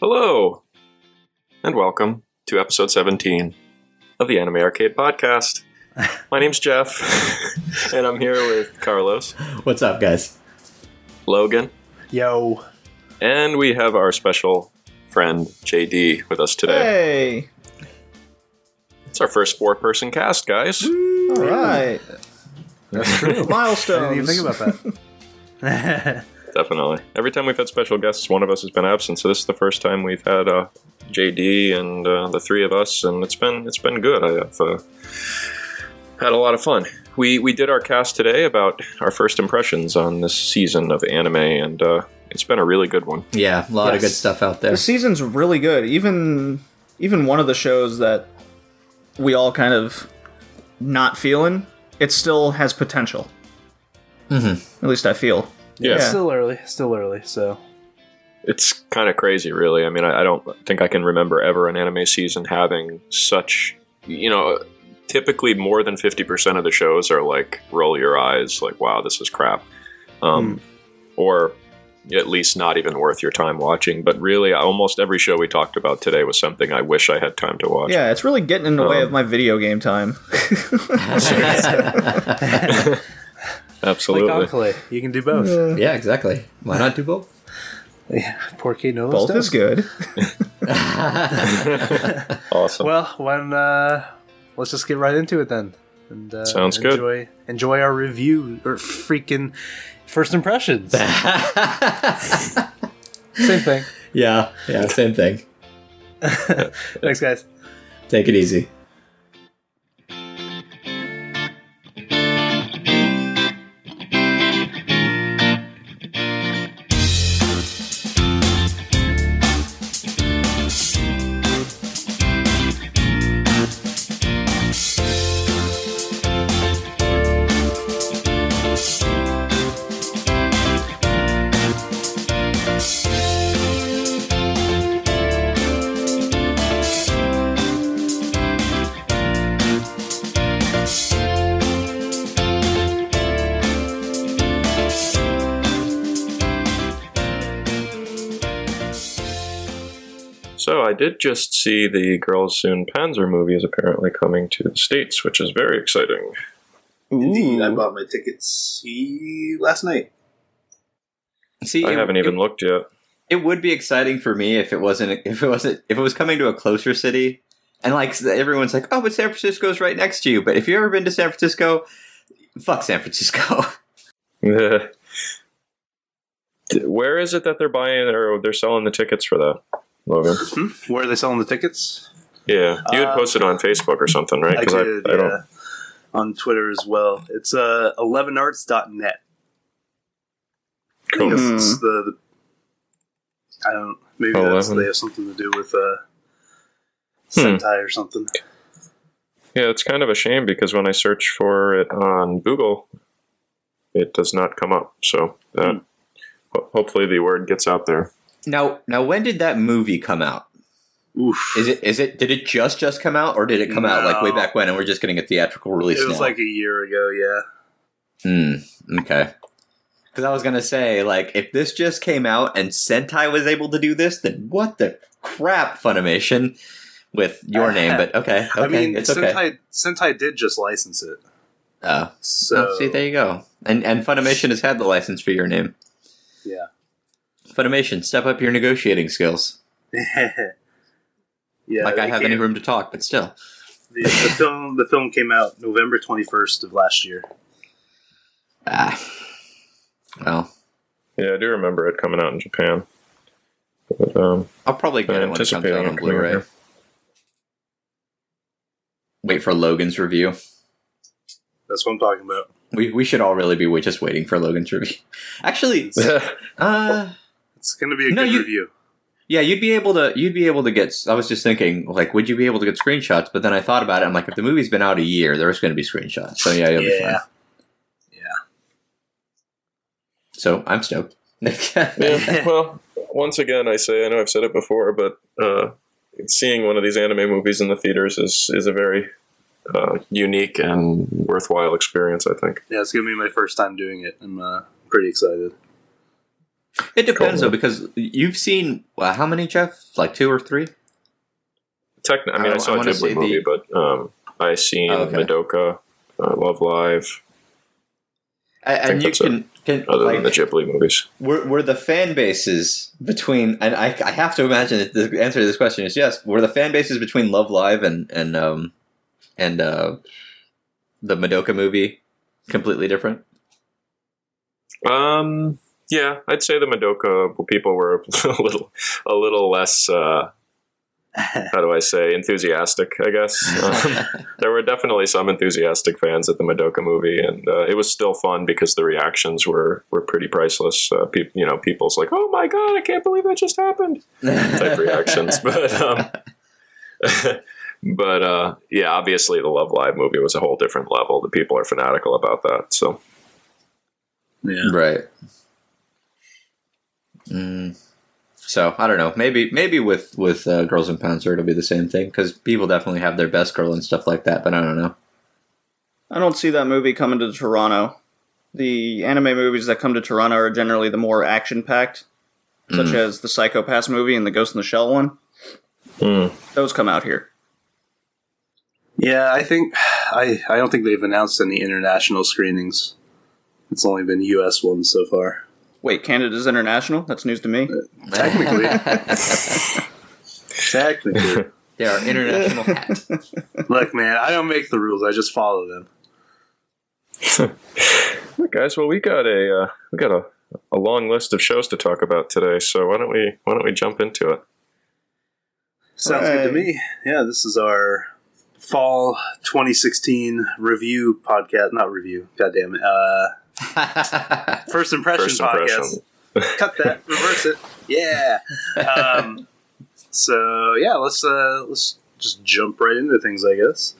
Hello, and welcome to episode 17 of the Anime Arcade Podcast. My name's Jeff, and I'm here with Carlos, What's up, guys? Logan, Yo. and we have our special friend JD with us today. Hey! It's our first four person cast, guys. All right. That's true. Milestones. I didn't even think about that. Definitely. Every time we've had special guests, one of us has been absent. So this is the first time we've had uh, JD and uh, the three of us, and it's been it's been good. I've uh, had a lot of fun. We we did our cast today about our first impressions on this season of anime, and uh, it's been a really good one. Yeah, a lot of good stuff out there. The season's really good. Even even one of the shows that we all kind of not feeling, it still has potential. Mm-hmm. At least I feel. Yeah. Yeah. Still early. Still early. So It's kind of crazy, really. I mean, I, I don't think I can remember ever an anime season having such, you know. Typically, more than fifty percent of the shows are like roll your eyes, like "Wow, this is crap," um, or at least not even worth your time watching. But really, almost every show we talked about today was something I wish I had time to watch. Yeah, it's really getting in the way Um, of my video game time. absolutely. like Onclay, you can do both. yeah, exactly. Why not do both? Yeah. Porque no Both is good. Awesome. Well, when uh, let's just get right into it then. And uh, Sounds good. enjoy, Enjoy our review or freaking first impressions. Same thing. yeah, yeah, same thing. Thanks, guys. Take it easy. Did just see the Girls und Panzer movie is apparently coming to the states, which is very exciting. Indeed, I bought my tickets see, last night. See, I it, haven't even It, looked yet. it would be exciting for me if it wasn't. If it wasn't. If it was coming to a closer city, and like everyone's like, "Oh, but San Francisco's right next to you." But if you've ever been to San Francisco, fuck San Francisco. Where is it that they're buying or they're selling the tickets for that, Logan? Hmm? Where are they selling the tickets? Yeah, you had Uh, posted on Facebook or something, right? I 'Cause did, I, yeah. don't. On Twitter as well. It's uh, 11arts.net. I Cool. guess it's the, the. I don't. Maybe that's, they have something to do with uh, Hmm. Sentai or something. Yeah, it's kind of a shame because when I search for it on Google, it does not come up. So that, Hmm. ho- hopefully the word gets out there. Now, now, when did that movie come out? Oof. Is it? Is it? Did it just just come out, or did it come out like way back when, and we're just getting a theatrical release now? It was now? like a year ago, yeah. Hmm. Okay. Because I was gonna say, like, if this just came out and Sentai was able to do this, then what the crap, Funimation, with your name? But okay, okay, I mean, it's okay. Sentai, Sentai did just license it. Oh, So, oh, see, there you go. And and Funimation has had the license for your name. yeah. Funimation, step up your negotiating skills. yeah. like I they have any can't- room to talk, but still. The, the film the film came out November 21st of last year. Ah. Well, Yeah, I do remember it coming out in Japan. But, um, I'll probably get I it when it comes out it on Blu-ray. here. Wait for Logan's review. That's what I'm talking about. We we should all really be just waiting for Logan's review. Actually, uh It's going to be a No, good you- review. Yeah, you'd be able to. You'd be able to get. I was just thinking, like, would you be able to get screenshots? But then I thought about it. I'm like, if the movie's been out a year, there's going to be screenshots. So yeah, you'll be fine. Yeah. So I'm stoked. yeah, well, once again, I say I know I've said it before, but uh, seeing one of these anime movies in the theaters is is a very uh, unique and worthwhile experience. I think. Yeah, it's going to be my first time doing it. I'm uh, pretty excited. It depends Cool. though, because you've seen uh, how many, Jeff? Like two or three? Techni- I mean, I- I, I saw a wanna Ghibli movie, the- but um, I seen Oh, okay. Madoka, uh, Love Live, A- And think you can can other like than the Ghibli movies. were were the fan bases between and I, I have to imagine that the answer to this question is yes. Were the fan bases between Love Live and and um and uh the Madoka movie completely different? Um, yeah, I'd say the Madoka people were a little, a little less. Uh, how do I say enthusiastic? I guess um, there were definitely some enthusiastic fans at the Madoka movie, and uh, it was still fun because the reactions were were pretty priceless. Uh, peop you know, people's like, "Oh my god, I can't believe that just happened." type reactions, but um, but uh, yeah, obviously the Love Live movie was a whole different level. The people are fanatical about that, so. Yeah. Right. Mm. So I don't know. Maybe maybe with with uh, Girls und Panzer it'll be the same thing because people definitely have their best girl and stuff like that. But I don't know. I don't see that movie coming to Toronto. The anime movies that come to Toronto are generally the more action packed, such Mm. as the Psycho-Pass movie and the Ghost in the Shell one. Hmm. Those come out here. Yeah, I think I I don't think they've announced any international screenings. It's only been U.S. ones so far. Wait, Canada's international? That's news to me. Technically. Technically, they are international hat. look, man, I don't make the rules. I just follow them. Alright, guys, well, we got a uh, we got a, a long list of shows to talk about today, so why don't we why don't we jump into it? Sounds good to me. Yeah, this is our fall 2016 review podcast. Not review. God damn it. Uh, first impression First podcast. impression. Cut that. Reverse it. Yeah. Um, so yeah, let's uh, let's just jump right into things, I guess.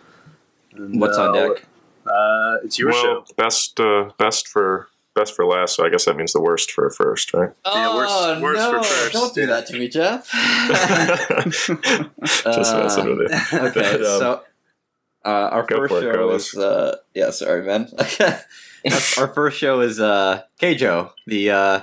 And, What's on uh, deck? Uh, it's your well, show. best uh, best for best for last. So I guess that means the worst for first, right? Yeah, worst- worst for first. Don't do that to me, Jeff. Just messing with it. Okay, But, um, so uh, our go first for it, show Carlos. is uh, yeah. Sorry, man. Our, first show is uh, Keijo, the uh,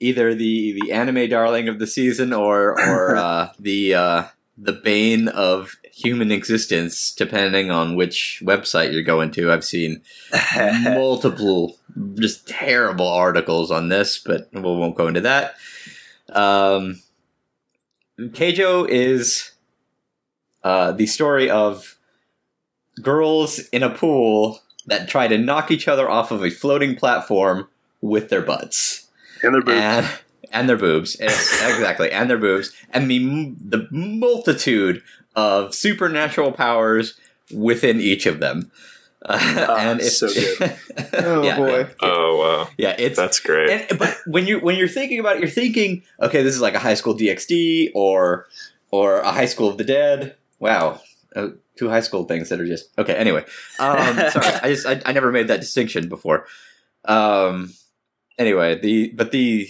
either the the anime darling of the season or or uh, the uh, the bane of human existence, depending on which website you're going to. I've seen multiple just terrible articles on this, but we won't go into that. Um, Keijo is uh, the story of girls in a pool that try to knock each other off of a floating platform with their butts and their boobs. and and their boobs exactly and their boobs and the the multitude of supernatural powers within each of them. Uh, and it's so good. Oh, yeah, boy. yeah, Oh wow, yeah, it's that's great. and, but when you when you're thinking about it, you're thinking, okay, this is like a high school DxD or or a high school of the dead. Wow, uh, two high school things that are just okay. Anyway, um, sorry, I just I, I never made that distinction before. Um, anyway, the but the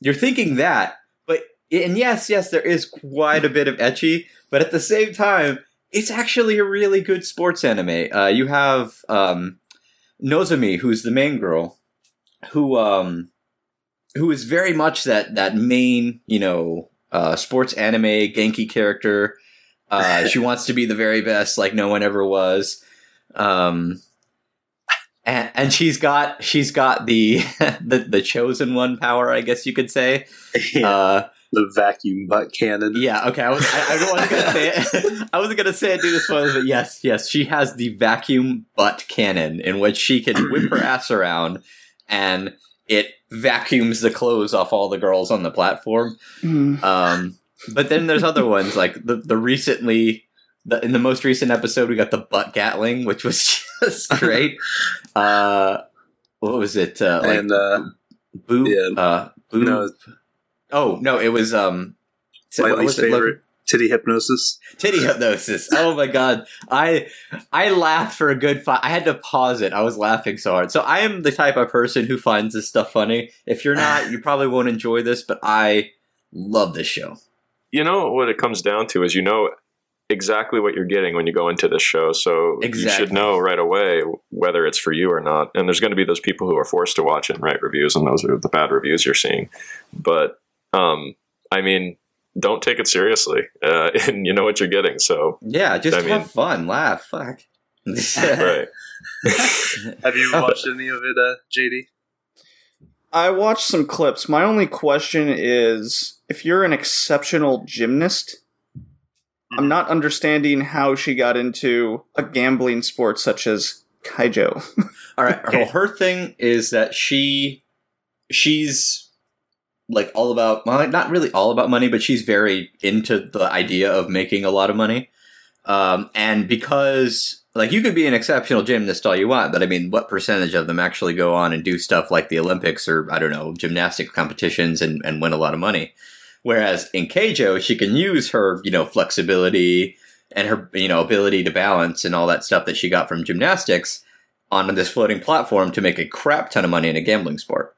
you're thinking that, but and yes, yes, there is quite a bit of ecchi, but at the same time, it's actually a really good sports anime. Uh, you have um, Nozomi, who's the main girl, who um, who is very much that that main you know uh, sports anime Genki character. Uh, she wants to be the very best, like no one ever was. Um, and, and she's got she's got the, the the chosen one power, I guess you could say. Yeah, Uh, the vacuum butt cannon. yeah, okay. I was I, I wasn't gonna say it. I wasn't gonna say it due to spoilers, but yes, yes, she has the vacuum butt cannon in which she can whip her ass around and it vacuums the clothes off all the girls on the platform. Um, but then there's other ones like the the recently the, in the most recent episode we got the butt gatling, which was just great. uh, what was it? Uh, like and uh, boob? yeah. Uh, boob? No. Oh no, it was um. my what least was it, favorite titty hypnosis. titty hypnosis. Oh my god, I I laughed for a good five. I had to pause it. I was laughing so hard. So I am the type of person who finds this stuff funny. If you're not, you probably won't enjoy this. But I love this show. You know what it comes down to is you know exactly what you're getting when you go into this show. So you should know right away whether it's for you or not. And there's going to be those people who are forced to watch it and write reviews, and those are the bad reviews you're seeing. But um, I mean, don't take it seriously, uh, and you know what you're getting. So Yeah, just I have mean- fun, laugh, fuck. right, Have you watched any of it, uh, JD? I watched some clips. My only question is if you're an exceptional gymnast, I'm not understanding how she got into a gambling sport such as Keijo. All right. Well, her thing is that she, she's like all about, well, not really all about money, but she's very into the idea of making a lot of money. Um, and because, like, you could be an exceptional gymnast all you want, but I mean, what percentage of them actually go on and do stuff like the Olympics or, I don't know, gymnastic competitions and, and win a lot of money? Whereas in Keijo, she can use her, you know, flexibility and her, you know, ability to balance and all that stuff that she got from gymnastics on this floating platform to make a crap ton of money in a gambling sport.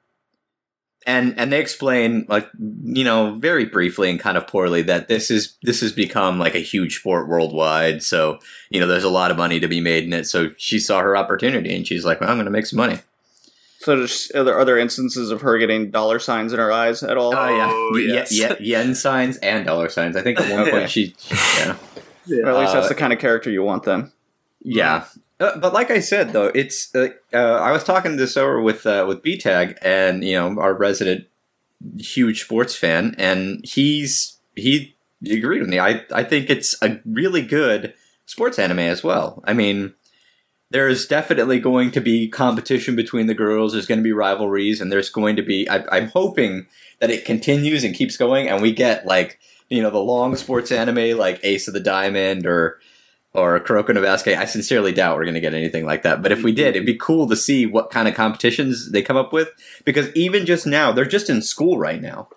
And and they explain like you know very briefly and kind of poorly that this is this has become like a huge sport worldwide. So you know there's a lot of money to be made in it. So she saw her opportunity and she's like, well, I'm going to make some money. so, just, are, there, are there instances of her getting dollar signs in her eyes at all? Oh yeah, Oh, Ye- ye- yes. yen signs and dollar signs. I think at one point she yeah. Or at least that's Uh, the kind of character you want then. Yeah, uh, but like I said, though, it's uh, uh, I was talking this over with uh, with BTAG, and you know our resident huge sports fan, and he's he agreed with me. I I think it's a really good sports anime as well. I mean. There's definitely going to be competition between the girls. There's going to be rivalries, and there's going to be. I, I'm hoping that it continues and keeps going, and we get like you know the long sports anime like Ace of the Diamond or or Kuroko no Basket. I sincerely doubt we're going to get anything like that. But if we did, it'd be cool to see what kind of competitions they come up with. Because even just now, they're just in school right now.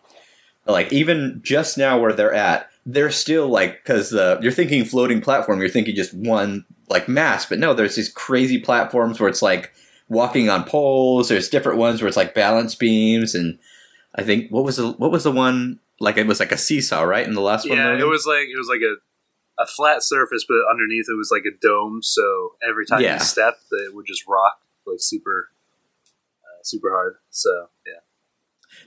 Like even just now where they're at, they're still like because the you're thinking floating platform, you're thinking just one like mass, but no, there's these crazy platforms where it's like walking on poles. There's different ones where it's like balance beams, and I think what was the what was the one like it was like a seesaw, right? In the last one, Yeah, it was like it was like a a flat surface, but underneath it was like a dome. So every time Yeah. you stepped, it would just rock like super, uh, super hard. So yeah.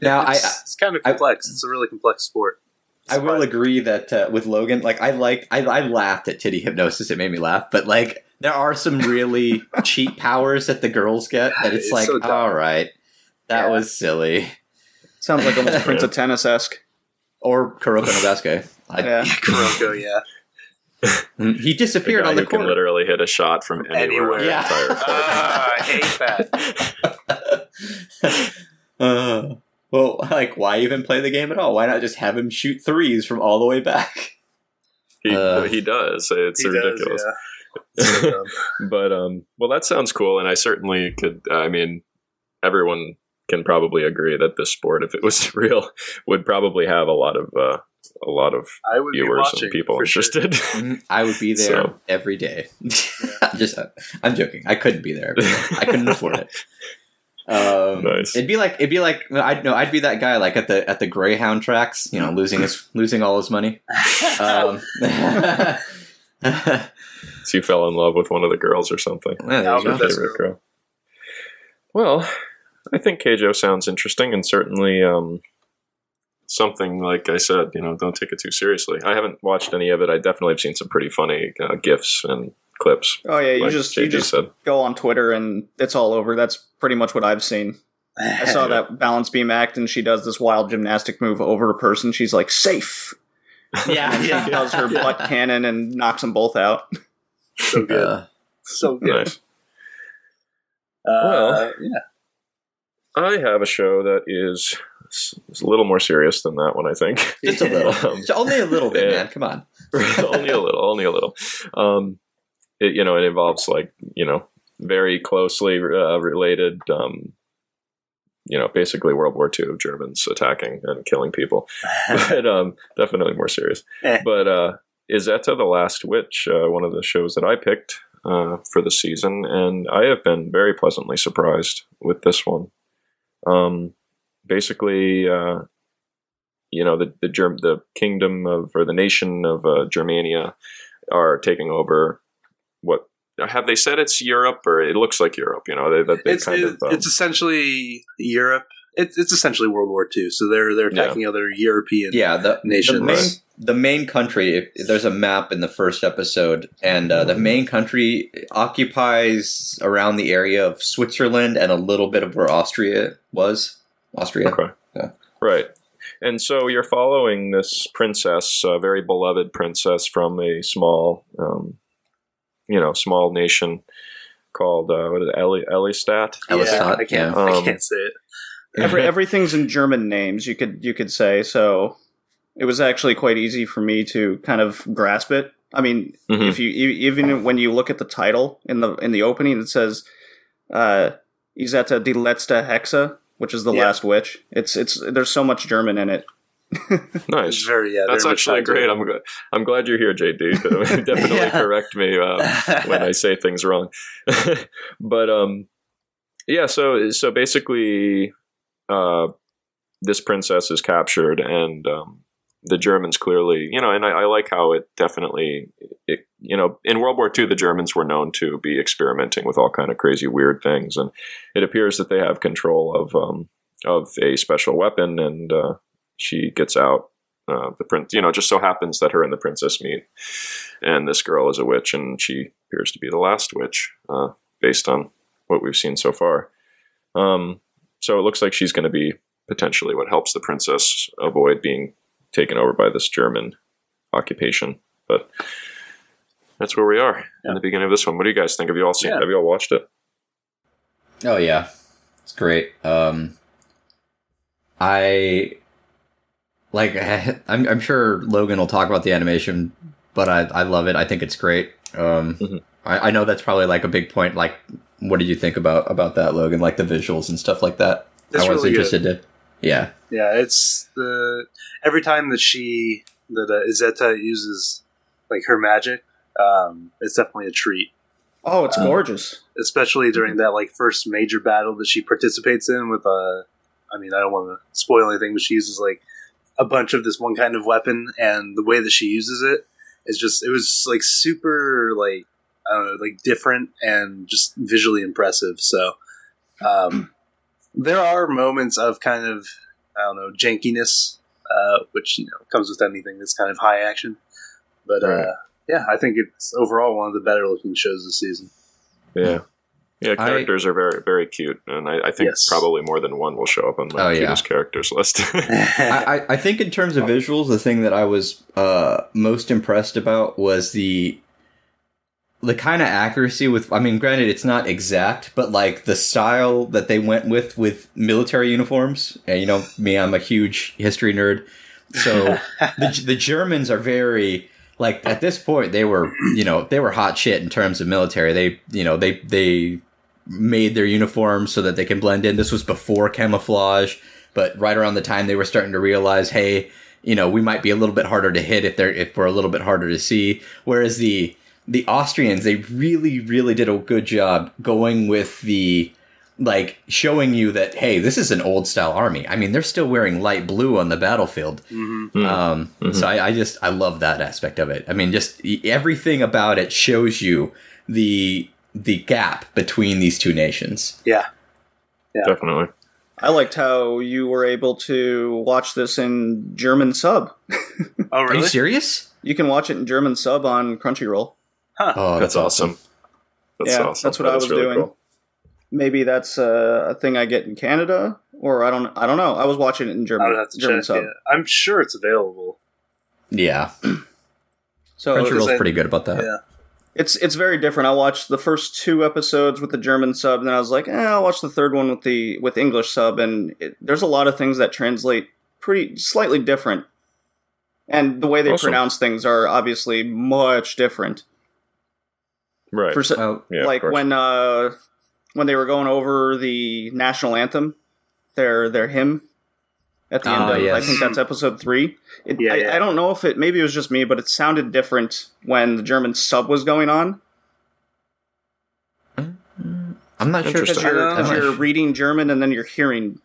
Now, it's, I- it's kind of I- complex. it's a really complex sport. I will agree that uh, with Logan, like I like, I, I laughed at titty hypnosis. It made me laugh, but like there are some really cheap powers that the girls get that it's, It's like, so all right, that Yeah. was silly. Sounds like almost Prince of Tennis esque. Or Kuroko no Basket. I, Yeah. Kuroko, yeah. He disappeared guy on the who can literally hit a shot from anywhere. Anywhere. Yeah. entire court. Ah, I hate that. uh, well, like, why even play the game at all? Why not just have him shoot threes from all the way back? He, Uh, he does. It's He does, ridiculous. yeah. But um, well, that sounds cool, and I certainly could. I mean, everyone can probably agree that this sport, if it was real, would probably have a lot of uh, a lot of I would viewers watching and people for sure. interested. Mhm, I would be there So- every day. just, I'm joking. I couldn't be there. I couldn't afford it. Um, Nice. It'd be like it'd be like I'd no, I'd be that guy like at the at the Greyhound tracks, you know, losing his losing all his money. Um, so you fell in love with one of the girls or something. Yeah, there you Albert, Favorite girl. Well, I think Keijo sounds interesting, and certainly um, something like I said. You know, don't take it too seriously. I haven't watched any of it. I definitely have seen some pretty funny uh, gifs and clips. Oh yeah, you like just you just said. go on Twitter and it's all over. That's pretty much what I've seen. I saw that balance beam act, and she does this wild gymnastic move over a person. She's like safe. Yeah, And she yeah. does her butt cannon and knocks them both out. So good. Uh, so good. Nice. Uh, Well. yeah. I have a show that is s- is a little more serious than that one. I think just a little, Um, only a little bit, Yeah. man. Come on. only a little, only a little. Um, it, you know, it involves like you know very closely uh, related. Um, you know, basically World War II of Germans attacking and killing people, but um, definitely more serious. Eh. But uh, Izetta the Last Witch, uh, one of the shows that I picked uh, for the season, and I have been very pleasantly surprised with this one. Um, basically, uh, you know, the the Germ- the kingdom of or the nation of uh, Germania are taking over. What have they said? It's Europe, or it looks like Europe. You know, they, that they It's kind it, of. Um, it's essentially Europe. It's it's essentially World War II. So they're they're Yeah. attacking other European. Yeah, the, Nations. the main Right. the main country. If, if there's a map in the first episode, and uh, the main country occupies around the area of Switzerland and a little bit of where Austria was. Austria. Okay. Yeah. Right. And so you're following this princess, a very beloved princess from a small, um, you know, small nation called uh, what is it, Eli- Eylstadt? Yeah, Eylstadt, I can't yeah. I Um, can't say it. Every, everything's in German names. You could you could say so. It was actually quite easy for me to kind of grasp it. I mean, Mhm. if you even when you look at the title in the in the opening, it says uh, "Izetta die letzte Hexe," which is the Yeah. last witch. It's it's there's so much German in it. It's Nice. very yeah. That's actually much tied to great. I'm glad. I'm glad you're here, JD. Definitely Yeah. correct me um, when I say things wrong. but um, yeah. So so basically, uh, this princess is captured, and um, the Germans clearly, you know, and I, I like how it definitely, it, you know, in World War II, the Germans were known to be experimenting with all kind of crazy, weird things, and it appears that they have control of um, of a special weapon, and uh, she gets out. Uh, the prince, you know, just so happens that her and the princess meet, and this girl is a witch, and she appears to be the last witch, uh, based on what we've seen so far. Um, so it looks like she's going to be potentially what helps the princess avoid being taken over by this German occupation. But that's where we are Yeah. in the beginning of this one. What do you guys think? Have you all seen? Yeah. Have you all watched it? Oh yeah, it's great. Um, I like. I'm, I'm sure Logan will talk about the animation, but I, I love it. I think it's great. Um, Mhm. I, I know that's probably like a big point. Like, what did you think about about that, Logan? Like the visuals and stuff like that. It's I was really good. interested to. Yeah, Yeah, it's the every time that she that uh, Izetta uses like her magic, um, it's definitely a treat. Oh, it's Uh, gorgeous. Especially during that like first major battle that she participates in with uh, I mean, I don't want to spoil anything, but she uses like a bunch of this one kind of weapon, and the way that she uses it is just it was like super like I don't know, like different and just visually impressive. So um, there are moments of kind of I don't know jankiness, uh, which you know comes with anything that's kind of high action. But Right. uh, yeah, I think it's overall one of the better looking shows this season. Yeah. Yeah, I- characters are very, very cute, and I, I think Yes. probably more than one will show up on my Oh, yeah. cutest characters list. I, I, I think in terms of visuals, the thing that I was uh, most impressed about was the the kind of accuracy with. I mean, granted, it's not exact, but like the style that they went with with military uniforms. And you know, me, I'm a huge history nerd, so the the Germans are very like at this point they were you know they were hot shit in terms of military. They you know they they made their uniforms so that they can blend in. This was before camouflage, but right around the time they were starting to realize, hey, you know, we might be a little bit harder to hit if they're if we're a little bit harder to see. Whereas the the Austrians, they really, really did a good job going with the like showing you that hey, this is an old style army. I mean, they're still wearing light blue on the battlefield. hmm Hmm. Um, Mhm. So I, I just I love that aspect of it. I mean, just everything about it shows you the the gap between these two nations. Yeah, Yeah. Definitely. I liked how you were able to watch this in German sub. Oh, Are you serious? You can watch it in German sub on Crunchyroll. Oh, That's, awesome. That's Yeah, awesome. that's what That I was really doing. cool. Maybe that's uh, a thing I get in Canada, or I don't. I don't know. I was watching it in German. would have to German check. sub. Yeah. I'm sure it's available. Yeah, So Crunchyroll's I- pretty good about that. Yeah. it's it's very different. I watched the first two episodes with the German sub, and then I was like, eh, I'll watch the third one with the with English sub. And it, there's a lot of things that translate pretty slightly different, and the way they Awesome. pronounce things are obviously much different. Right. For se- Well, Yeah, like when uh when they were going over the national anthem, their their hymn at the end Ah, of I think that's episode three. It, Yeah, I, yeah. I don't know if it maybe it was just me, but it sounded different when the German sub was going on I'm not sure. because you're, Uh, 'cause you're reading German and then you're hearing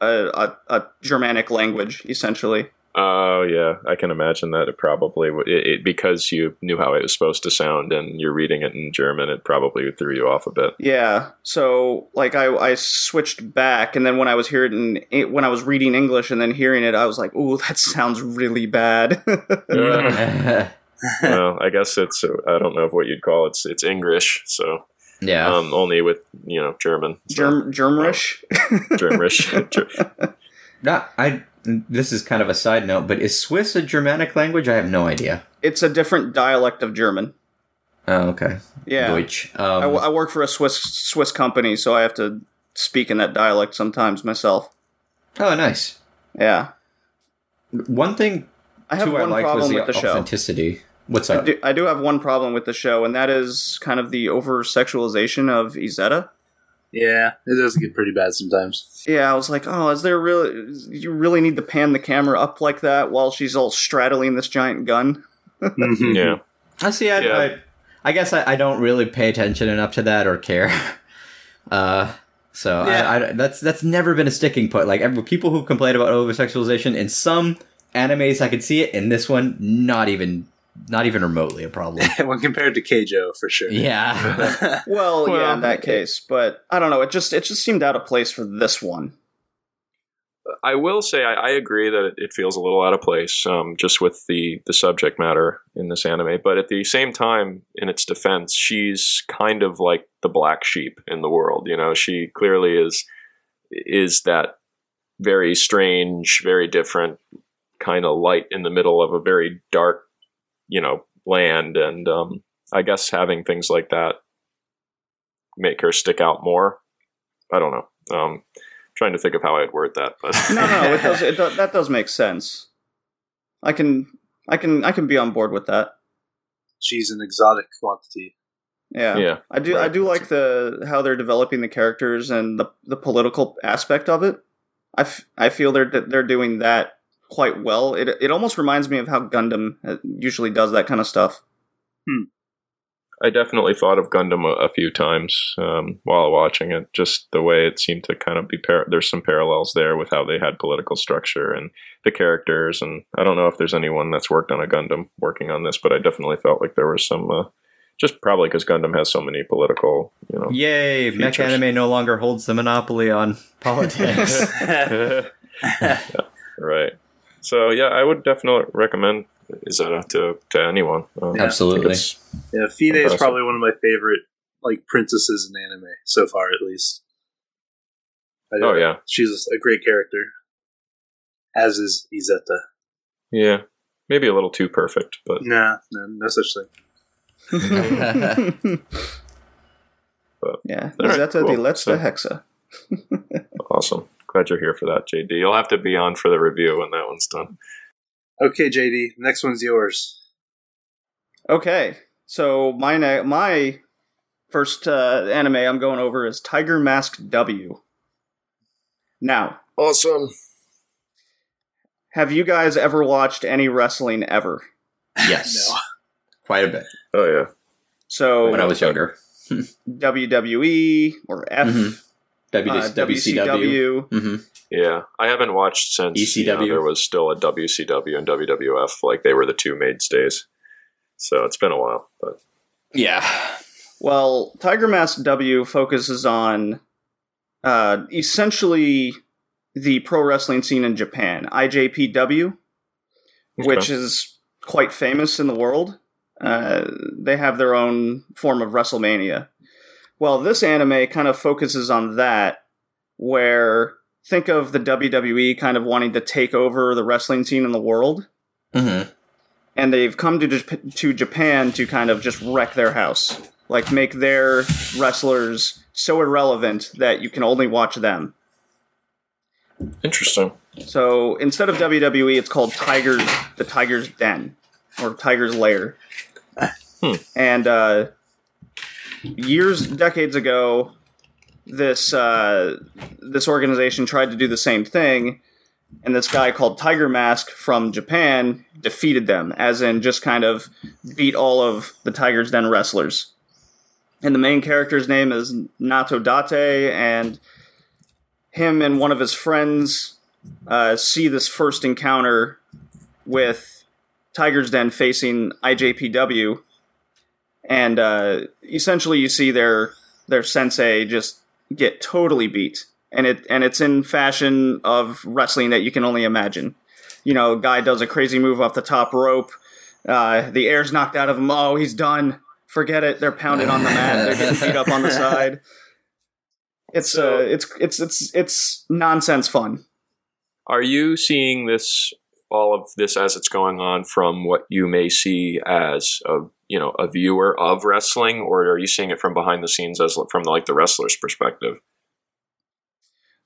a, a, a Germanic language essentially. Oh yeah, I can imagine that it probably it, it, because you knew how it was supposed to sound and you're reading it in German, it probably threw you off a bit. Yeah. So like I, I switched back, and then when I was hearing it, when I was reading English and then hearing it, I was like, "Ooh, that sounds really bad." well, I guess it's uh, I don't know what you'd call it. It's it's English, so yeah. um, only with you know German, so, Germ Germrish. Germanish. Ger- No, I. This is kind of a side note, but is Swiss a Germanic language? I have no idea. it's a different dialect of German. Oh, okay. Yeah. Deutsch. I, Um, w- I work for a Swiss Swiss company, so I have to speak in that dialect sometimes myself. oh, nice. Yeah. One thing I have too I one was problem the with the show. authenticity. What's I do, I do have one problem with the show, and that is kind of the over sexualization of Izetta. Yeah, it does get pretty bad sometimes. Yeah, I was like, oh, is there really? You really need to pan the camera up like that while she's all straddling this giant gun? yeah, I see. I, Yeah. I, I guess I, I don't really pay attention enough to that or care. Uh, so Yeah. I, I, that's that's never been a sticking point. Like every, people who complain about over sexualization in some animes, I could see it. In this one, not even not even remotely a problem. when compared to Keijo, for sure. yeah. Well, yeah, in that case, but I don't know. It just it just seemed out of place for this one. I will say I, I agree that it, it feels a little out of place, um, just with the the subject matter in this anime. But at the same time, in its defense, she's kind of like the black sheep in the world. You know, she clearly is is that very strange, very different kind of light in the middle of a very dark, you know, land. And um, I guess having things like that make her stick out more. I don't know. Um, trying to think of how I'd word that, but No, no, it does, it does, that does make sense. I can I can I can be on board with that. She's an exotic quantity. Yeah. yeah. I do I do like the how they're developing the characters and the the political aspect of it. I, f- I feel they're they're doing that quite well. It it almost reminds me of how Gundam uh, usually does that kind of stuff. I definitely thought of Gundam a, a few times um, while watching it. Just the way it seemed to kind of be par- there's some parallels there with how they had political structure and the characters. And I don't know if there's anyone that's worked on a Gundam working on this, but I definitely felt like there was some. Uh, just probably because Gundam has so many political, you know. Yay! Mech anime no longer holds the monopoly on politics. Yeah, right. So yeah, I would definitely recommend Izetta to to anyone. Um, I think Absolutely. Yeah, Finé is probably one of my favorite like princesses in anime so far, at least. I Oh yeah, she's a great character. As is Izetta. yeah. Maybe a little too perfect, but Nah, no, no such thing. yeah, All right, Zeta cool. the Let's So- the Hexa. awesome. Glad you're here for that, JD. You'll have to be on for the review when that one's done. Okay, JD, next one's yours. Okay, so my ne- my first uh, anime I'm going over is Tiger Mask W. Now, Awesome. have you guys ever watched any wrestling ever? yes, quite a bit Oh yeah. So when I was younger. WWE or F, Mhm. W- uh, WCW. WCW. hmm Yeah, I haven't watched since you know, ECW. there was still a WCW and WWF. Like they were the two mainstays. So it's been a while, but Yeah. Well, Tiger Mask W focuses on uh, essentially the pro wrestling scene in Japan, IJPW, which is quite famous in the world. Uh, they have their own form of WrestleMania. Well, this anime kind of focuses on that, where think of the WWE kind of wanting to take over the wrestling scene in the world, hmm and they've come to to Japan to kind of just wreck their house, like make their wrestlers so irrelevant that you can only watch them. interesting. So instead of WWE, it's called Tiger's the Tiger's Den or Tiger's Lair. Hmm. And uh, years, decades ago, this uh, this organization tried to do the same thing, and this guy called Tiger Mask from Japan defeated them, as in just kind of beat all of the Tiger's Den wrestlers. And the main character's name is Naoto Date, and him and one of his friends uh, see this first encounter with Tiger's Den facing IJPW, and uh, essentially you see their their sensei just get totally beat, and it and it's in fashion of wrestling that you can only imagine. You know, guy does a crazy move off the top rope, uh, the air's knocked out of him. Oh, he's done. Forget it. They're pounded on the mat. They're getting beat up on the side. It's So- uh, it's it's it's it's nonsense fun. Are you seeing this all of this as it's going on from what you may see as a you know a viewer of wrestling, or are you seeing it from behind the scenes as from like the wrestler's perspective?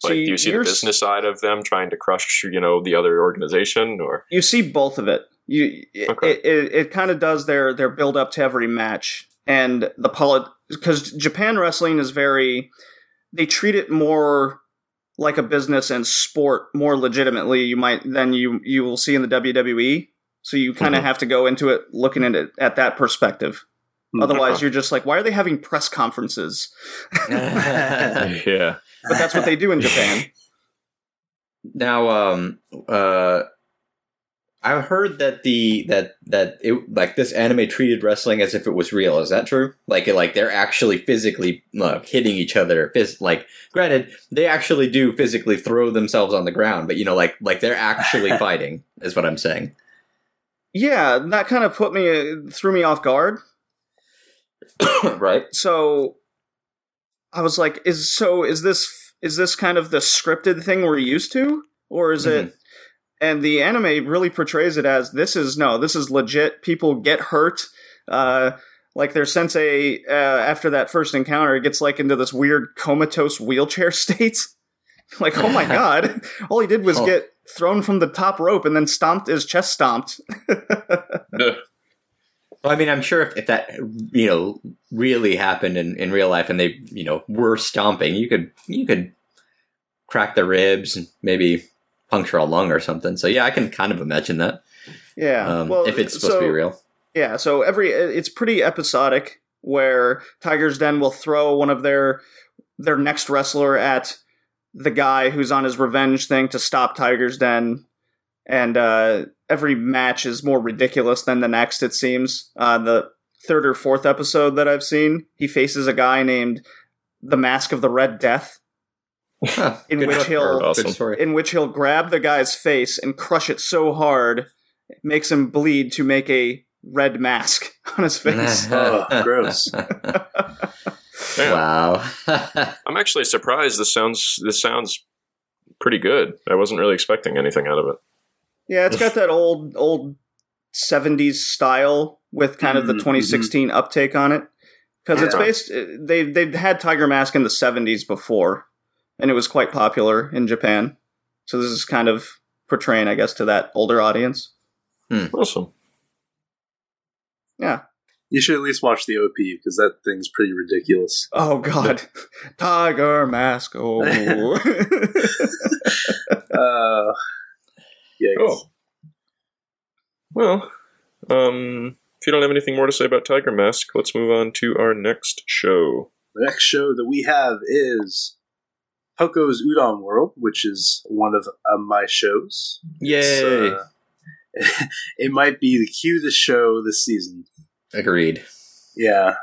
Like, do you see the business side of them trying to crush you know the other organization, or You see both of it. You Okay. it it, it kind of does their their build up to every match and the polit because Japan wrestling is very they treat it more like a business and sport more legitimately you might than you you will see in the WWE. So you kind of Mhm. have to go into it looking at it at that perspective. Hmm. Otherwise, Okay. you're just like, why are they having press conferences? yeah, But that's what they do in Japan. Now, um, uh, I've heard that the that that it like this anime treated wrestling as if it was real. Is that true? Like, like they're actually physically uh, hitting each other. Phys- like, granted, they actually do physically throw themselves on the ground, but you know, like like they're actually fighting. Is what I'm saying. Yeah, that kind of put me threw me off guard. right? so I was like, is so is this is this kind of the scripted thing we're used to, or is it? And the anime really portrays it as this is no, this is legit. People get hurt. Uh, like their sensei uh, after that first encounter gets like into this weird comatose wheelchair state. like, oh my god! All he did was Oh. get thrown from the top rope and then stomped his chest stomped. Well, I mean, I'm sure if, if that you know really happened in, in real life and they you know were stomping, you could you could crack the ribs and maybe puncture a lung or something. So yeah, I can kind of imagine that. yeah, Um, well, if it's supposed to be real. Yeah, so every it's pretty episodic where Tiger's Den will throw one of their their next wrestler at the guy who's on his revenge thing to stop Tiger's Den, and uh, every match is more ridiculous than the next. It seems uh, the third or fourth episode that I've seen, he faces a guy named the Mask of the Red Death, in good which he'll Awesome. In which he'll grab the guy's face and crush it so hard, it makes him bleed to make a red mask on his face. Oh, gross. Damn. wow. I'm actually surprised. This sounds this sounds pretty good. I wasn't really expecting anything out of it. yeah, it's got that old old '70s style with kind of the Mhm, 2016 mm-hmm. uptake on it because it's based. Uh, they they had Tiger Mask in the '70s before, and it was quite popular in Japan. So this is kind of portraying, I guess, to that older audience. Hmm. Awesome. Yeah. You should at least watch the OP because that thing's pretty ridiculous. Oh God, Tiger Mask. Oh. Uh, yeah. Cool. Well, um, if you don't have anything more to say about Tiger Mask, let's move on to our next show. The next show that we have is Poco's Udon World, which is one of uh, my shows. Yay. uh, it might be the cue cutest show this season. Agreed. Yeah.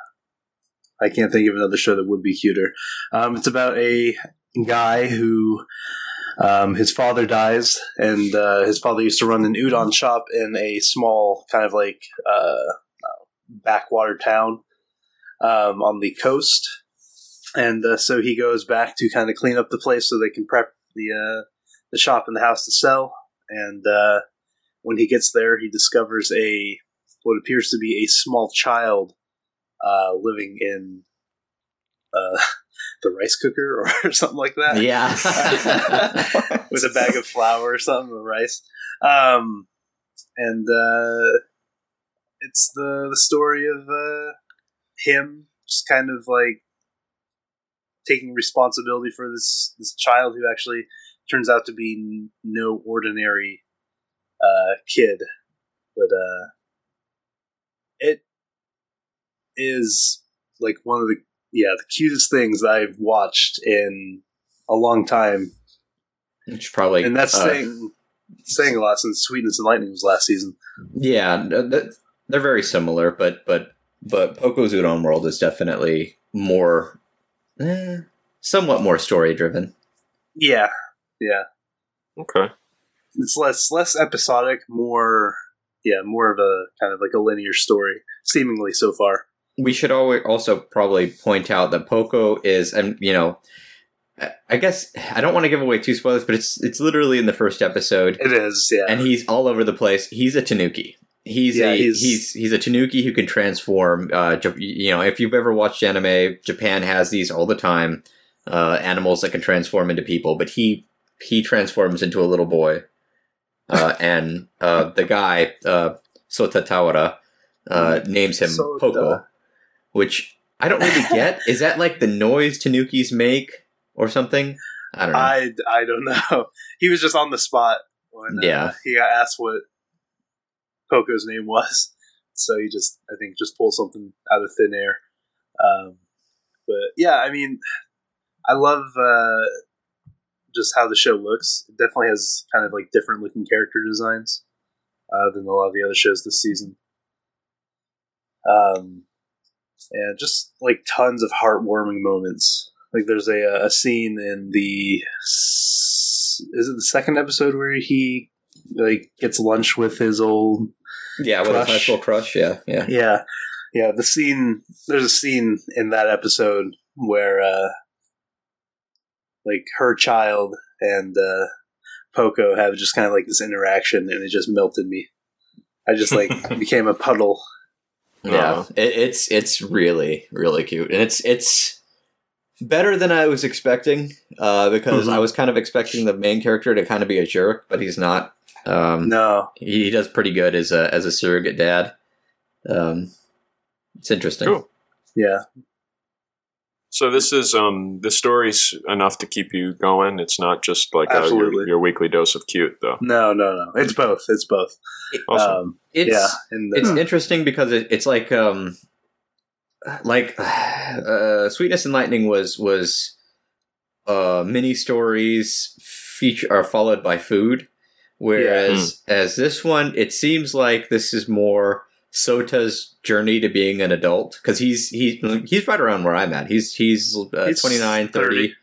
I can't think of another show that would be cuter. Um, it's about a guy who um, his father dies, and uh, his father used to run an udon shop in a small kind of like uh, backwater town um, on the coast. And uh, so he goes back to kind of clean up the place so they can prep the uh, the shop and the house to sell. And uh, when he gets there, he discovers a what appears to be a small child uh, living in uh, the rice cooker or something like that. Yeah. with a bag of flour or something or rice. Um, and uh, it's the the story of uh, him just kind of like taking responsibility for this this child who actually turns out to be n- no ordinary uh, kid, but uh, it is like one of the yeah the cutest things I've watched in a long time Which probably and that's uh, saying saying a lot since Sweetness and Lightning was last season. Yeah, th- th- they're very similar, but but but Poco's Udon World is definitely more, eh, somewhat more story driven. Yeah, yeah. Okay. It's less less episodic, more yeah, more of a kind of like a linear story, seemingly so far. We should always also probably point out that Poco is, and you know, I- I guess I don't want to give away two spoilers, but it's it's literally in the first episode, It is, yeah. and he's all over the place. He's a Tanuki. He's Yeah, a he's- he's he's a Tanuki who can transform. Uh, you know, if you've ever watched anime, Japan has these all the time. Uh, animals that can transform into people, but he he transforms into a little boy, uh, and uh, the guy uh, Sota Tawara uh, names him Sota. Poco, which I don't really get. Is that like the noise Tanukis make or something? I don't know. I, I don't know. He was just on the spot when uh, Yeah. he got asked what Poco's name was. So he just, I think, just pulled something out of thin air. Um, but yeah, I mean, I love uh, just how the show looks. It definitely has kind of like different looking character designs uh, than a lot of the other shows this season. Um, and just like tons of heartwarming moments. Like there's a a scene in the is it the second episode where he like gets lunch with his old yeah, with a Crush. high school crush. Yeah, yeah. yeah yeah the scene there's a scene in that episode where uh like her child and uh Poco have just kind of like this interaction and it just melted me. I just like became a puddle. Yeah, it, it's it's really really cute, and it's it's better than I was expecting. Uh, because Mhm. I was kind of expecting the main character to kind of be a jerk, but he's not. Um, No. he, he does pretty good as a as a surrogate dad. Um, it's interesting. Cool. Yeah. So this is um the story's enough to keep you going. It's not just like uh, your, your weekly dose of cute though. No, no, no. It's both. It's both. Awesome. Um, It's yeah. And it's uh, interesting because it, it's like um like uh sweetness and lightning was was uh mini stories feature are followed by food whereas as this one it seems like this is more sota's journey to being an adult because he's he, he's right around where i'm at he's he's, uh, He's 29 30 30.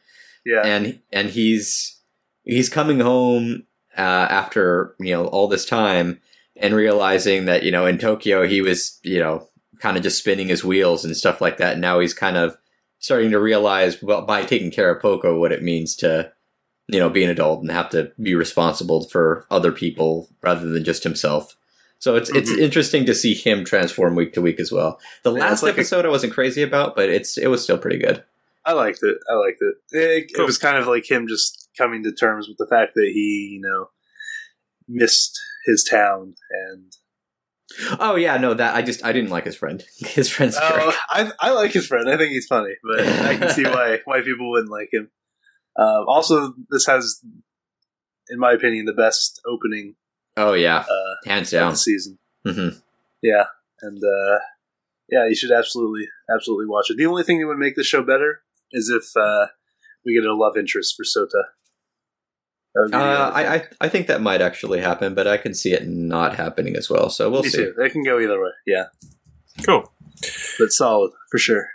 yeah. and and he's he's coming home uh, after you know all this time and realizing that you know in Tokyo he was you know kind of just spinning his wheels and stuff like that. And now he's kind of starting to realize well by taking care of Poco what it means to you know be an adult and have to be responsible for other people rather than just himself. So it's it's Mhm. interesting to see him transform week to week as well. The Yeah, last like episode I wasn't crazy about, but it's it was still pretty good. I liked it. I liked it. It, Cool. it was kind of like him just coming to terms with the fact that he, you know, missed his town and. Oh yeah, no, that I just I didn't like his friend. His friend's a jerk. Oh, I, I like his friend. I think he's funny, but I can see why why people wouldn't like him. Um, also, this has, in my opinion, the best opening Oh yeah, uh, hands of down. the season. hmm Yeah, and uh, yeah, you should absolutely absolutely watch it. The only thing that would make the show better is if uh, we get a love interest for Sota. That would be the Uh. I, I I think that might actually happen, but I can see it not happening as well. So we'll Me see. too. It can go either way. Yeah, Cool. but solid for sure.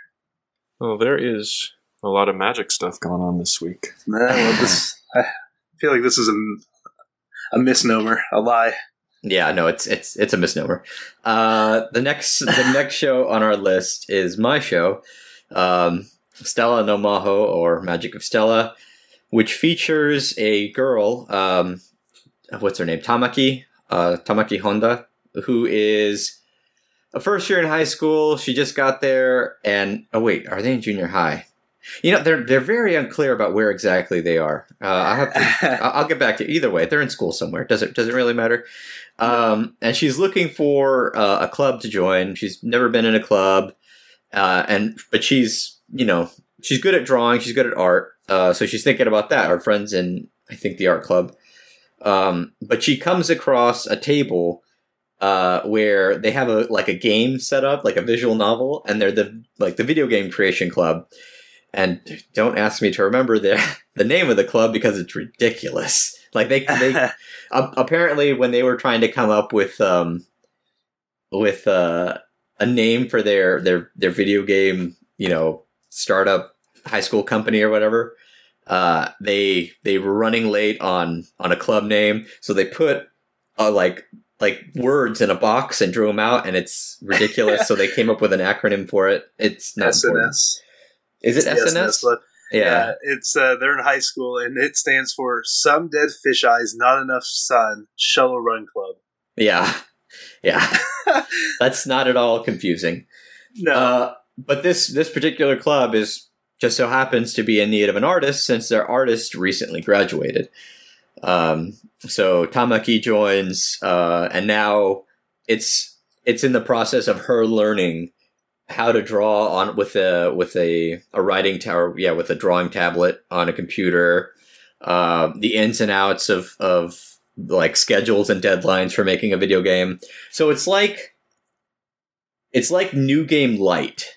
Well, there is a lot of magic stuff going on this week. Nah, well, this I feel like this is a, a misnomer, a lie. Yeah, no, it's it's it's a misnomer. Uh, the next the next show on our list is my show, um, Stella no Maho or Magic of Stella, which features a girl. Um, what's her name? Tamaki. Uh, Tamaki Honda, who is a first year in high school. She just got there, and oh wait, are they in junior high? You know, they're they're very unclear about where exactly they are. Uh, I have to I'll get back to either way. They're in school somewhere. Does it does it really matter? Um, and she's looking for uh, a club to join. She's never been in a club, uh, and but she's you know she's good at drawing. She's good at art. Uh, so she's thinking about that. Our friends in I think the art club. Um, but she comes across a table uh, where they have a like a game set up, like a visual novel, and they're the like the video game creation club. And don't ask me to remember the the name of the club because it's ridiculous. Like they, they a- apparently when they were trying to come up with um with uh, a name for their their their video game, you know, startup high school company or whatever, uh, they they were running late on on a club name, so they put uh, like like words in a box and drew them out, and it's ridiculous. so they came up with an acronym for it. It's not important. SNS. Is it the SNS? one. Yeah. Yeah, it's uh, they're in high school, and it stands for Some Dead Fish Eyes, Not Enough Sun, Shuttle Run Club. Yeah. Yeah. That's not at all confusing. No, Uh, but this this particular club is just so happens to be in need of an artist since their artist recently graduated. Um, so Tamaki joins, uh, and now it's it's in the process of her learning how to draw on with a with a a writing tower, yeah, with a drawing tablet on a computer. Uh, the ins and outs of of like schedules and deadlines for making a video game. So it's like it's like new game light.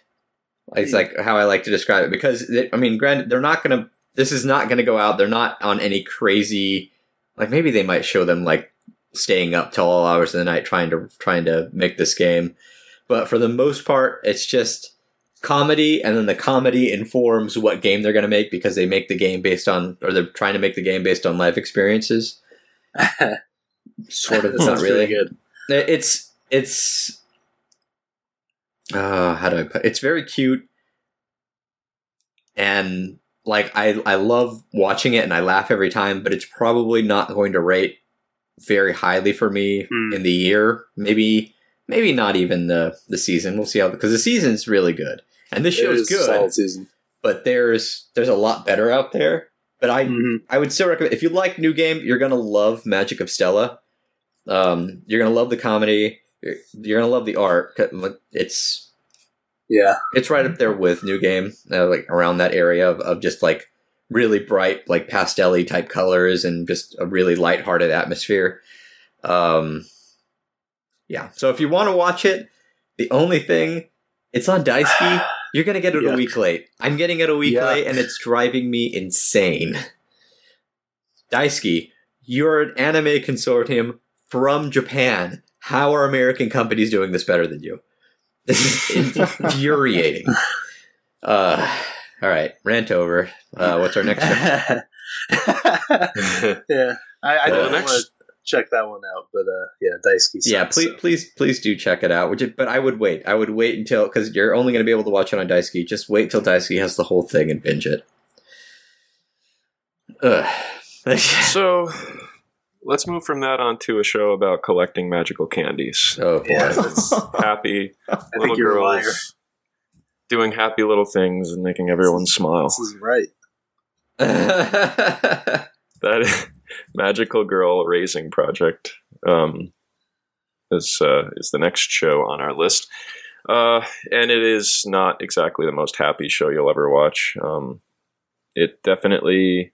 It's like how I like to describe it because it, I mean, granted, they're not gonna. This is not gonna go out. They're not on any crazy. Like maybe they might show them like staying up till all hours of the night trying to trying to make this game, but for the most part, it's just comedy, and then the comedy informs what game they're gonna make because they make the game based on, or they're trying to make the game based on life experiences. Sort of, It's not really. good. It's it's uh how do I put it's very cute and like I I love watching it and I laugh every time, but it's probably not going to rate very highly for me Hmm. in the year. Maybe maybe not even the the season. We'll see how because the season's really good. And this show's good, solid season. but there's there's a lot better out there. But I Mhm. I would still recommend if you like new game, you're gonna love Magic of Stella. Um, you're gonna love the comedy. You're, you're gonna love the art. It's Yeah, it's right up there with new game, uh, like around that area of, of just like really bright, like pastel type colors and just a really lighthearted atmosphere. Um, yeah. So if you want to watch it, the only thing it's on Daisuki. You're gonna get it a week late. I'm getting it a week Yuck. late, and it's driving me insane. Daisuki, you're an anime consortium from Japan. How are American companies doing this better than you? This is infuriating. Uh, all right, rant over. Uh, what's our next show? yeah. I, I Uh, don't next- want to check that one out, but uh, yeah, Daisuki. Yeah, please, so. please, please do check it out. Would you, but I would wait. I would wait until because you're only going to be able to watch it on Daisuki. Just wait till Daisuki has the whole thing and binge it. Ugh. So let's move from that on to a show about collecting magical candies. oh boy. Yeah, Happy I little think you're a liar. girls doing happy little things and making everyone smile. This is right. That magical girl raising project um, is uh, is the next show on our list, uh, and it is not exactly the most happy show you'll ever watch. Um, it definitely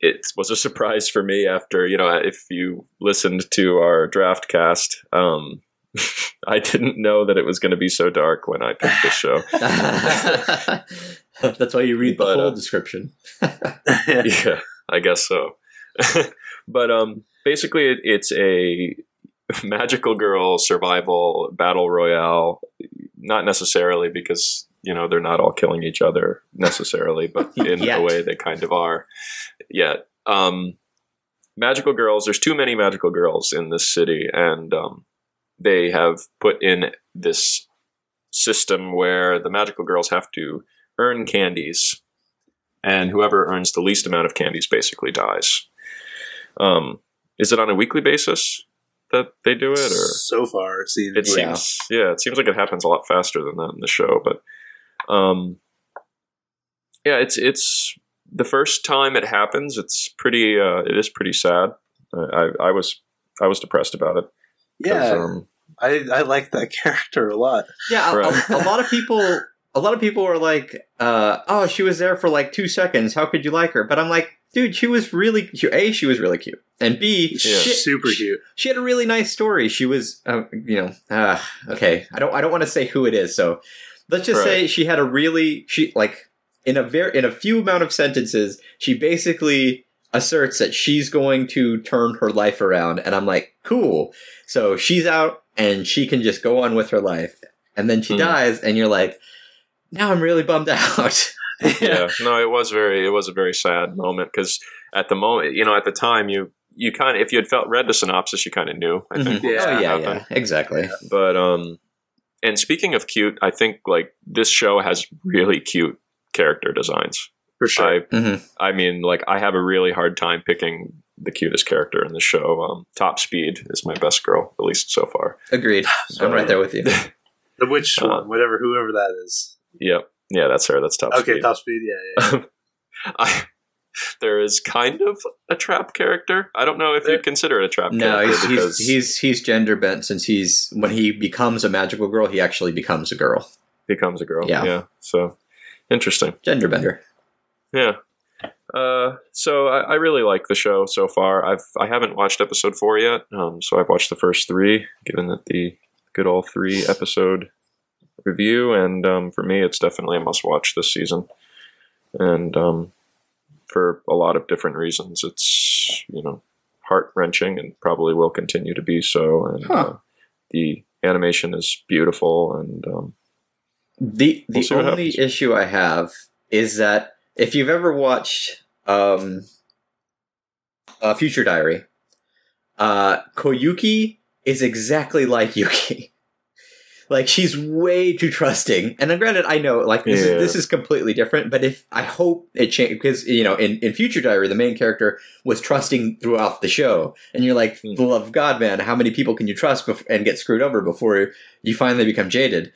it was a surprise for me after you know if you listened to our draft cast. Um, I didn't know that it was going to be so dark when I picked this show. That's why you read the But, whole uh, description. yeah, I guess so. but um, basically, it, it's a magical girl survival battle royale. Not necessarily because you know they're not all killing each other necessarily, but in a way they kind of are. Yet, um, magical girls. There's too many magical girls in this city, and um, they have put in this system where the magical girls have to earn candies and whoever earns the least amount of candies basically dies. Um, is it on a weekly basis that they do it, or so far, it seems. it Yeah. seems? Yeah, it seems like it happens a lot faster than that in the show. But um, yeah, it's it's the first time it happens. It's pretty. Uh, it is pretty sad. I, I, I was I was depressed about it. yeah, um, I, I like that character a lot. Yeah, a, Right. a, a lot of people. A lot of people are like, uh, "Oh, she was there for like two seconds. How could you like her?" But I'm like, dude, she was really she- a. She was really cute, and b. Yeah. She, Super cute. She had a really nice story. She was, uh, you know, uh, okay. I don't. I don't want to say who it is. So let's just say she had a really she like in a very in a few amount of sentences. She basically asserts that she's going to turn her life around, and I'm like, cool. So she's out, and she can just go on with her life, and then she Hmm. dies, and you're like, now I'm really bummed out. yeah, no, it was very, it was a very sad moment because at the moment, you know, at the time, you you kind of, if you had felt read the synopsis, you kind of knew. I think. Mhm. Yeah. oh yeah, happen. yeah, exactly. But um, and speaking of cute, I think like this show has really cute character designs. for sure. I hmm I mean, like I have a really hard time picking the cutest character in the show. Um, Top Speed is my best girl, at least so far. Agreed. I'm right there with you. the which Uh, one, whatever, whoever that is. Yep, yeah, that's her. That's Top Okay, Speed. top speed. Yeah, yeah. I, there is kind of a trap character. I don't know if you'd consider it a trap No, character he's, he's because he's he's gender bent since he's when he becomes a magical girl, he actually becomes a girl. becomes a girl. Yeah. yeah. So interesting. Gender bender. Yeah. Uh, so I, I really like the show so far. I've I haven't watched episode four yet. Um, so I've watched the first three, given that the good all three episode review, and um, for me, it's definitely a must watch this season. And um, for a lot of different reasons, it's you know heart wrenching and probably will continue to be so. And Huh. uh, the animation is beautiful, and um, The the We'll only issue I have is that if you've ever watched um, uh, Future Diary, uh, Koyuki is exactly like Yuki. like she's way too trusting. And then granted, I know like this Yeah. is this is completely different. But if I hope it changes because you know in in Future Diary the main character was trusting throughout the show, and you're like, Hmm. the love of God, man, how many people can you trust bef- and get screwed over before you finally become jaded?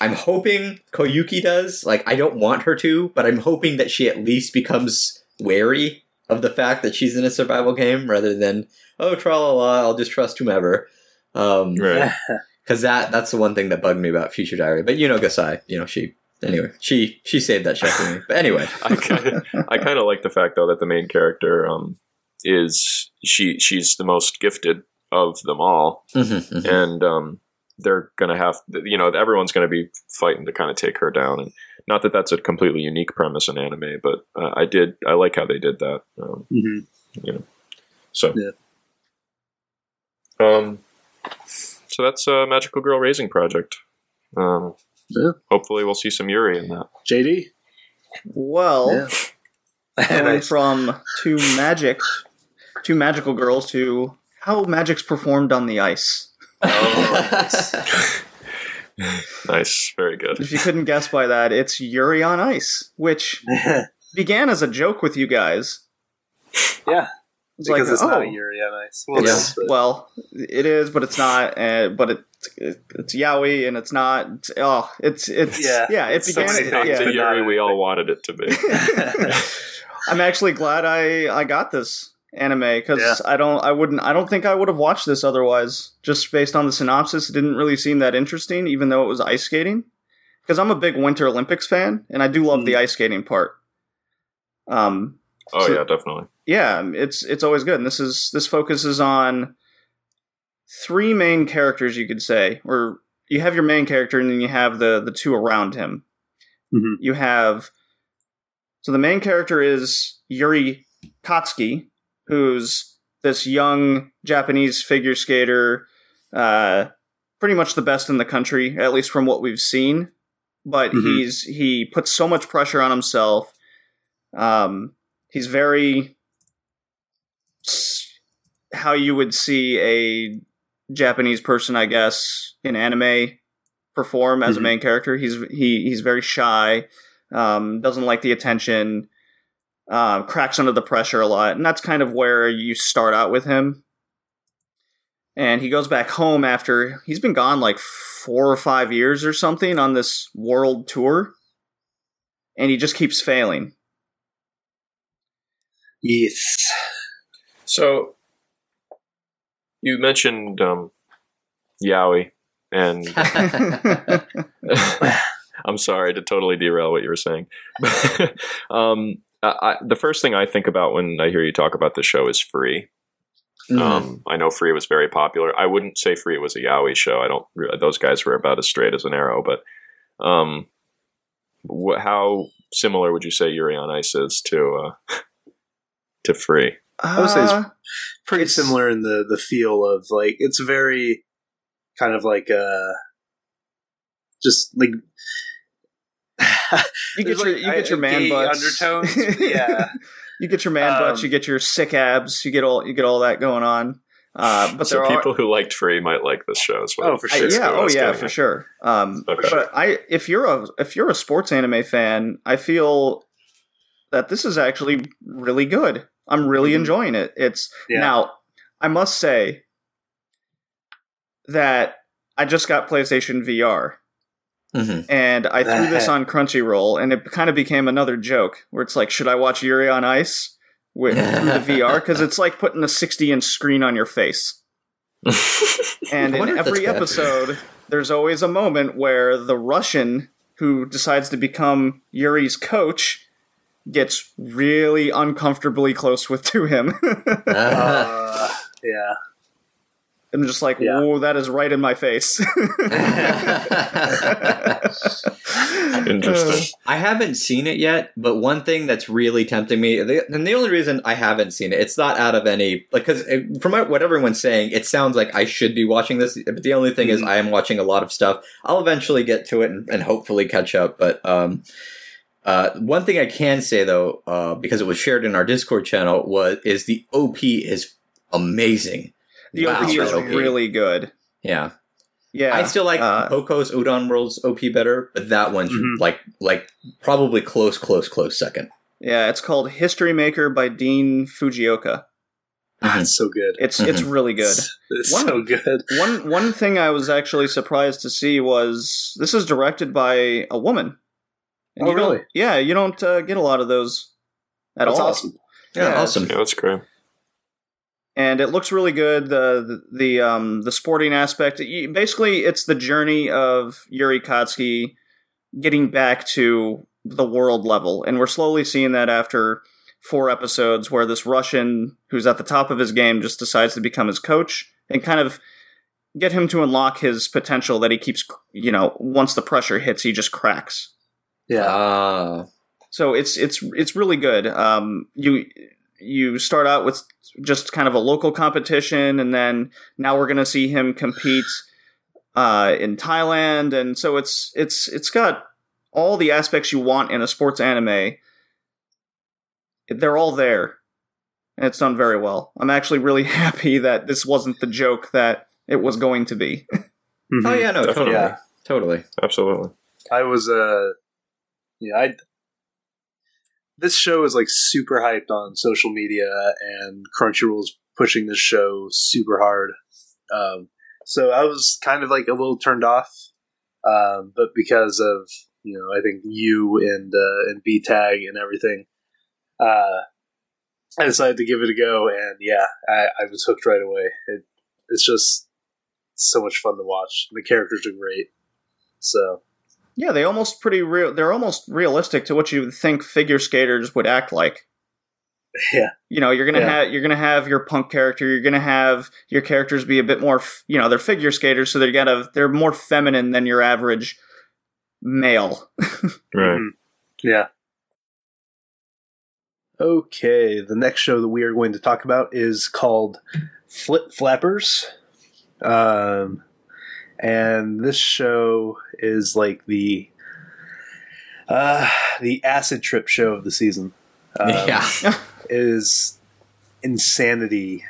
I'm hoping Koyuki does. Like, I don't want her to, but I'm hoping that she at least becomes wary of the fact that she's in a survival game rather than, oh, tra la la, I'll just trust whomever. Um, right. Because that that's the one thing that bugged me about Future Diary. But you know, Gasai, you know, she anyway, she she saved that show for me. But anyway, I kind of I kind of like the fact though that the main character um is she she's the most gifted of them all, Mhm, mhm. and um they're gonna have you know everyone's gonna be fighting to kind of take her down, and not that that's a completely unique premise in anime, but uh, I did I like how they did that. Um, Mhm. you know, so Yeah. um, so that's a Magical Girl Raising Project. Um, Yeah. hopefully we'll see some Yuri in that. JD. Well, Yeah. going Nice. from two magic, two magical girls to how magic's performed on the ice. Nice, very good. If you couldn't guess by that, it's Yuri on Ice, which began as a joke with you guys. yeah, It's because like, it's oh, not a Yuri on Ice. Well, Yeah. it's, but- well, it is, but it's not. Uh, but it's it's Yaoi, and it's not. It's, oh, it's it's Yeah. yeah. It It's so began. many Not things, the yeah. Yuri we all wanted it to be. I'm actually glad I I got this anime because Yeah. I don't I wouldn't I don't think I would have watched this otherwise. Just based on the synopsis, it didn't really seem that interesting, even though it was ice skating. Because I'm a big Winter Olympics fan, and I do love the ice skating part. Um, Oh So- yeah, definitely. Yeah, it's it's always good. And this is this focuses on three main characters, you could say, or you have your main character, and then you have the the two around him. Mhm. You have so the main character is Yuri Katsuki, who's this young Japanese figure skater, uh, pretty much the best in the country, at least from what we've seen. But Mhm. he's he puts so much pressure on himself. Um, he's very how you would see a Japanese person, I guess, in anime perform as a Mhm. main character. He's he he's very shy, um, doesn't like the attention, uh, cracks under the pressure a lot, and that's kind of where you start out with him. And he goes back home after he's been gone like four or five years or something on this world tour, and he just keeps failing. yes. So you mentioned um, Yaoi, and I'm sorry to totally derail what you were saying. um, I, I, the first thing I think about when I hear you talk about the show is Free. Mhm. Um, I know Free was very popular. I wouldn't say Free was a Yaoi show. I don't. Those guys were about as straight as an arrow. But um, wh- how similar would you say Yuri on Ice is to uh, to Free? Would say it's Uh, Pretty It's- similar in the the feel of like it's very kind of like uh just like you get your like, you get your I- man gay butts. undertones, yeah. you get your man butts. Um, You get your sick abs. You get all you get all that going on. Uh, but so there are people who liked Free might like this show as well. Oh, for sure. That's yeah, oh yeah, for at. sure. Um, Okay. But I, if you're a if you're a sports anime fan, I feel that this is actually really good. I'm really Mhm. enjoying it. It's Yeah. now, I must say that I just got PlayStation VR Mhm. and I threw this on Crunchyroll, and it kind of became another joke where it's like, should I watch Yuri on Ice with the VR? Because it's like putting a 60 inch screen on your face. And in wonder if that's every episode, there's always a moment where the Russian who decides to become Yuri's coach gets really uncomfortably close with to him. uh, yeah. I'm just like, Yeah. whoa, that is right in my face. Interesting. I haven't seen it yet, but one thing that's really tempting me, the- and the only reason I haven't seen it, it's not out of any like because from what everyone's saying, it sounds like I should be watching this. But the only thing is, Mhm. I am watching a lot of stuff. I'll eventually get to it and, and hopefully catch up. But um, uh, one thing I can say though, uh, because it was shared in our Discord channel, was is the OP is amazing. the Wow, OP is OP. really good. Yeah. Yeah. I still like uh, Poco's Udon World's OP better, but that one's Mhm. like like probably close, close, close second. Yeah, it's called History Maker by Dean Fujioka. Ah, it's so good. It's it's really good. It's One- so good. One one thing I was actually surprised to see was this is directed by a woman. Oh, you don't- really? Yeah, you don't uh, get a lot of those at That's all. awesome. Yeah, Yeah, awesome. Yeah, that's great. and it looks really good. The the, the um the sporting aspect. Basically, it's the journey of Yuri Katsuki getting back to the world level, and we're slowly seeing that after four episodes, where this Russian who's at the top of his game just decides to become his coach and kind of get him to unlock his potential that he keeps. You know, once the pressure hits, he just cracks. Yeah. Ah, So it's it's it's really good. Um, you you start out with just kind of a local competition, and then now we're going to see him compete uh, in Thailand, and so it's it's it's got all the aspects you want in a sports anime. They're all there, and it's done very well. I'm actually really happy that this wasn't the joke that it was going to be. Mhm. oh yeah, no, totally, Yeah. totally. Absolutely. I was uh yeah, I this show is like super hyped on social media and Crunchyroll's pushing this show super hard. Um so I was kind of like a little turned off. Um but because of, you know, I think you and uh and B tag and everything, uh I decided to give it a go and yeah, I, I was hooked right away. It it's just so much fun to watch. The characters are great. So yeah, they almost pretty real. They're almost realistic to what you would think figure skaters would act like. yeah. you know you're gonna Yeah. have you're gonna have your punk character you're gonna have your characters be a bit more f- you know they're figure skaters so they're gotta they're more feminine than your average male Right. Mhm. Yeah. Okay, the next show that we are going to talk about is called Flip Flappers. Um, and this show is like the uh, the acid trip show of the season. Um, yeah, is insanity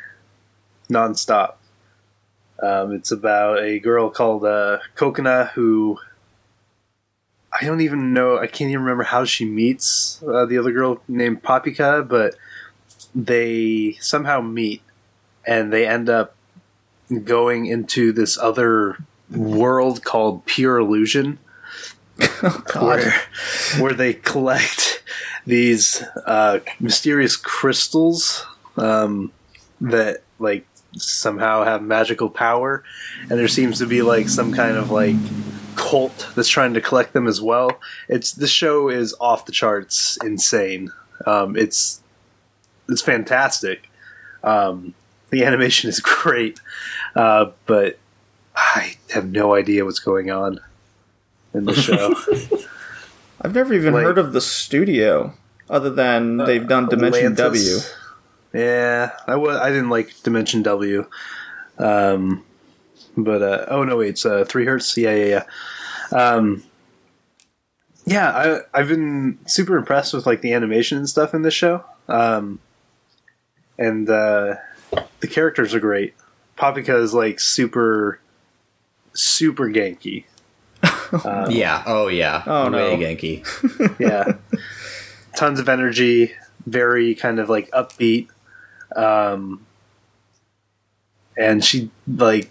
nonstop. Um, it's about a girl called uh, Kokona who I don't even know. I can't even remember how she meets uh, the other girl named Papika, but they somehow meet and they end up going into this other world called Pure Illusion where, where they collect these uh, mysterious crystals um, that like somehow have magical power. And there seems to be like some kind of like cult that's trying to collect them as well. It's this show is off the charts insane. Um, it's it's fantastic. Um, the animation is great. Uh, but i have no idea what's going on in the show i've never even Like- heard of the studio other than they've done dimension w Yeah, I was. I didn't like Dimension W. Um, but uh, oh no, wait, it's uh, three hertz. Yeah, yeah, yeah. Um, yeah, I I've been super impressed with like the animation and stuff in this show. Um, and uh, the characters are great. Papika is like super, super ganky. Um, Yeah. Oh yeah. Oh, no. Way Genki. yeah tons of energy very kind of like upbeat um and she like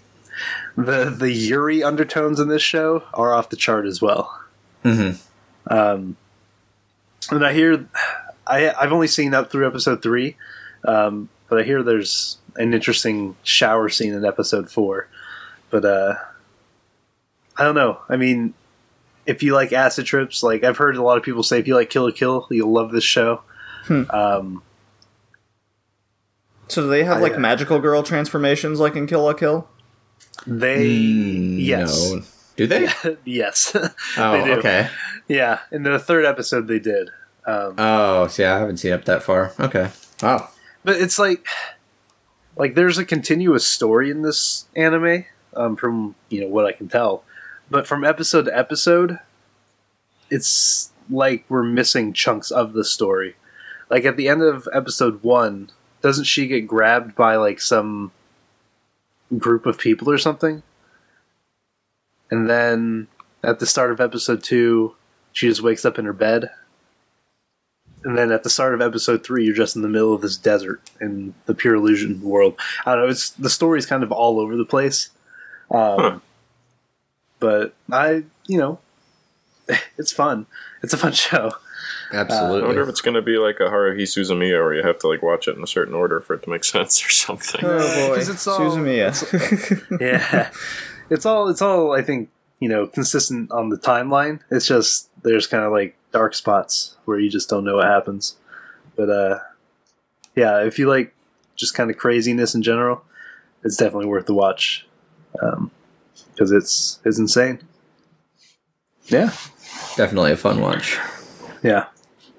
the the yuri undertones in this show are off the chart as well hmm um and i hear i i've only seen up through episode three um but i hear there's an interesting shower scene in episode four but uh i don't know i mean if you like acid trips, like I've heard a lot of people say, if you like Kill la Kill, you'll love this show. Hmm. Um, So do they have I, like uh, magical girl transformations like in Kill la Kill? they yes, No. Do they? yes, Oh, They do. okay. yeah. In the third episode, they did. Um, Oh, see, I haven't seen up that far. Okay. Wow. but it's like, like there's a continuous story in this anime, um, from you know what I can tell. But from episode to episode, it's like we're missing chunks of the story. Like at the end of episode one, doesn't she get grabbed by like some group of people or something? And then at the start of episode two, she just wakes up in her bed. And then at the start of episode three, you're just in the middle of this desert in the pure illusion world. I don't know. It's the story's kind of all over the place. Um, Huh. But I, you know, it's fun. It's a fun show. Absolutely. I wonder if it's going to be like a Haruhi Suzumiya where you have to like watch it in a certain order for it to make sense or something. Oh boy, 'cause it's all- Suzumiya. yeah, it's all it's all I think you know consistent on the timeline. It's just there's kind of like dark spots where you just don't know what happens. But uh, yeah, if you like just kind of craziness in general, it's definitely worth the watch because it's it's insane. Yeah, Definitely a fun watch. yeah,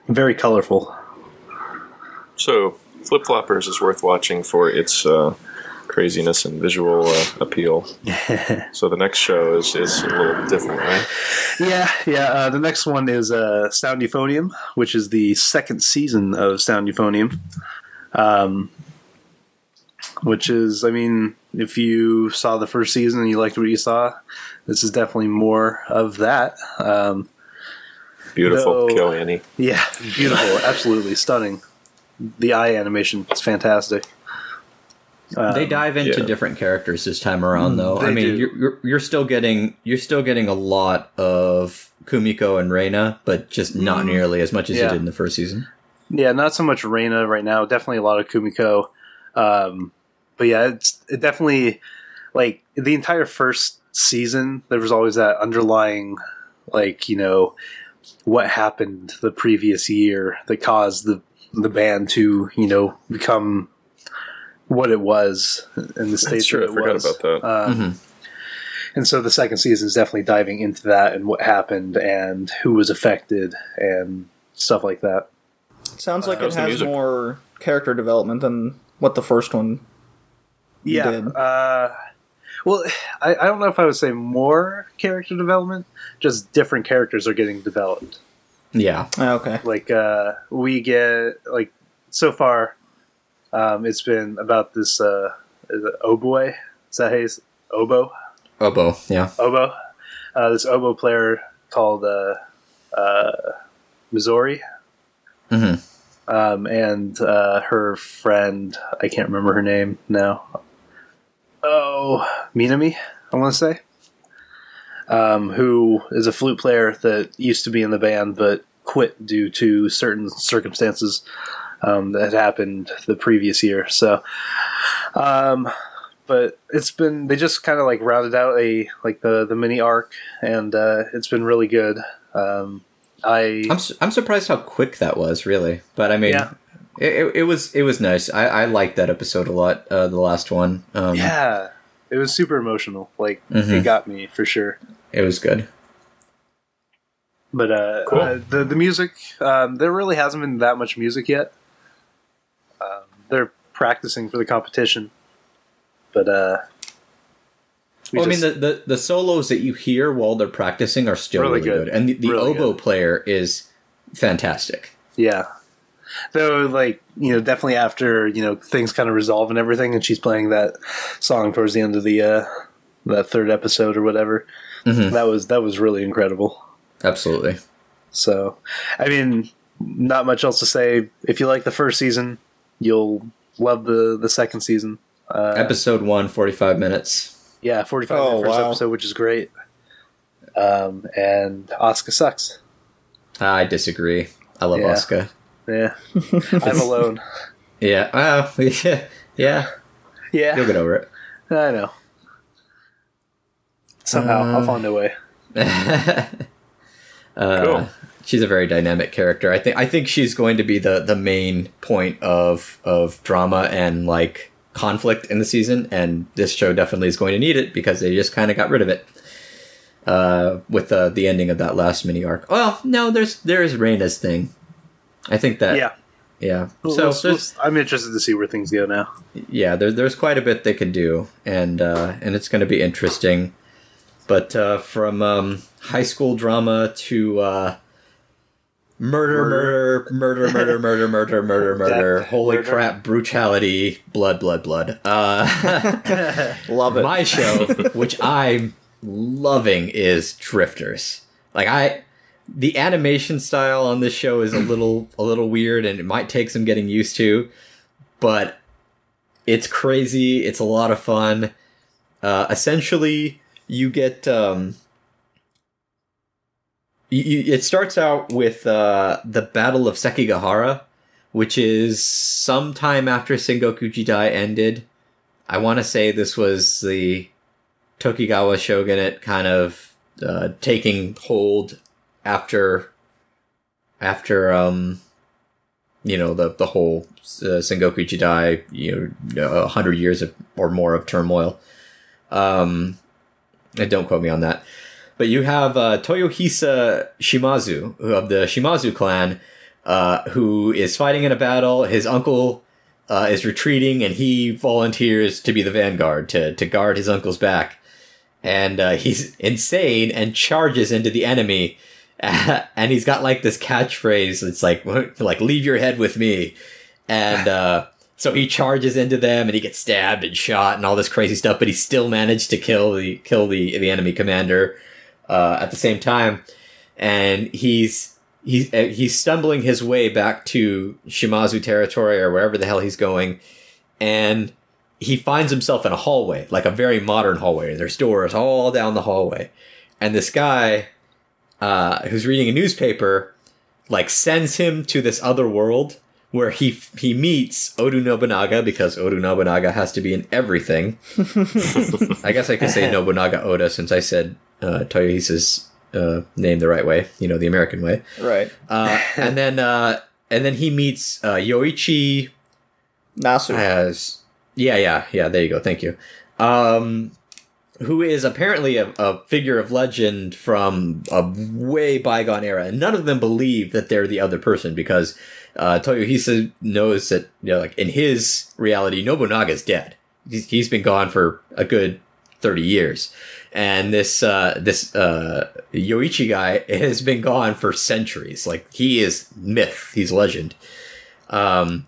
very colorful. So, Flip Flappers is worth watching for its uh, craziness and visual uh, appeal. so the next show is, is a little different, right? Yeah, yeah. Uh, the next one is uh, Sound Euphonium, which is the second season of Sound Euphonium. Um, which is, I mean, if you saw the first season and you liked what you saw, this is definitely more of that. Um, Beautiful. No. KyoAni. yeah, beautiful, absolutely stunning. The eye animation is fantastic. Um, they dive into yeah. different characters this time around, though. I mean, you're, you're you're still getting you're still getting a lot of Kumiko and Reina, but just not Mm. nearly as much as Yeah. you did in the first season. Yeah, not so much Reina right now. Definitely a lot of Kumiko. Um, but yeah, it's it definitely like the entire first season. There was always that underlying, like you know, what happened the previous year that caused the the band to you know become what it was in the state That's true. that I forgot was. about that. Um, Mhm. And so the second season is definitely diving into that and what happened and who was affected and stuff like that. Sounds like it has more character development than what the first one. Yeah. did. Uh, well, I, I don't know if I would say more character development. Just different characters are getting developed. Yeah, Ah, okay. Like uh, we get like so far, um, it's been about this uh, is oboe. Is that how you s- oboe? Obo. Yeah, Oboe. Uh, this oboe player called uh, uh, Mizore. hmm um, and uh, her friend I can't remember her name now. Oh, Minami, I want to say, um, who is a flute player that used to be in the band but quit due to certain circumstances um, that had happened the previous year. So, um, but it's been they just kind of like rounded out a like the the mini arc, and uh, it's been really good. Um, I I'm su- I'm surprised how quick that was, really. But I mean, Yeah. It, it, it was it was nice. I, I liked that episode a lot. Uh, the last one. Um, Yeah, it was super emotional. Like Mhm. it got me for sure. it was good. But uh, Cool. uh, the the music, um, there really hasn't been that much music yet. Um, they're practicing for the competition. But uh, we Well, I mean, the, the, the solos that you hear while they're practicing are still Really really, good. good. and the, the Really oboe good. player is fantastic. yeah. Though, like you know, definitely after you know things kind of resolve and everything, and she's playing that song towards the end of the uh, that third episode or whatever. Mhm. That was that was really incredible. Absolutely. So, I mean, not much else to say. If you like the first season, you'll love the the second season. Uh, Episode one, 45 minutes. yeah, forty five Oh, minute first wow. episode, which is great. Um, and Asuka sucks. I disagree. I love Yeah. Asuka. Yeah, I'm alone. Yeah. Well, yeah. Yeah. Yeah, You'll get over it. I know. Somehow, Uh, I'll find a way. uh, Cool. She's a very dynamic character. I think. I think she's going to be the the main point of of drama and like conflict in the season. And this show definitely is going to need it because they just kind of got rid of it uh, with the the ending of that last mini arc. Well, no, there's there is Reina's thing. I think that. yeah, Yeah. We'll- So we'll- I'm interested to see where things go now. yeah, there, there's quite a bit they could do, and uh, and it's going to be interesting. But uh, from um, high school drama to uh, murder, murder, murder, murder, murder, murder, murder, murder, Death, holy murder. crap, brutality, blood, blood, blood. Uh, Love it. my show, which I'm loving, is Drifters. Like I, the animation style on this show is a little a little weird, and it might take some getting used to, but it's crazy. It's a lot of fun. Uh, essentially, you get um, you, it starts out with uh, the Battle of Sekigahara, which is sometime after Sengoku Jidai ended. I want to say this was the Tokugawa shogunate kind of uh, taking hold after after um you know the the whole uh, Sengoku Jidai you know a hundred years of, or more of turmoil. Um, don't quote me on that. But you have uh, Toyohisa Shimazu of the Shimazu clan, uh, who is fighting in a battle. His uncle uh, is retreating, and he volunteers to be the vanguard to to guard his uncle's back. And uh, he's insane and charges into the enemy. and he's got like this catchphrase. It's like like leave your head with me. And uh, so he charges into them, and he gets stabbed and shot and all this crazy stuff. But he still managed to kill the kill the the enemy commander uh, at the same time. And he's he's uh, he's stumbling his way back to Shimazu territory or wherever the hell he's going, and he finds himself in a hallway, like a very modern hallway. There's doors all down the hallway, and this guy uh, who's reading a newspaper like sends him to this other world where he he meets Oda Nobunaga because Oda Nobunaga has to be in everything. I guess I could say Nobunaga Oda since I said uh, Toyohisa's uh, name the right way, you know, the American way. Right. Uh, and then uh, and then he meets uh, Yoichi Nasu. as yeah yeah yeah there you go thank you um who is apparently a, a figure of legend from a way bygone era and none of them believe that they're the other person because uh toyohisa knows that you know like in his reality nobunaga's dead. He's, he's been gone for a good 30 years. And this uh this uh yoichi guy has been gone for centuries. Like he is myth. He's legend. Um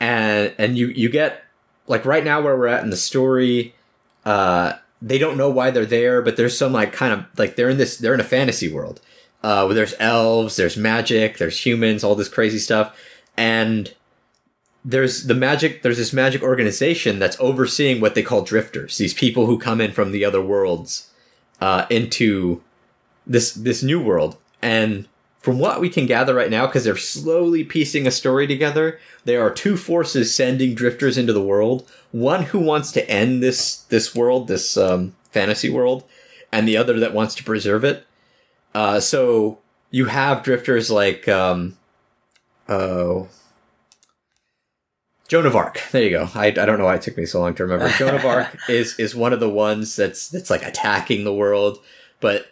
and and you you get like right now where we're at in the story uh they don't know why they're there but there's some like kind of like they're in this they're in a fantasy world uh where there's elves there's magic there's humans all this crazy stuff. And there's the magic there's this magic organization that's overseeing what they call drifters these people who come in from the other worlds uh into this this new world. And from what we can gather right now because they're slowly piecing a story together there are two forces sending drifters into the world one who wants to end this this world this um, fantasy world and the other that wants to preserve it uh, so you have drifters like um, oh Joan of Arc. There you go. I, I don't know why it took me so long to remember. Joan of Arc is is one of the ones that's that's like attacking the world, but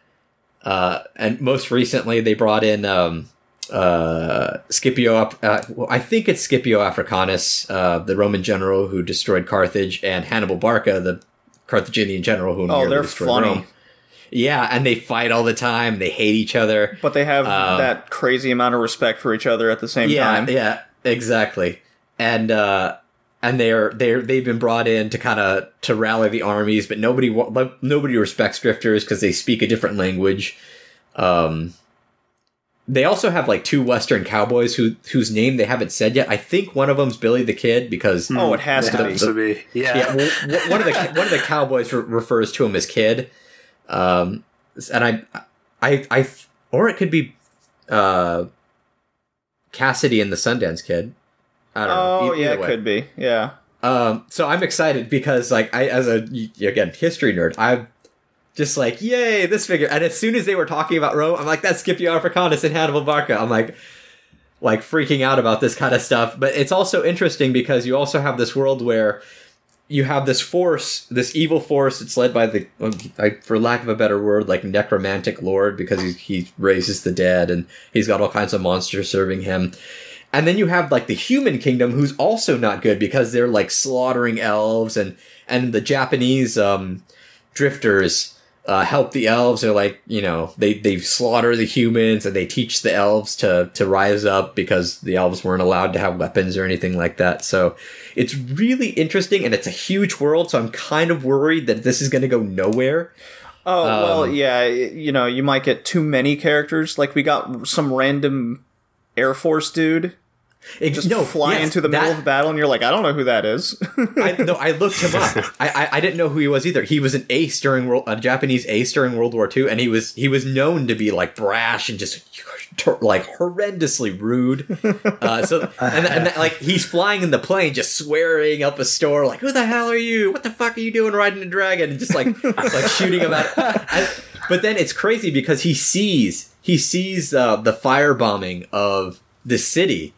uh, and most recently they brought in um, uh, Scipio. Uh, well, I think it's Scipio Africanus, uh, the Roman general who destroyed Carthage, and Hannibal Barca, the Carthaginian general who Oh, they're destroyed funny. Rome. Yeah, and they fight all the time. They hate each other. But they have Um, that crazy amount of respect for each other at the same yeah, time. yeah, exactly. And uh, and they're they're they've been brought in to kind of to rally the armies, but nobody nobody respects drifters because they speak a different language. Um, they also have like two Western cowboys who whose name they haven't said yet. I think one of them's Billy the Kid because Oh, it has It to be. has to be. Yeah. yeah, well, one of the one of the cowboys re- refers to him as Kid, um, and I, I, I, or it could be uh, Cassidy and the Sundance Kid. I don't know. Oh, yeah, it could be. Yeah. Um, so I'm excited because, like, I as a again history nerd, I'm just like, yay, this figure. And as soon as they were talking about Rome, I'm like, that's Scipio Africanus and Hannibal Barca. I'm like, like freaking out about this kind of stuff. But it's also interesting because you also have this world where you have this force, this evil force. It's led by the, like, for lack of a better word, like necromantic lord because he he raises the dead and he's got all kinds of monsters serving him. And then you have like the human kingdom, who's also not good because they're like slaughtering elves, and and the Japanese um, drifters uh, help the elves. They're like you know they they slaughter the humans and they teach the elves to to rise up because the elves weren't allowed to have weapons or anything like that. So it's really interesting and it's a huge world. So I'm kind of worried that this is going to go nowhere. Oh well, Um, yeah. You know, you might get too many characters. Like we got some random Air Force dude It, just no, fly yes, into the that- middle of a battle, and you're like, I don't know who that is. I, no, I looked him up. I, I, I didn't know who he was either. He was an ace during world, a Japanese ace during World War II, and he was he was known to be like brash and just like horrendously rude. Uh, so and, and like he's flying in the plane, just swearing up a store, like "Who the hell are you? What the fuck are you doing riding a dragon?" And just like like shooting him out. But then it's crazy because he sees he sees uh, the firebombing of the city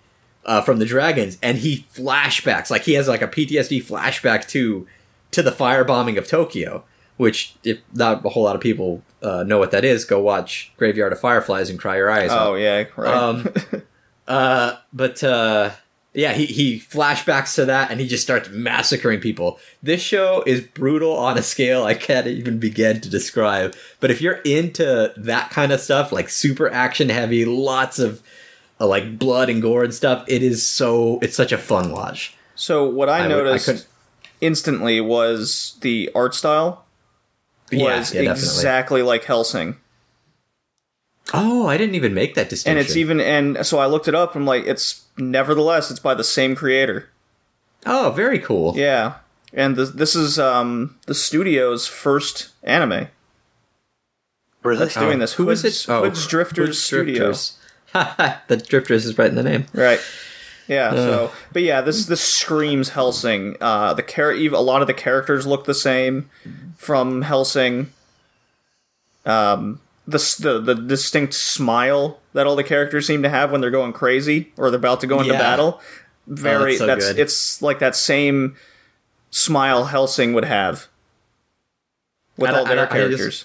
uh, from the dragons, and he flashbacks like he has like a PTSD flashback to to the firebombing of Tokyo. Which, if not a whole lot of people uh, know what that is, go watch Graveyard of Fireflies and cry your eyes out. oh yeah, right. Um, uh, but uh, yeah, he, he flashbacks to that and he just starts massacring people. This show is brutal on a scale I can't even begin to describe. But if you're into that kind of stuff, like super action heavy, lots of uh, like blood and gore and stuff, it is so it's such a fun watch. so what I, I would- I noticed couldn't- instantly was the art style was Yeah, yeah, definitely. exactly like Hellsing. Oh, I didn't even make that distinction. And it's even and so I looked it up. I'm like, it's nevertheless it's by the same creator. oh, very cool. Yeah, and this this is um the studio's first anime Really? that's doing this. Who is Hood's, it? Oh, Hood's Drifters Hood's Studio. Drifters. the Drifters is right in the name. Right. Yeah. So, but yeah, this this screams Hellsing. Uh, the char- a lot of the characters look the same from Hellsing. Um, the the the distinct smile that all the characters seem to have when they're going crazy or they're about to go into Yeah. battle. Very. that's so that's it's like that same smile Hellsing would have with all their and I- I just- characters.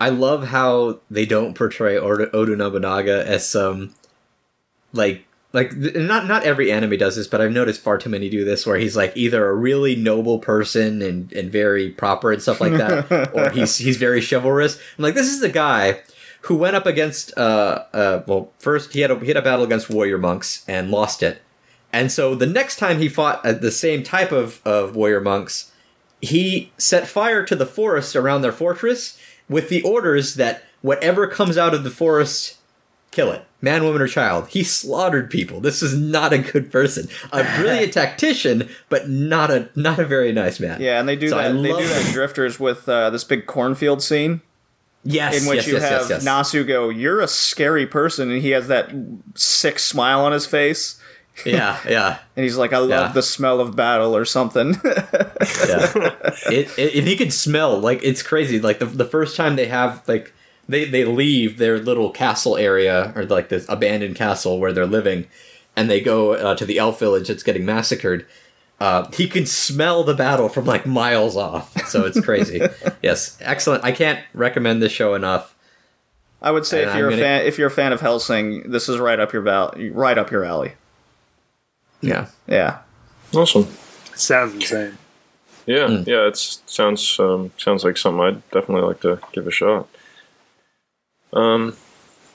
I love how they don't portray Oda, Nobunaga as some like like not not every anime does this, but I've noticed far too many do this where he's like either a really noble person and and very proper and stuff like that, or he's he's very chivalrous. I'm like, this is the guy who went up against uh uh well first he had a he had a battle against warrior monks and lost it, and so the next time he fought uh, the same type of of warrior monks, he set fire to the forest around their fortress with the orders that whatever comes out of the forest, kill it. Man, woman, or child. He slaughtered people. This is not a good person. A brilliant tactician, but not a not a very nice man. Yeah, and they do So that. They do that in. Drifters with uh, this big cornfield scene. Yes, in which yes, you yes, have yes. Nasu go, "You're a scary person," and he has that sick smile on his face, yeah, yeah, and he's like, "I love Yeah. the smell of battle" or something. yeah. it, it, and he can smell like it's crazy. Like the the first time they have like they they leave their little castle area or like this abandoned castle where they're living, and they go uh, to the elf village that's getting massacred. Uh, he can smell the battle from like miles off, so it's crazy. yes, excellent. I can't recommend this show enough. I would say And if you're I'm a gonna- fan, if you're a fan of Hellsing, this is right up your val- right up your alley. Yeah. Yeah. Awesome. Sounds insane. Yeah, Mm. yeah. It sounds um, sounds like something I'd definitely like to give a shot. Um,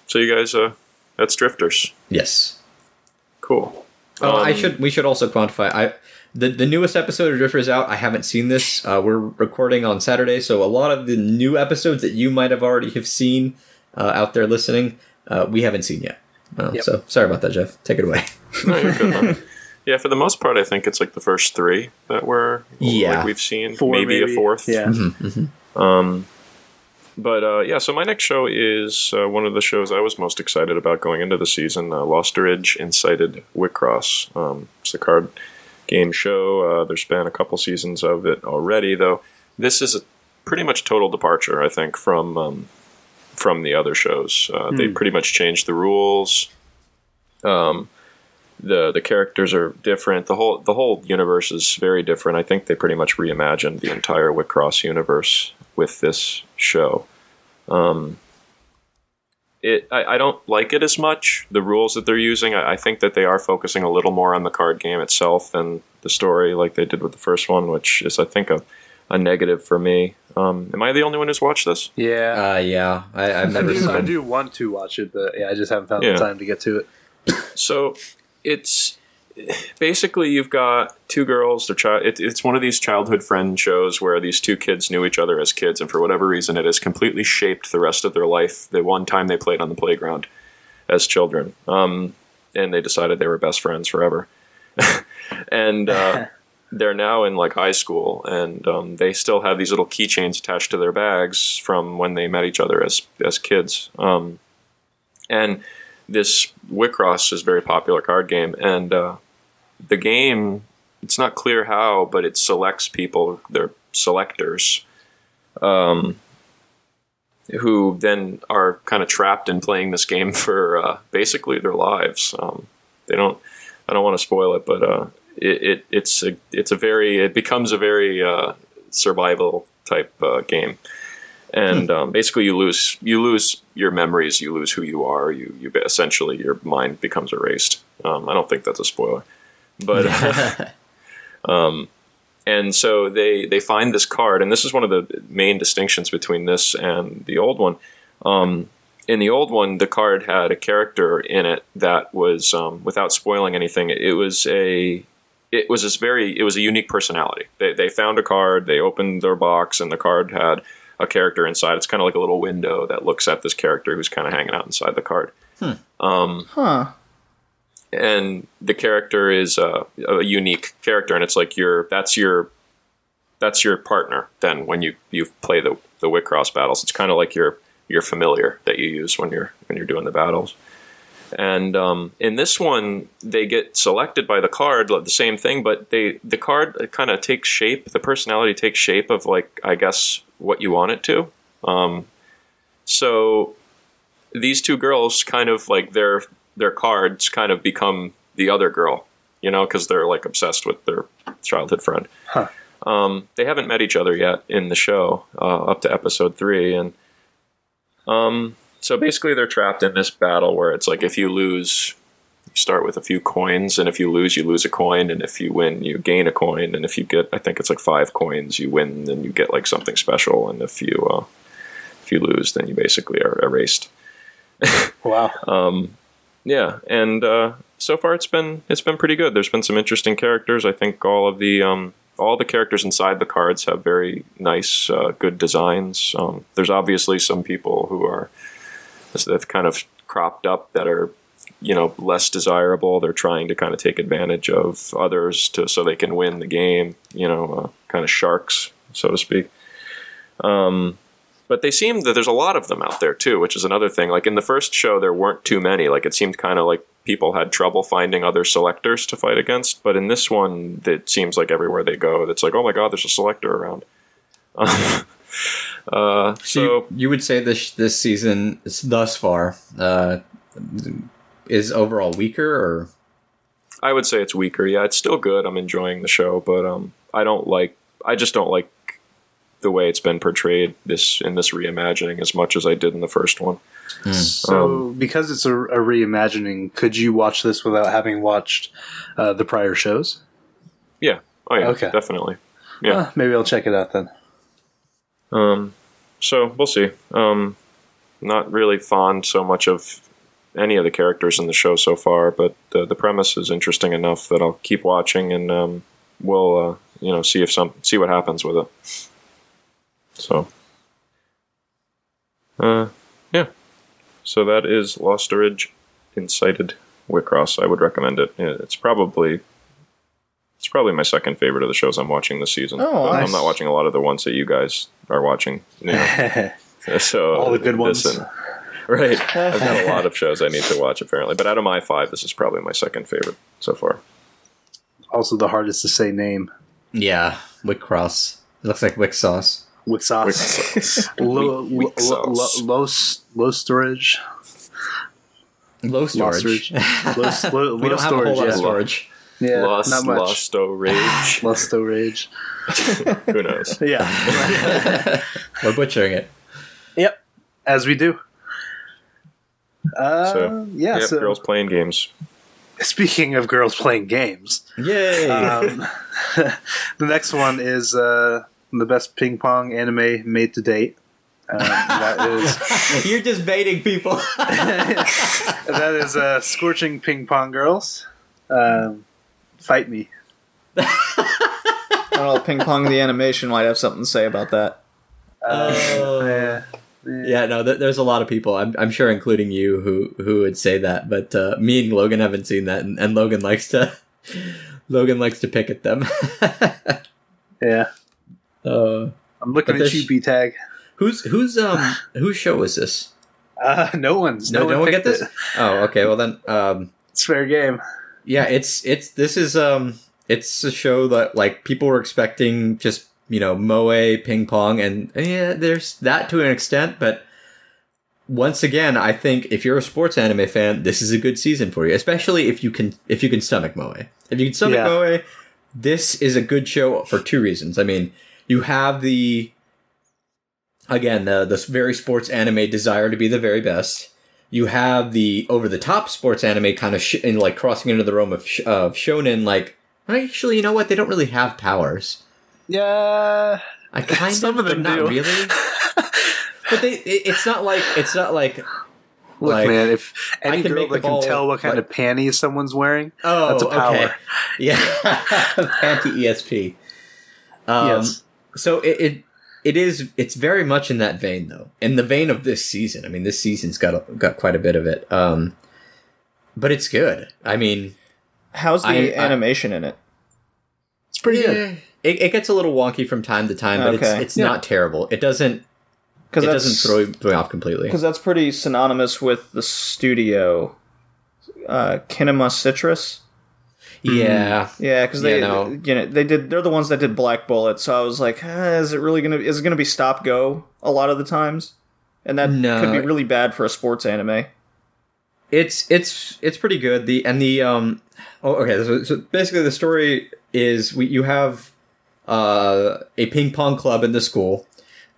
so you guys, uh, that's Drifters. Yes. Cool. Oh, I Um, should. We should also quantify. I the the newest episode of Drifter is out. I haven't seen this. Uh, we're recording on Saturday, so a lot of the new episodes that you might have already have seen uh, out there listening, uh, we haven't seen yet. Uh, Yep. So sorry about that, Jeff. Take it away. No, you're good. man. yeah, for the most part, I think it's like the first three that we're Yeah. like we've seen. Four, maybe, a fourth. Yeah. Mm-hmm. Um, but uh, yeah, so my next show is uh, one of the shows I was most excited about going into the season. Uh, Losteridge Incited Wicross. Um, it's a card game show. Uh, there's been a couple seasons of it already, though. This is a pretty much total departure, I think, from um, from the other shows. Uh, They pretty much changed the rules. Um, the the characters are different. The whole the whole universe is very different. I think they pretty much reimagined the entire Wicross universe with this show. Um, it I, I don't like it as much. The rules that they're using, I, I think that they are focusing a little more on the card game itself than the story, like they did with the first one, which is I think a a negative for me. Um, am I the only one who's watched this? Yeah. Uh, yeah, I, I've I never do, I do want to watch it, but yeah, I just haven't found Yeah. the time to get to it. So it's basically you've got two girls. They're child. It, it's one of these childhood friend shows where these two kids knew each other as kids, and for whatever reason, it has completely shaped the rest of their life. The one time they played on the playground as children, um, and they decided they were best friends forever. and uh, they're now in like high school, and um, they still have these little keychains attached to their bags from when they met each other as as kids. Um, and this Wicross is a very popular card game, and uh, the game it's not clear how, but it selects people. They're selectors, um, who then are kind of trapped in playing this game for uh, basically their lives. Um, they don't. I don't want to spoil it, but uh, it, it it's a it's a very it becomes a very uh, survival type uh, game and um, basically you lose you lose your memories, you lose who you are, you you essentially your mind becomes erased. Um, I don't think that's a spoiler, but um, and so they they find this card, and this is one of the main distinctions between this and the old one. Um, in the old one, the card had a character in it that was, um, without spoiling anything, it was a it was this very it was a unique personality. They they found a card, they opened their box, and the card had a character inside. It's kind of like a little window that looks at this character who's kind of hanging out inside the card. Um, Huh. and the character is a, a unique character, and it's like your that's your that's your partner. Then when you you play the the Wicross battles, it's kind of like your your familiar that you use when you're when you're doing the battles. And um, in this one, they get selected by the card, the same thing, but they the card kind of takes shape. The personality takes shape of like I guess what you want it to. Um, so these two girls kind of like their their cards kind of become the other girl, you know, because they're like obsessed with their childhood friend. Huh. Um, they haven't met each other yet in the show uh, up to episode three, and um, so basically they're trapped in this battle where it's like if you lose, you start with a few coins, and if you lose, you lose a coin, and if you win, you gain a coin, and if you get, I think it's like five coins, you win, then you get like something special, and if you uh, if you lose, then you basically are erased. Wow. Um, yeah, and uh, so far it's been it's been pretty good. There's been some interesting characters. I think all of the um, all the characters inside the cards have very nice, uh, good designs. Um, there's obviously some people who are they've kind of cropped up that are you know less desirable. They're trying to kind of take advantage of others to so they can win the game. You know, uh, kind of sharks, so to speak. Um, but they seem that there's a lot of them out there too, which is another thing. Like in the first show, there weren't too many. Like it seemed kind of like people had trouble finding other selectors to fight against. But in this one, it seems like everywhere they go, it's like, oh my god, there's a selector around. uh, So so you, you would say this this season thus far uh, is overall weaker, or I would say it's weaker. Yeah, it's still good. I'm enjoying the show, but um, I don't like. I just don't like the way it's been portrayed this in this reimagining as much as I did in the first one. So, because it's a, a reimagining, could you watch this without having watched uh, the prior shows? Yeah. Oh yeah. Okay. Definitely. Yeah. Uh, maybe I'll check it out then. Um, so we'll see. Um, not really fond so much of any of the characters in the show so far, but the the premise is interesting enough that I'll keep watching and um, we'll uh, you know see if some see what happens with it. So, uh, yeah. So that is Lost Ridge, Incited Wicross. I would recommend it. It's probably it's probably my second favorite of the shows I'm watching this season. Oh, nice. I'm not watching a lot of the ones that you guys are watching. you know. So All the good ones. listen. Right. I've got a lot of shows I need to watch apparently, but out of my five, this is probably my second favorite so far. also, the hardest to say name. Yeah, Wick Cross. It looks like Wick sauce. Wick sauce. Wick Low, low, low, sauce. low, s- low storage. Low storage. storage. Low, low, we don't have a whole storage. lot of storage. Yeah, Lost, not much. Losto Rage. Low storage. Who knows? Yeah. We're butchering it. yep. As we do. Uh, So, yeah. Yep, so girls playing games. speaking of girls playing games, Yay! um, the next one is uh, the best ping pong anime made to date. Um, that is You're just baiting people. that is uh, Scorching Ping Pong Girls. Um, fight me. I don't know. Ping Pong the animation might have something to say about that. Oh. Yeah. Yeah, no, th- there's a lot of people. I'm, I'm sure, including you, who who would say that. But uh, me and Logan haven't seen that, and, and Logan likes to Logan likes to pick at them. Yeah. uh, I'm looking at you, B Tag. who's who's um whose show is this? Uh, no one's. No, no, one get this. it. Oh, okay. Well then, um, It's fair game. yeah, it's it's this is um it's a show that like people were expecting just you know moe ping pong and yeah there's that to an extent but once again i think if you're a sports anime fan this is a good season for you especially if you can if you can stomach moe. If you can stomach Yeah. moe this is a good show for two reasons. I mean you have the again the the very sports anime desire to be the very best. You have the over the top sports anime kind of sh- and like crossing into the realm of, sh- of shonen like actually you know what? They don't really have powers Yeah. i kind Some of of them but not do. really but they it, it's not like it's not like Look, Like, man, if any can girl make the that can tell what kind like- of panties someone's wearing, oh that's a power. okay yeah panty esp um, yes. so it, it it is it's very much in that vein though in the vein of this season i mean this season's got a, got quite a bit of it um but it's good i mean How's the I- I- animation in it? It's pretty good. It, it gets a little wonky from time to time, but Okay. it's it's Yeah. not terrible. It doesn't Because it that's doesn't throw you off completely. because that's pretty synonymous with the studio, uh, Kinema Citrus. Yeah, Yeah, because they Yeah, no. you know they did they're the ones that did Black Bullet. So I was like, ah, is it really gonna is it gonna be stop go a lot of the times? And that No. could be really bad for a sports anime. it's it's it's pretty good. The and the um oh okay. So, so basically, the story is we you have uh a ping pong club in the school,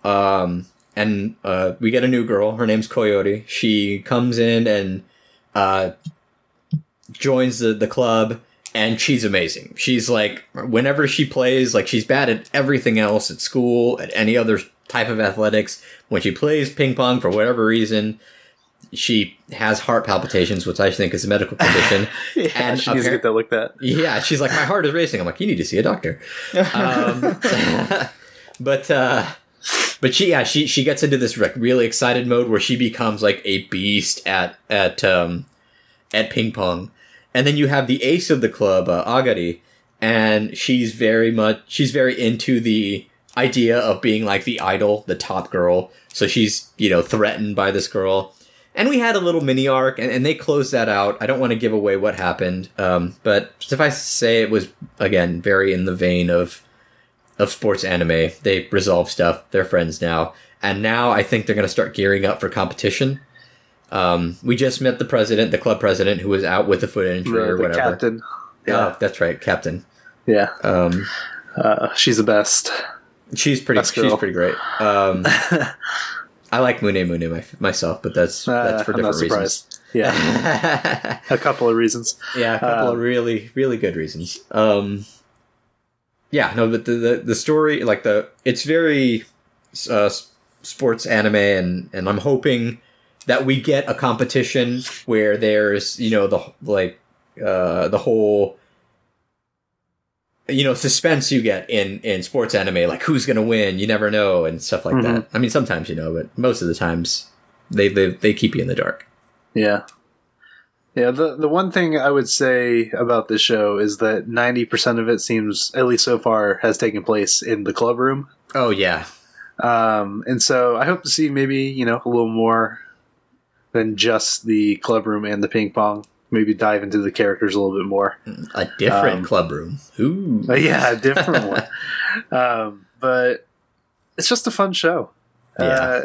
um and uh we get a new girl. Her name's Coyote. She comes in and uh joins the the club. And she's amazing. She's like, whenever she plays, like she's bad at everything else at school, at any other type of athletics. When she plays ping pong for whatever reason, she has heart palpitations, which I think is a medical condition. Yeah, And she needs to get that looked at. yeah, she's like, my heart is racing. I'm like, you need to see a doctor. Um, but uh, but she yeah she she gets into this like really excited mode where she becomes like a beast at at um, at ping pong, and then you have the ace of the club, uh, Agari, and she's very much she's very into the idea of being like the idol, the top girl. So she's you know threatened by this girl. And we had a little mini arc, and, and they closed that out. I don't want to give away what happened, um, but suffice to say, it was again very in the vein of of sports anime. They resolve stuff. They're friends now, and now I think they're going to start gearing up for competition. Um, we just met the president, the club president, who was out with a foot injury The, or the whatever. captain. Oh, that's right, captain. Yeah. Um, Uh, she's the best. She's pretty. She's pretty great. Um, I like Mune Mune my, myself, but that's that's Uh, for I'm different reasons. surprised. Yeah, a couple of reasons. Yeah, a couple of Um, really really good reasons. Um, yeah, no, but the, the the story, like the, it's very uh, sports anime, and and I'm hoping that we get a competition where there's you know the like uh, the whole you know suspense you get in in sports anime like who's gonna win you never know and stuff like that i mean sometimes you know but most of the times they they, they keep you in the dark Yeah. Yeah, the the one thing I would say about this show is that 90% of it seems at least so far has taken place in the club room. oh yeah Um, and so I hope to see maybe, you know, a little more than just the club room and the ping pong. Maybe dive into the characters a little bit more. a different Um, club room Ooh. Yeah, a different one. Um, but it's just a fun show. Yeah. Uh,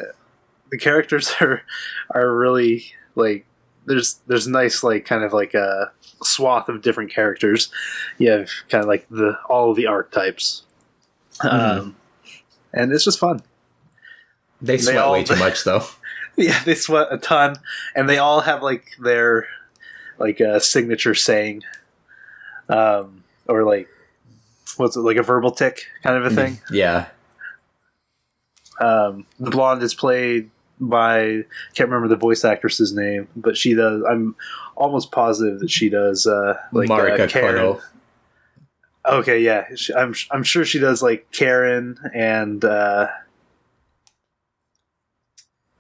the characters are are really like there's there's nice like kind of like a swath of different characters. You have kind of like the all of the archetypes. Um, and it's just fun. they they sweat all- way too much though Yeah, they sweat a ton, and they all have like their like a signature saying, um, or like what's it like a verbal tick kind of a thing. yeah Um, the blonde is played by can't remember the voice actress's name, but she does. I'm almost positive that she does uh, like marika uh, Karen. Okay, yeah, she, I'm I'm sure she does like Karen and uh,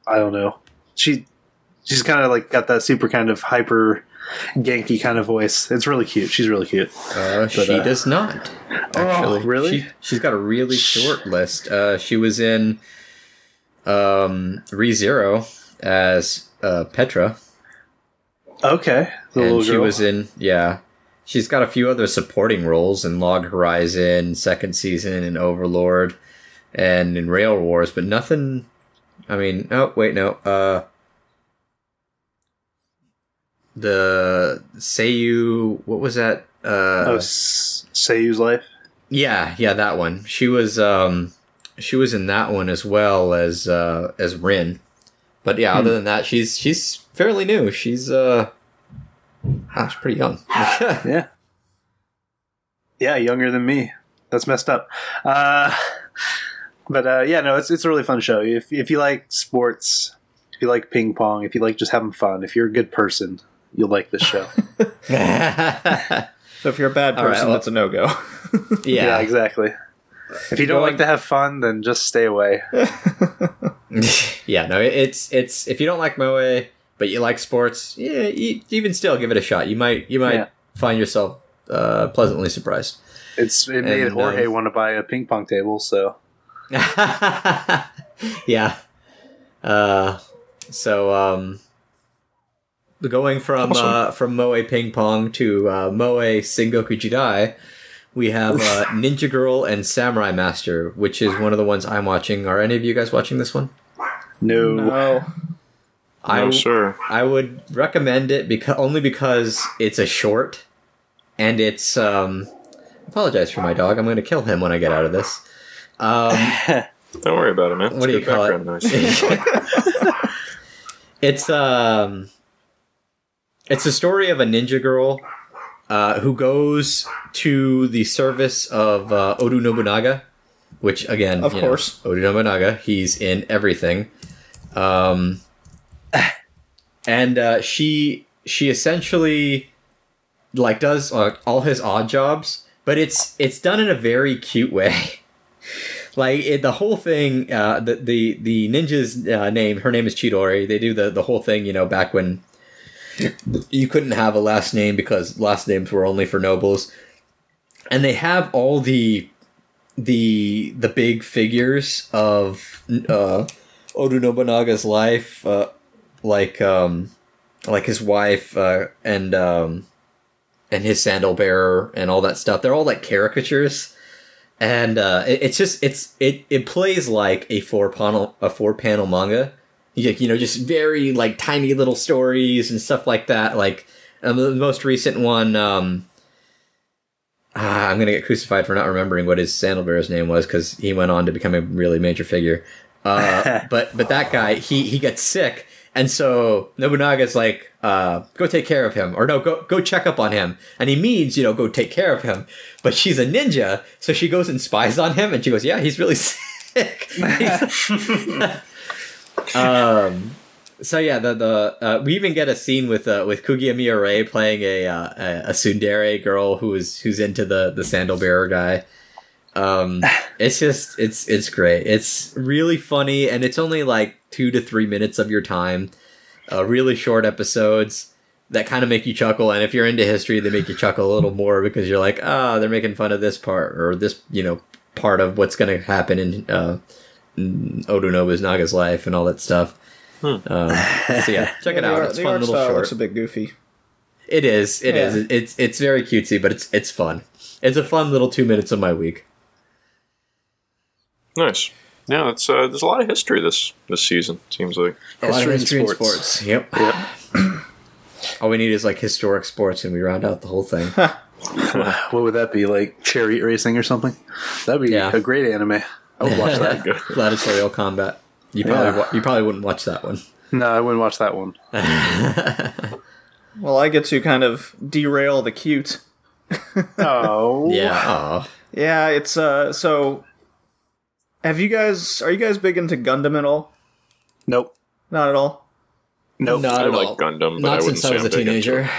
I don't know. She she's kind of like got that super kind of hyper Genki kind of voice. It's really cute. She's really cute. uh, she uh, does not actually Oh, really? she, she's got a really short list uh, she was in um rezero as uh, petra Okay, the and little she girl. was in yeah she's got a few other supporting roles in log horizon second season and overlord and in rail wars but nothing i mean oh wait no uh the seiyu what was that uh oh, Seiyu's life. yeah yeah that one she was um she was in that one as well as uh as rin but yeah other than that she's she's fairly new she's uh ah, she's pretty young Yeah, yeah, younger than me. That's messed up. Uh, but uh, yeah, no, it's it's a really fun show. If if you like sports, if you like ping pong, if you like just having fun, if you're a good person, you'll like this show. So if you're a bad All right, person, well- that's a no go. yeah, yeah exactly. If you don't Going- like to have fun, then just stay away. yeah no it's it's if you don't like moe but you like sports yeah you, even still give it a shot you might you might Yeah. find yourself uh pleasantly surprised It's it made And, Jorge um, want to buy a ping pong table. So yeah. Uh, so um, going from Awesome. uh, from Moe Ping Pong to uh, Moe Sengoku Jidai, we have uh, Ninja Girl and Samurai Master, which is one of the ones I'm watching. Are any of you guys watching this one? no, no. I no, sir. I would recommend it because only because it's a short, and it's um. Apologize for my dog. I'm going to kill him when I get out of this. Um, Don't worry about it, man. What do It's you call it? noise. it's um it's a story of a ninja girl uh, who goes to the service of uh, Oda Nobunaga, which again, Of you know, course. Oda Nobunaga. He's in everything, um, and uh, she she essentially like does uh, all his odd jobs, but it's it's done in a very cute way. like it, the whole thing uh the the, the ninja's uh, name her name is chidori they do the the whole thing you know back when you couldn't have a last name because last names were only for nobles. And they have all the the the big figures of uh oda nobunaga's life uh like um like his wife uh and um and his sandal bearer and all that stuff. They're all like caricatures. And uh, it, it's just it's it it plays like a four panel a four panel manga. You, you know, just very like tiny little stories and stuff like that. Like um, the most recent one, um, ah, I'm gonna get crucified for not remembering what his Sandalbear's name was because he went on to become a really major figure. Uh, but but that guy, he he gets sick, and so Nobunaga's like, uh, go take care of him, or no, go go check up on him, and he means you know go take care of him. But she's a ninja, so she goes and spies on him, and she goes, yeah, he's really sick. um. So yeah, the the uh, we even get a scene with uh, with Kugimiya Rie playing a, uh, a tsundere girl who's who's into the the sandal bearer guy. Um, it's just it's it's great. It's really funny, and it's only like two to three minutes of your time. Uh, really short episodes that kind of make you chuckle, and if you're into history, they make you chuckle a little more because you're like, ah, they're making fun of this part or this you know part of what's going to happen in in Oda Nobunaga's life and all that stuff. Um, so yeah, check it out. art- it's fun art little style short. looks a bit goofy. It is. It Yeah. is. It's it's very cutesy, but it's it's fun. It's a fun little two minutes of my week. Nice. Yeah, it's uh, there's a lot of history this this season. Seems like. A lot of History and history in sports. Yep. Yep. All we need is like historic sports, and we round out the whole thing. what would that be like? Chariot racing or something? That'd be Yeah. a great anime. I would watch that. Gladiatorial combat. You probably Yeah. wa- you probably wouldn't watch that one. no, I wouldn't watch that one. Well, I get to kind of derail the cute. Oh, Yeah. Aw. Yeah, it's uh. So, have you guys? Are you guys big into Gundam at all? Nope. Not at all. Nope. Not I at like all. Gundam, but I Not wouldn't since I say was a I'm big into teenager.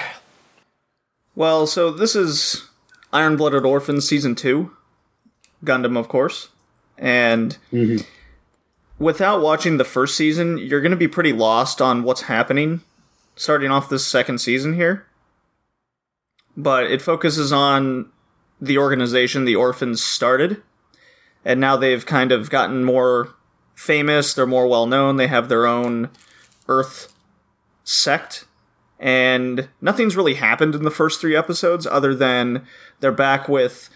Well, so this is Iron Blooded Orphans season two, Gundam, of course, and mm-hmm. without watching the first season, you're going to be pretty lost on what's happening starting off this second season here. But it focuses on the organization the orphans started, and now they've kind of gotten more famous. They're more well known. They have their own Earth sect and nothing's really happened in the first three episodes other than they're back with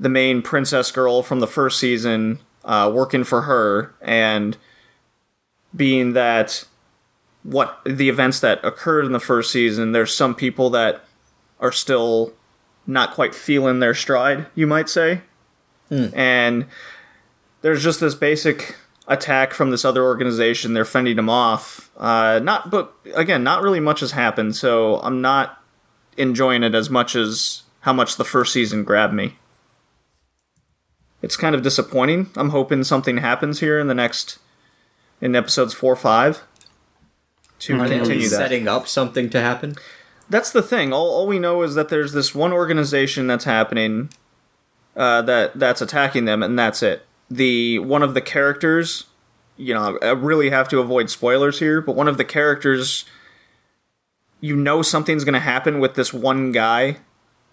the main princess girl from the first season uh, working for her and being that what the events that occurred in the first season there's some people that are still not quite feeling their stride you might say and there's just this basic attack from this other organization. They're fending them off. Uh, not, but again, not really much has happened. So I'm not enjoying it as much as how much the first season grabbed me. It's kind of disappointing. I'm hoping something happens here in the next in episodes four or five to Are continue that. setting up something to happen? That's the thing. All, all we know is that there's this one organization that's happening uh, that that's attacking them, and that's it. The one of the characters, you know, I really have to avoid spoilers here, but one of the characters, you know, something's going to happen with this one guy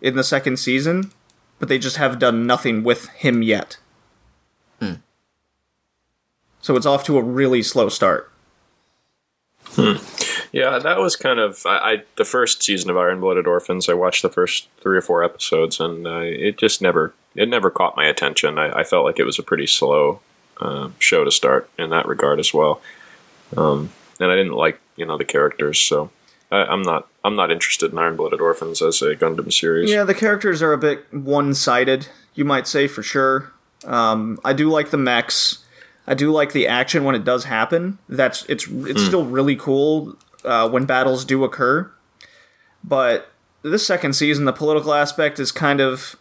in the second season, but they just have done nothing with him yet. So it's off to a really slow start. Yeah, that was kind of I, I the first season of Iron Blooded Orphans. I watched the first three or four episodes, and uh, it just never it never caught my attention. I, I felt like it was a pretty slow uh, show to start in that regard as well, um, and I didn't like you know the characters, so I, I'm not I'm not interested in Iron Blooded Orphans as a Gundam series. Yeah, the characters are a bit one-sided, you might say for sure. Um, I do like the mechs. I do like the action when it does happen. That's it's it's still really cool uh, when battles do occur. But this second season, the political aspect is kind of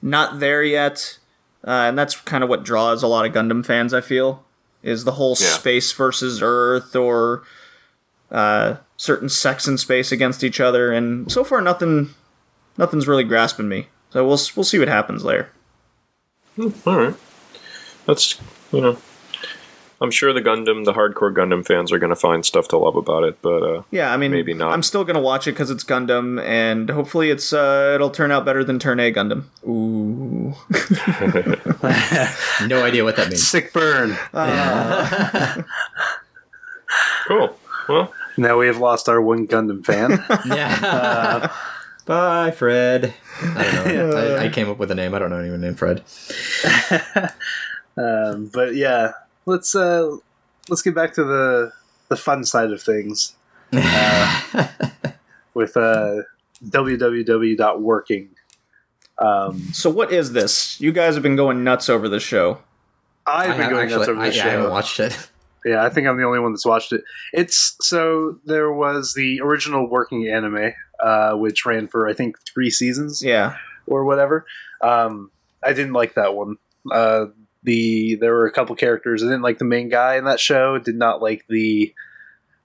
not there yet, uh, and that's kind of what draws a lot of Gundam fans. I feel is the whole Yeah. space versus Earth or uh, certain sects in space against each other, and so far nothing nothing's really grasping me. So we'll we'll see what happens there. All right, that's you know. I'm sure the Gundam, the hardcore Gundam fans are going to find stuff to love about it, but uh, Yeah, I mean, Maybe not. I'm still gonna watch it because it's Gundam, and hopefully it's uh, it'll turn out better than Turn A Gundam. Ooh, No idea what that means. Sick burn. cool. Well, Now we have lost our one Gundam fan. Yeah. Bye, Fred. I don't know. I, I came up with a name. I don't know anyone named Fred. um, but yeah, let's uh, let's get back to the the fun side of things uh, with uh, www.working. Um, So what is this? You guys have been going nuts over the show. I've been have- going nuts actually- over the yeah, I haven't watched it. Yeah, I think I'm the only one that's watched it. It's so there was the original working anime, uh, which ran for I think three seasons Yeah. or whatever. Um, I didn't like that one. Uh, the there were a couple characters. I didn't like the main guy in that show. Did not like the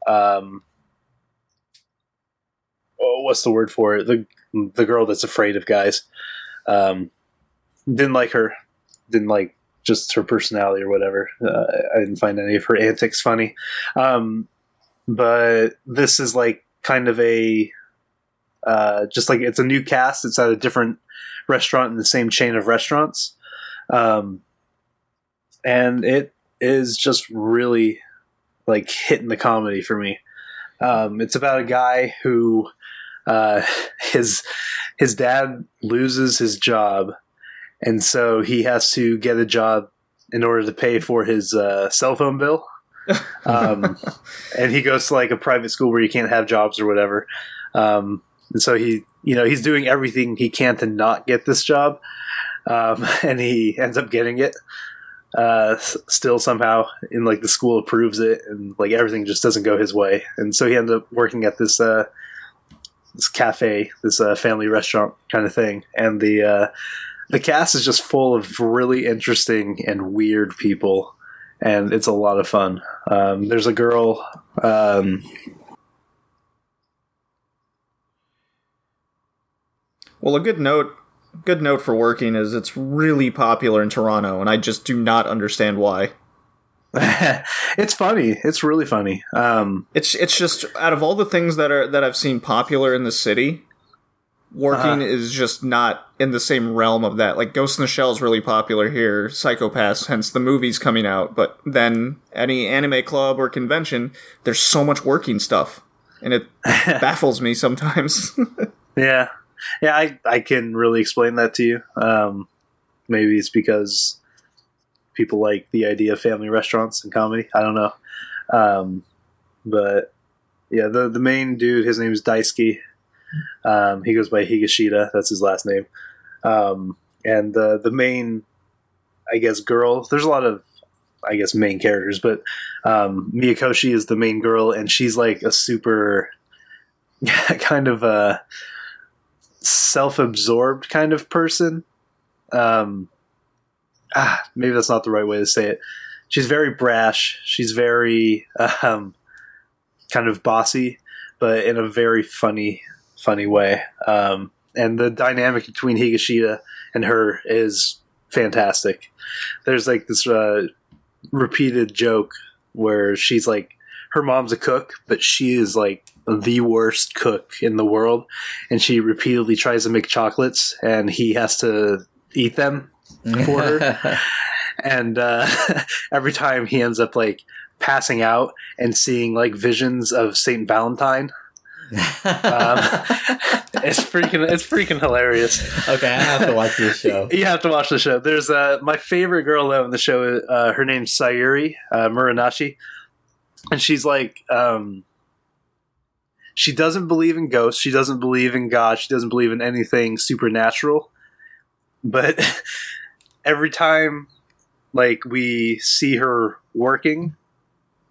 um, oh, what's the word for it? The the girl that's afraid of guys. Um, didn't like her. Didn't like just her personality or whatever. Uh, I didn't find any of her antics funny. Um, but this is like kind of a uh, just like it's a new cast. It's at a different restaurant in the same chain of restaurants, um, and it is just really like hitting the comedy for me. Um, it's about a guy who uh, his his dad loses his job, and so he has to get a job in order to pay for his uh, cell phone bill. um, and he goes to like a private school where you can't have jobs or whatever. Um, and so he, you know, he's doing everything he can to not get this job, um, and he ends up getting it. Uh, s- still somehow in like the school approves it, and like everything just doesn't go his way, and so he ends up working at this uh, this cafe, this uh, family restaurant kind of thing, and the uh, the cast is just full of really interesting and weird people, and it's a lot of fun. Um, there's a girl. Um, Well, a good note, good note for working is it's really popular in Toronto, and I just do not understand why. it's funny. It's really funny. Um, It's it's just out of all the things that are that I've seen popular in the city, working Uh-huh. is just not in the same realm of that. Like Ghost in the Shell is really popular here, Psycho-Pass, hence the movies coming out. But then any anime club or convention, there's so much working stuff, and it baffles me sometimes. yeah, yeah. I I can really explain that to you. Um, maybe it's because people like the idea of family restaurants and comedy. I don't know. Um, but yeah, the the main dude, his name is Daisuke. Um, he goes by Higashida. That's his last name. Um, and the the main, I guess, girl. There's a lot of, I guess, main characters, but um, Miyakoshi is the main girl, and she's like a super, kind of a self-absorbed kind of person. Um, ah, maybe that's not the right way to say it. She's very brash. She's very um, kind of bossy, but in a very funny, funny way. Um, and the dynamic between Higashida and her is fantastic. There's like this uh, repeated joke where she's like, her mom's a cook, but she is like the worst cook in the world, and she repeatedly tries to make chocolates, and he has to eat them for her. and uh, every time he ends up like passing out and seeing like visions of Saint Valentine. Um, it's freaking it's freaking hilarious. okay, I have to watch this show. You have to watch the show. There's uh, my favorite girl though in the show. Uh, her name's Sayuri uh, Muranashi, and she's like, um, she doesn't believe in ghosts. She doesn't believe in God. She doesn't believe in anything supernatural. But every time, like we see her working,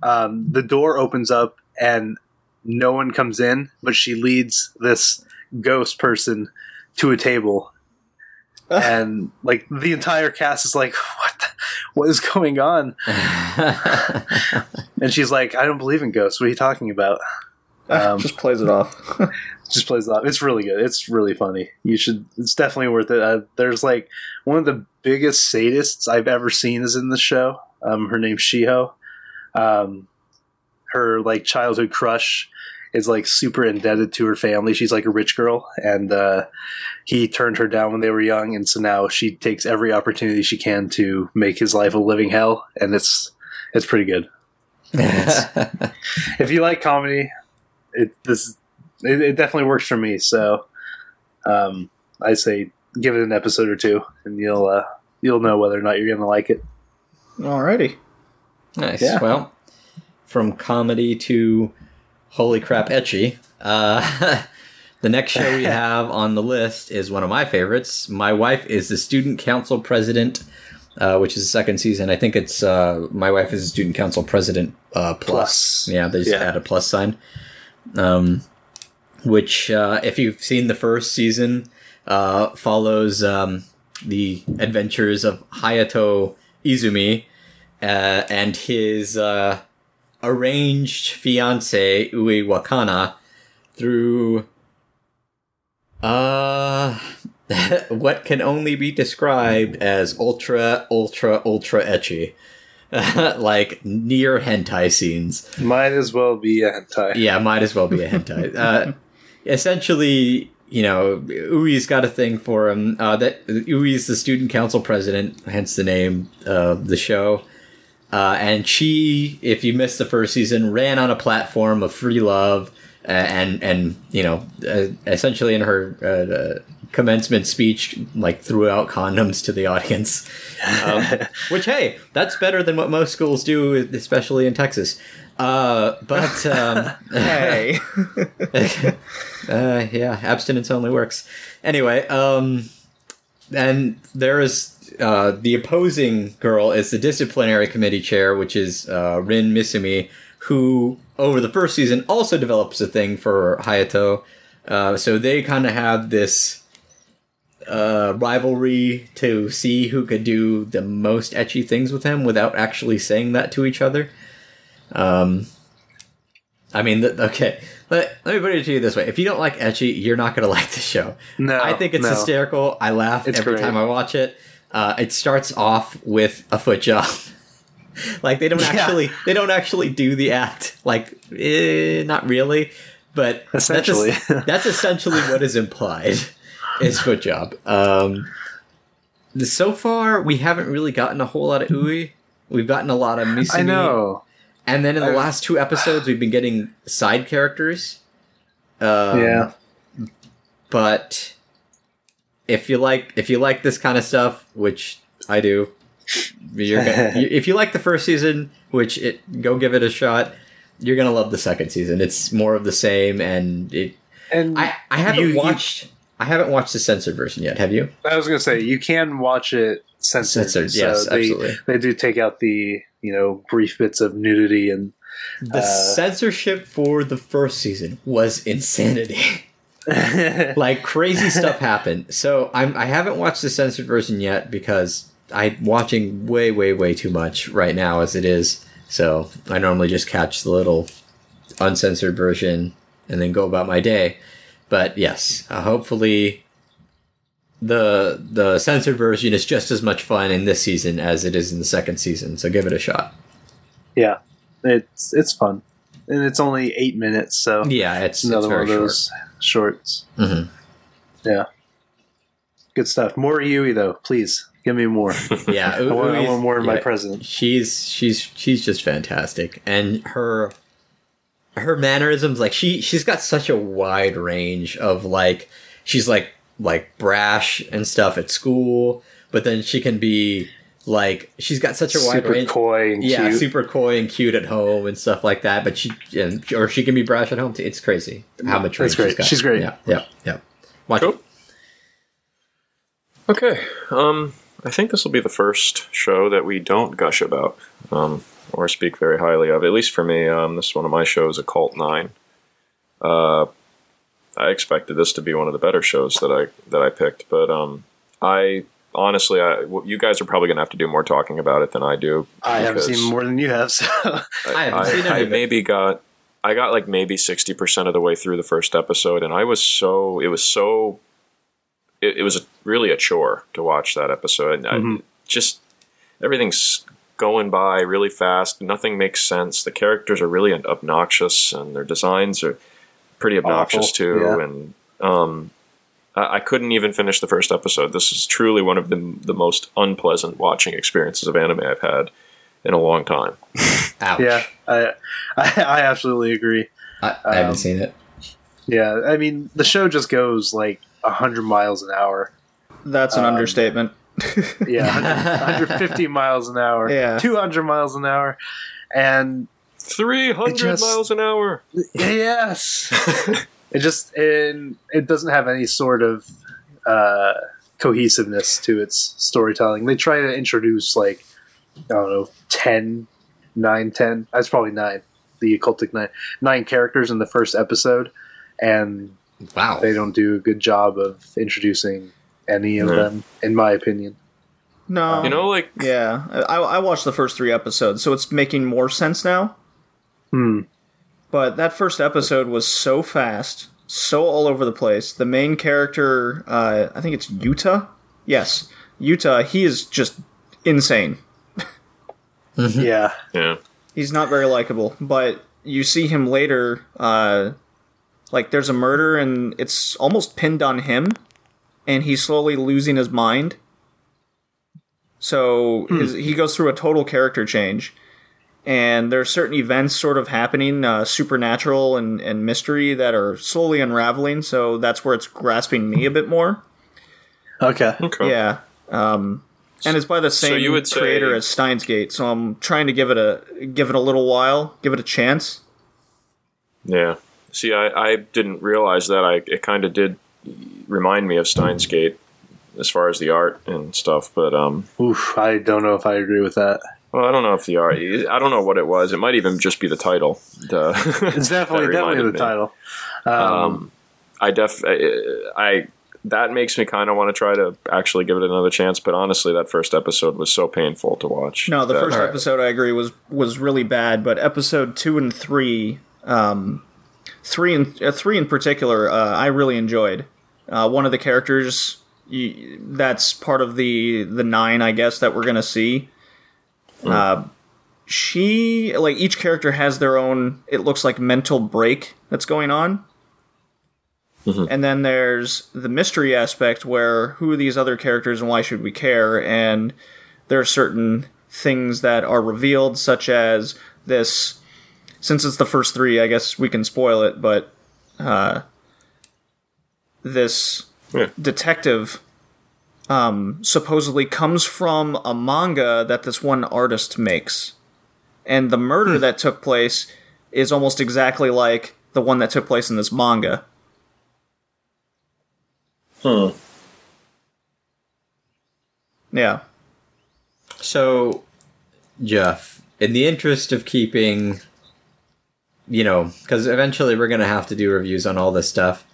um, the door opens up and no one comes in, but she leads this ghost person to a table. And like the entire cast is like what the, what is going on? And she's like i don't believe in ghosts. What are you talking about? Um, just plays it off. just plays it off. It's really good. It's really funny. You should it's definitely worth it. Uh, there's like one of the biggest sadists i've ever seen is in the show. Um, her name's shiho. Um, her like childhood crush is like super indebted to her family she's like a rich girl and uh, he turned her down when they were young and so now she takes every opportunity she can to make his life a living hell and it's it's pretty good if you like comedy it this it, it definitely works for me so um i say give it an episode or two and you'll uh you'll know whether or not you're gonna like it Alrighty. nice. Yeah. Well, from comedy to holy crap ecchi. Uh, The next show we have on the list is one of my favorites. My wife is the student council president, uh, which is the second season. I think it's uh, my wife is a student council president uh, plus. Plus. Yeah, they just Yeah. add a plus sign. Um, which, uh, if you've seen the first season, uh, follows um, the adventures of Hayato Izumi uh, and his uh, arranged fiance Ui Wakana through uh what can only be described as ultra ultra ultra ecchi. Like near hentai scenes. Might as well be a hentai. yeah might as well be a hentai. Uh essentially you know ui's got a thing for him uh that ui's the student council president hence the name of the show uh, and she, if you missed the first season, ran on a platform of free love, uh, and and you know, uh, essentially in her uh, uh, commencement speech, like threw out condoms to the audience. Um, which, hey, that's better than what most schools do, especially in Texas. Uh, but um, Hey. uh, yeah, abstinence only works. Anyway, um, and there is uh, the opposing girl is the disciplinary committee chair, which is uh, Rin Misumi, who over the first season also develops a thing for Hayato. Uh, so they kind of have this uh, rivalry to see who could do the most ecchi things with him without actually saying that to each other. Um, I mean, th- okay. Let, let me put it to you this way: if you don't like ecchi, you're not going to like the show. No, I think it's no. hysterical. I laugh It's every great. time I watch it. Uh, it starts off with a foot job. like they don't Yeah. actually they don't actually do the act. Like eh, not really, but that's es- Essentially. that's essentially what is implied. Is foot job. Um, so far, we haven't really gotten a whole lot of Yui. We've gotten a lot of Misumi. I know. And then in the I've- last two episodes, we've been getting side characters. Um, yeah. but if you like if you like this kind of stuff, which I do, you're gonna, if you like the first season, which it go give it a shot, you're gonna love the second season. It's more of the same, and it. And I I haven't You- you- watched I haven't watched the censored version yet. Have you? I was gonna say you can watch it censored. Censored, so yes, they, absolutely. They do take out the you know brief bits of nudity and The Uh, censorship for the first season was insanity. like crazy stuff happened. So I'm I haven't watched the censored version yet because I'm watching way way way too much right now as it is. So I normally just catch the little uncensored version and then go about my day. But yes, uh, hopefully the the censored version is just as much fun in this season as it is in the second season. So give it a shot. yeah, it's it's fun, and it's only eight minutes, so Yeah, it's, it's another it's one of those shorts. short. Mhm. Yeah, good stuff. More Yui though, please give me more. Yeah, I want, I want more in my yeah, present. she's she's she's just fantastic and her her mannerisms like she she's got such a wide range of like she's like like brash and stuff at school but then she can be like she's got such a wide Super range coy and yeah cute. super coy and cute at home and stuff like that but she and, or she can be brash at home too it's crazy how much range great. she's got She's great. yeah yeah yeah watch Cool. Okay. Um, I think this will be the first show that we don't gush about um, or speak very highly of. At least for me, um, this is one of my shows, Occult Nine. Uh, I expected this to be one of the better shows that I that I picked, but um, I honestly, I, w- you guys are probably going to have to do more talking about it than I do. I haven't seen more than you have, so I haven't seen any I it. maybe got I got like maybe sixty percent of the way through the first episode, and I was so it was so it, it was a, really a chore to watch that episode. And I, Mhm. just everything's going by really fast. Nothing makes sense. The characters are really obnoxious, and their designs are pretty obnoxious Awful, too. yeah. And um, I, I couldn't even finish the first episode. This is truly one of the the most unpleasant watching experiences of anime I've had in a long time. ouch yeah, I, I I absolutely agree. I, I haven't Um, seen it Yeah, I mean the show just goes like hundred miles an hour. That's an Um, understatement. Yeah, 100, 150 miles an hour. Yeah. 200 miles an hour. And Three hundred just- miles an hour. yes, It just and it doesn't have any sort of uh, cohesiveness to its storytelling. They try to introduce like I don't know 10, 9, 10. That's probably nine. The occultic nine, nine characters in the first episode, and Wow. they don't do a good job of introducing any of Yeah. them, in my opinion. No, You know, like yeah, I, I watched the first three episodes, so it's making more sense now. Hmm. But that first episode was so fast, so all over the place. The main character, uh, I think it's Yuta. Yes, Yuta. He is just insane. Yeah, yeah, He's not very likable, but you see him later. Uh, like there's a murder, and it's almost pinned on him, and he's slowly losing his mind. So his, he goes through a total character change, and there are certain events sort of happening, uh, supernatural and, and mystery that are slowly unraveling. So that's where it's grasping me a bit more. okay. okay. Yeah. Um, and it's by the So same you would say- creator as Steins;Gate, so I'm trying to give it a give it a little while, give it a chance. Yeah. See, I, I didn't realize that. I it kind of did remind me of Steins;Gate as far as the art and stuff, but um, Oof, I don't know if I agree with that. Well, I don't know if the art. I don't know what it was. It might even just be the title. The, It's definitely definitely the me. title. Um, Um, I def I that makes me kind of want to try to actually give it another chance. But honestly, that first episode was so painful to watch. No, the that- first Alright. episode I agree was was really bad, but episode two and three, um, three and uh, three in particular, uh, I really enjoyed. Uh, one of the characters you, that's part of the the nine, I guess, that we're gonna see. Uh, she like each character has their own. It looks like mental break that's going on. And then there's the mystery aspect where who are these other characters and why should we care? And there are certain things that are revealed, such as this. Since it's the first three, I guess we can spoil it, but uh, this Yeah. detective um, supposedly comes from a manga that this one artist makes. And the murder that took place is almost exactly like the one that took place in this manga. Hmm. Yeah. So, Jeff, in the interest of keeping, you know, because eventually we're going to have to do reviews on all this stuff,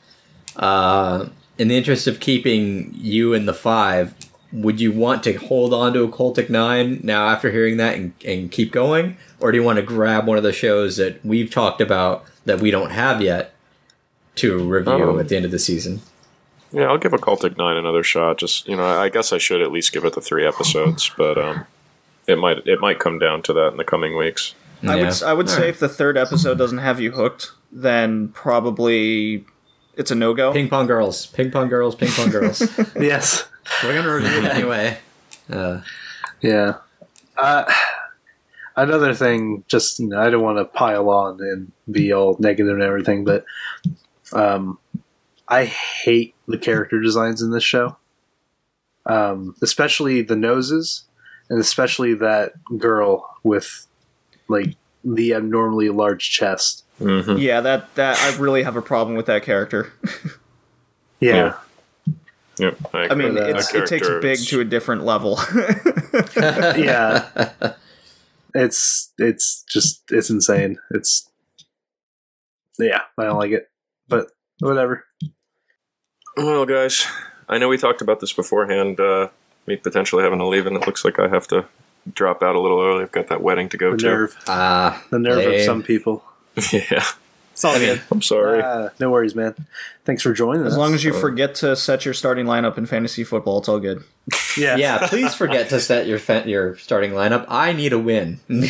uh, in the interest of keeping you in the five, would you want to hold on to Occultic 9 now after hearing that and, and keep going? Or do you want to grab one of the shows that we've talked about that we don't have yet to review Um, at the end of the season? Yeah, I'll give Occultic Nine another shot. Just you know, I guess I should at least give it the three episodes, but um, it might it might come down to that in the coming weeks. I would I would say Alright. if the third episode doesn't have you hooked, then probably it's a no go. Ping pong girls, ping pong girls, ping pong girls. yes. We're gonna review it anyway. Uh, Yeah. Uh, another thing, just you know, I don't want to pile on and be all negative and everything, but um, I hate the character designs in this show, um, especially the noses, and especially that girl with like the abnormally large chest. Mm-hmm. Yeah, that that I really have a problem with that character. Yeah, Yep. I mean, uh, it's, it takes big is- to a different level. yeah. It's it's just it's insane. It's yeah, I don't like it, but whatever. Well, guys, I know we talked about this beforehand. Uh, me potentially having to leave, and it looks like I have to drop out a little early. I've got that wedding to go The to. nerve, Ah, the nerve of some people. yeah, it's all good. I'm sorry. Ah, no worries, man. Thanks for joining us. As long as you forget to set your starting lineup in fantasy football, it's all good. yeah, yeah. Please forget to set your fa- your starting lineup. I need a win.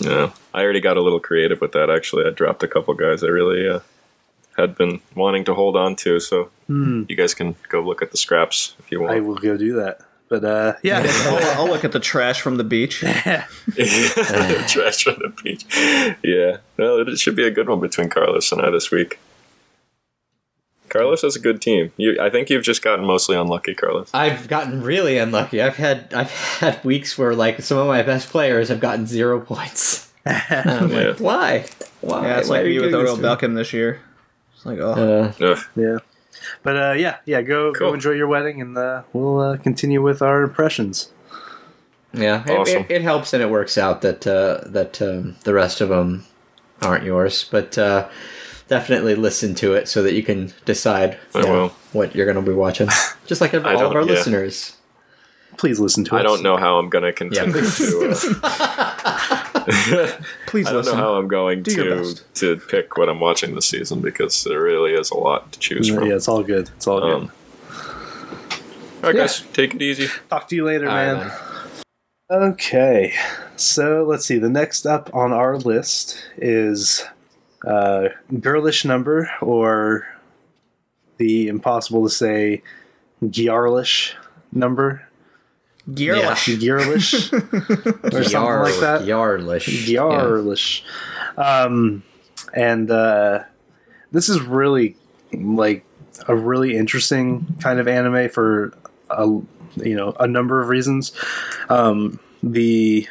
Yeah, I already got a little creative with that. Actually, I dropped a couple guys I really uh, had been wanting to hold on to. So Hmm, you guys can go look at the scraps if you want. I will go do that. But uh, yeah, I'll, I'll look at the trash from the beach. Trash on the beach. Yeah, well, it should be a good one between Carlos and I this week. Carlos has a good team. You, I think you've just gotten mostly unlucky, Carlos. I've gotten really unlucky. I've had I've had weeks where like some of my best players have gotten zero points. And I'm Yeah. like, why? Why? Yeah, it's Why like me with doing Odell this? Beckham this year. It's like, oh, Uh, Yeah. But uh, yeah, yeah. Go Cool. go enjoy your wedding, and uh, we'll uh, continue with our impressions. yeah, it- Awesome. it, it helps and it works out that uh, that um, the rest of them aren't yours, but uh, definitely listen to it so that you can decide you know, what you're going to be watching. Just like all of our yeah. listeners. Please listen to us. I don't know how I'm going to continue Yeah. to. Please I don't listen. know how I'm going Do to to pick what I'm watching this season because there really is a lot to choose Yeah, from. Yeah, it's all good. It's all good. Um, all right, Yeah. guys, take it easy. Talk to you later, All right, man. Okay, so let's see. The next up on our list is uh, girlish number, or the impossible to say Giarlish number. Gearlish. Gearlish, or something like that. Yarlish. Yeah. Um, and uh, this is really like a really interesting kind of anime for a you know a number of reasons. Um, the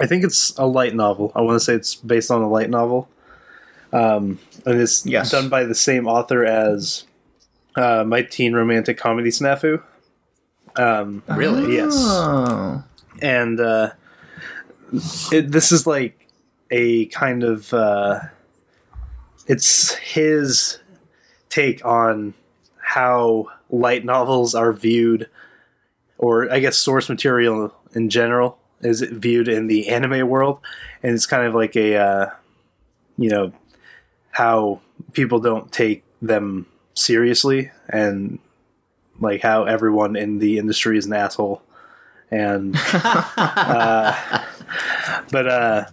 I think it's a light novel. I want to say it's based on a light novel. Um, and it's Yes. done by the same author as uh, My Teen Romantic Comedy Snafu. Um, Really? Yes Oh. and uh, it, this is like a kind of uh, it's his take on how light novels are viewed or i guess source material in general is viewed in the anime world and it's kind of like a uh, you know how people don't take them seriously and like how everyone in the industry is an asshole and uh, but uh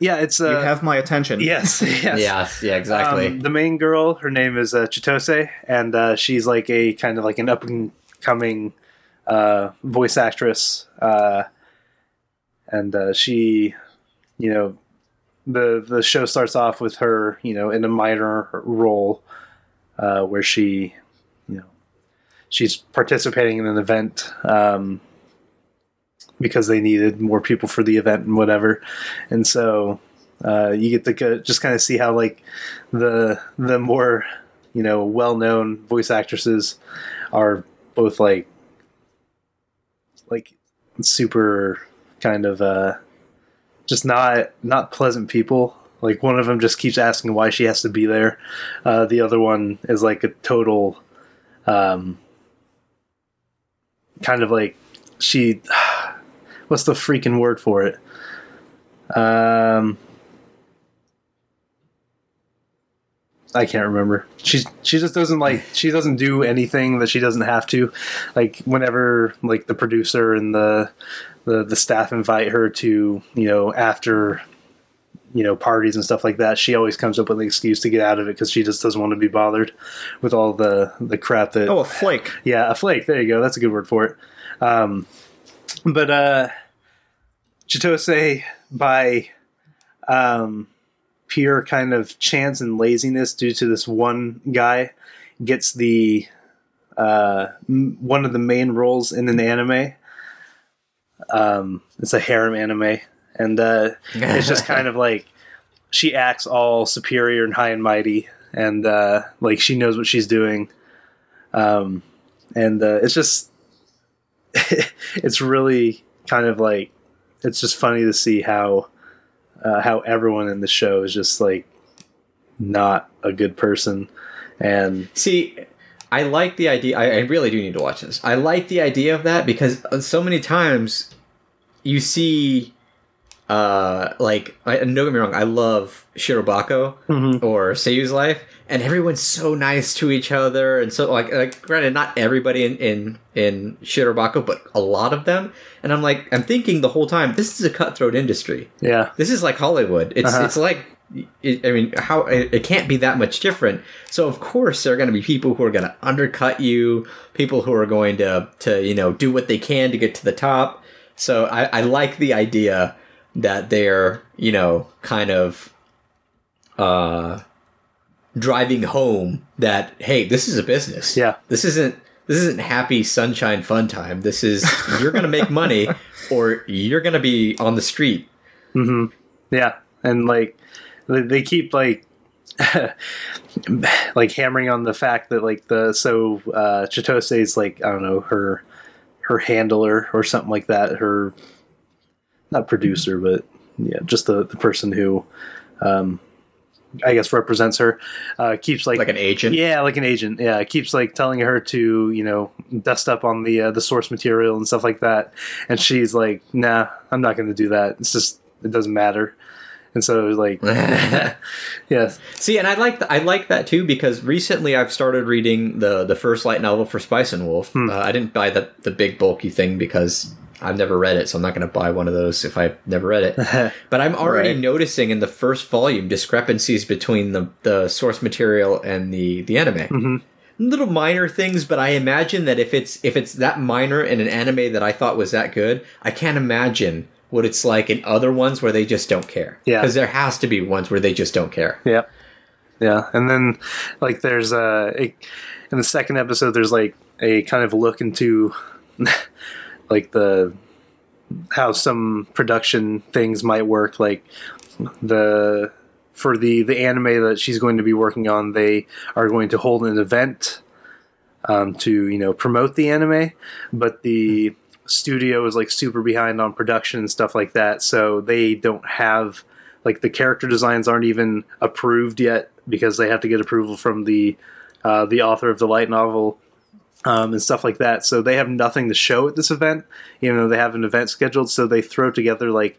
yeah it's uh you have my attention. yes yes Yes, yeah, exactly. um, the main girl, her name is uh, Chitose, and uh, she's like a kind of like an up and coming uh, voice actress, uh, and uh, she, you know, the the show starts off with her, you know, in a minor role uh, where she, you know, she's participating in an event. Um, because they needed more people for the event and whatever, and so uh, you get to go, just kind of see how like the the more you know well known voice actresses are both like like super kind of uh just not not pleasant people like one of them just keeps asking why she has to be there uh the other one is like a total um kind of like she what's the freaking word for it um I can't remember. She she just doesn't like she doesn't do anything that she doesn't have to. Like whenever like the producer and the the the staff invite her to you know after you know parties and stuff like that, she always comes up with an excuse to get out of it because she just doesn't want to be bothered with all the the crap that Oh, a flake. yeah, a flake. There you go. That's a good word for it. Um, but uh, Chitose, by um, pure kind of chance and laziness due to this one guy, gets the uh, m- one of the main roles in an anime. Um, it's a harem anime, and uh, it's just kind of like she acts all superior and high and mighty, and uh, like she knows what she's doing. Um, and uh, it's just it's really kind of like it's just funny to see how uh, how everyone in the show is just like not a good person and See, I like the idea. I, I really do need to watch this. I like the idea of that because uh, so many times you see, uh, like, I, and don't get me wrong, I love Shirobako or Seiyu's life, and everyone's so nice to each other, and so like, like granted, not everybody in in in Shirobako, but a lot of them, and I'm like, I'm thinking the whole time, this is a cutthroat industry yeah this is like Hollywood. It's Uh-huh. it's like it, I mean, how it, it can't be that much different. So of course there are going to be people who are going to undercut you, people who are going to to you know do what they can to get to the top. So I, I like the idea that they're you know kind of uh driving home that hey this is a business Yeah. this isn't this isn't happy sunshine fun time this is you're gonna make money or you're gonna be on the street mm-hmm. yeah and like they, keep like like hammering on the fact that like the so uh Chitose is like I don't know her her handler or something like that her not producer but yeah just the, the person who um I guess represents her uh keeps like like an agent. yeah, like an agent. Yeah, keeps like telling her to you know dust up on the uh, the source material and stuff like that, and she's like, "Nah, I'm not going to do that. It's just it doesn't matter." And so like, yeah, See, and I like th- I like that too because recently I've started reading the the first light novel for Spice and Wolf. Hmm. Uh, I didn't buy the the big bulky thing because I've never read it, so I'm not going to buy one of those if I've never read it. but I'm already Right. noticing in the first volume discrepancies between the the source material and the the anime. Mhm. Little minor things, but I imagine that if it's if it's that minor in an anime that I thought was that good, I can't imagine what it's like in other ones where they just don't care. Yeah. because there has to be ones where they just don't care. yeah, yeah. And then like there's a, a in the second episode there's like a kind of look into like the how some production things might work like the for the the anime that she's going to be working on they are going to hold an event um, to you know promote the anime but the studio is like super behind on production and stuff like that so they don't have like the character designs aren't even approved yet because they have to get approval from the uh, the author of the light novel um, and stuff like that. So they have nothing to show at this event. You know, they have an event scheduled, so they throw together like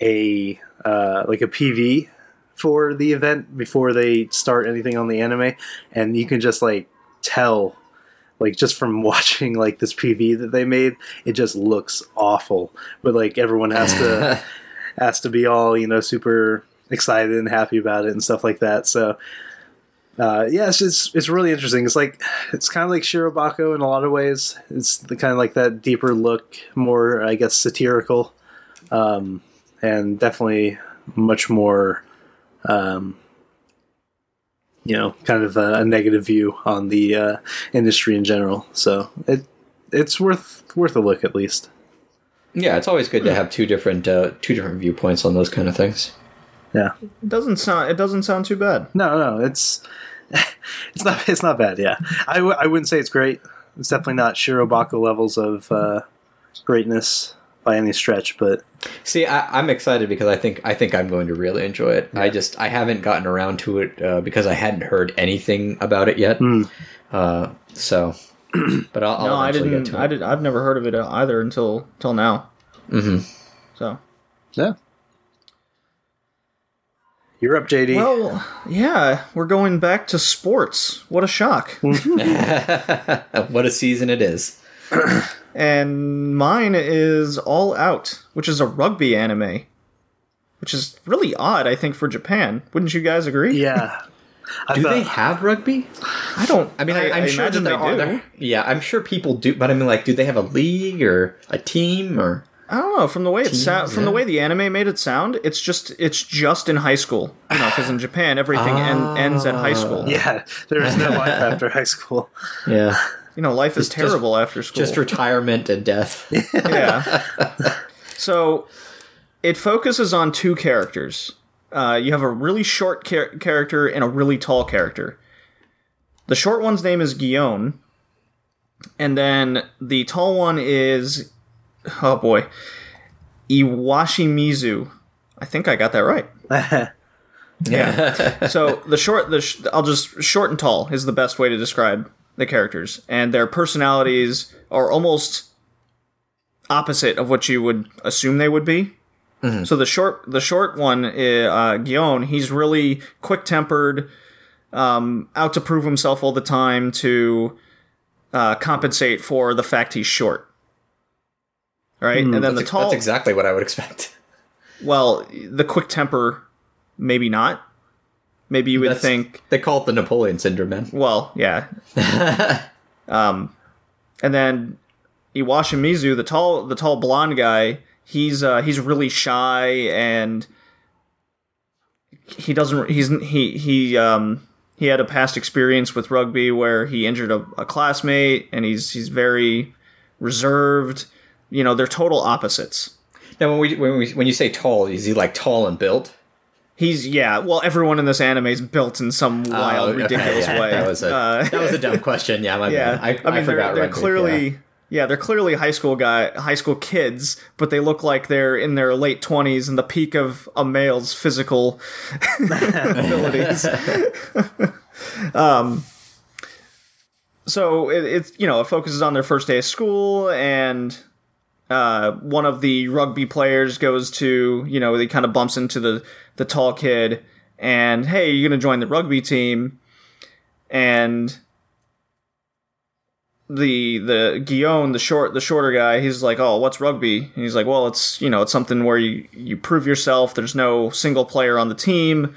a uh, like a PV for the event before they start anything on the anime, and you can just like tell. Like just from watching like this PV that they made, it just looks awful. But like everyone has to has to be all you know super excited and happy about it and stuff like that. So uh, yeah, it's, it's it's really interesting. It's like it's kind of like Shirobako in a lot of ways. It's the kind of like that deeper look, more I guess satirical, um, and definitely much more, um, you know, kind of a, a negative view on the uh, industry in general. So it it's worth worth a look at least. Yeah, it's always good to have two different uh, two different viewpoints on those kind of things. Yeah. It doesn't sound. It doesn't sound too bad. No, no, it's it's not it's not bad. Yeah, I, w- I wouldn't say it's great. It's definitely not Shirobako levels of uh, greatness by any stretch, but See, I, I'm excited because I think I think I'm going to really enjoy it. I just I haven't gotten around to it uh, because I hadn't heard anything about it yet. Hmm. Uh, so, but I'll, I'll no, I didn't. get to I did. I've never heard of it either until till now. hmm So yeah. You're up, JD. well, yeah, we're going back to sports. What a shock! what a season it is! and mine is All Out, which is a rugby anime, which is really odd. I think for Japan, wouldn't you guys agree? yeah. I Do thought- they have rugby? I don't. I mean, I, I'm sure that imagine there they are. do. there- yeah, I'm sure people do, but I mean, like, do they have a league or a team or? I don't know. From the way it sound, Teams, from the way the anime made it sound, it's just it's just in high school. You know, because in Japan everything en- ends at high school. Yeah, there is no life after high school. Yeah, You know, life is Just- terrible after school. just retirement and death. yeah. so it focuses on two characters. Uh, you have a really short char- character and a really tall character. The short one's name is Gion, and then the tall one is oh boy, Iwashimizu. I think I got that right. Yeah. so the short, the sh- I'll just short and tall is the best way to describe the characters, and their personalities are almost opposite of what you would assume they would be. So the short, the short one, uh, Gion, he's really quick tempered, um, out to prove himself all the time to uh, compensate for the fact he's short. Right, and then the that's, tall, that's exactly what I would expect. well, the quick temper, maybe not. Maybe you would That's- think They call it the Napoleon syndrome, man. Well, yeah. um, and then Iwashimizu, the tall, the tall blonde guy, he's uh, he's really shy and he doesn't. He's he he um he had a past experience with rugby where he injured a, a classmate, and he's he's very reserved. You know, they're total opposites. Now, when we when we when you say tall, is he like tall and built? He's yeah. Well, everyone in this anime is built in some wild, Oh, okay, ridiculous yeah, way. That was a Uh, that was a dumb question. Yeah, my yeah. bad. I, I mean, they're, they're clearly yeah. yeah. they're clearly high school guy, high school kids, but they look like they're in their late twenties and the peak of a male's physical abilities. um, so it, it's you know it focuses on their first day of school and uh, one of the rugby players goes to you know he kind of bumps into the the tall kid and hey you're gonna join the rugby team? And the the Gion the short the shorter guy he's like oh what's rugby? And he's like well it's you know it's something where you you prove yourself. There's no single player on the team.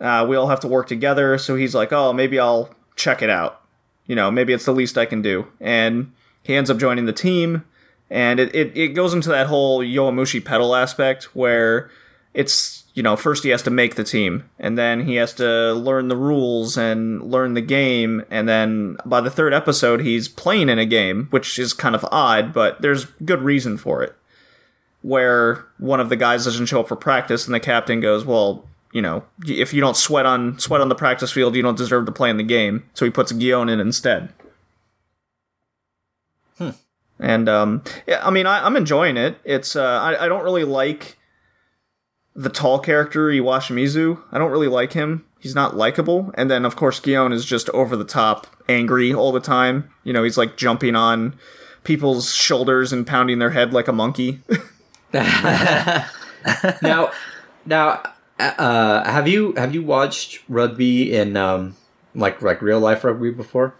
Uh, we all have to work together. So he's like oh maybe I'll check it out. You know maybe it's the least I can do. And he ends up joining the team and it, it, it goes into that whole Yowamushi Pedal aspect where it's you know first he has to make the team and then he has to learn the rules and learn the game and then by the third episode he's playing in a game which is kind of odd but there's good reason for it. Where one of the guys doesn't show up for practice and the captain goes well you know if you don't sweat on sweat on the practice field you don't deserve to play in the game. So he puts Gion in instead and um, yeah, I mean, I, I'm enjoying it. It's uh, I, I don't really like the tall character Iwashimizu. I don't really like him. He's not likable. And then of course Gion is just over the top, angry all the time. You know, he's like jumping on people's shoulders and pounding their head like a monkey. now, now, uh, have you have you watched rugby in um like like real life rugby before?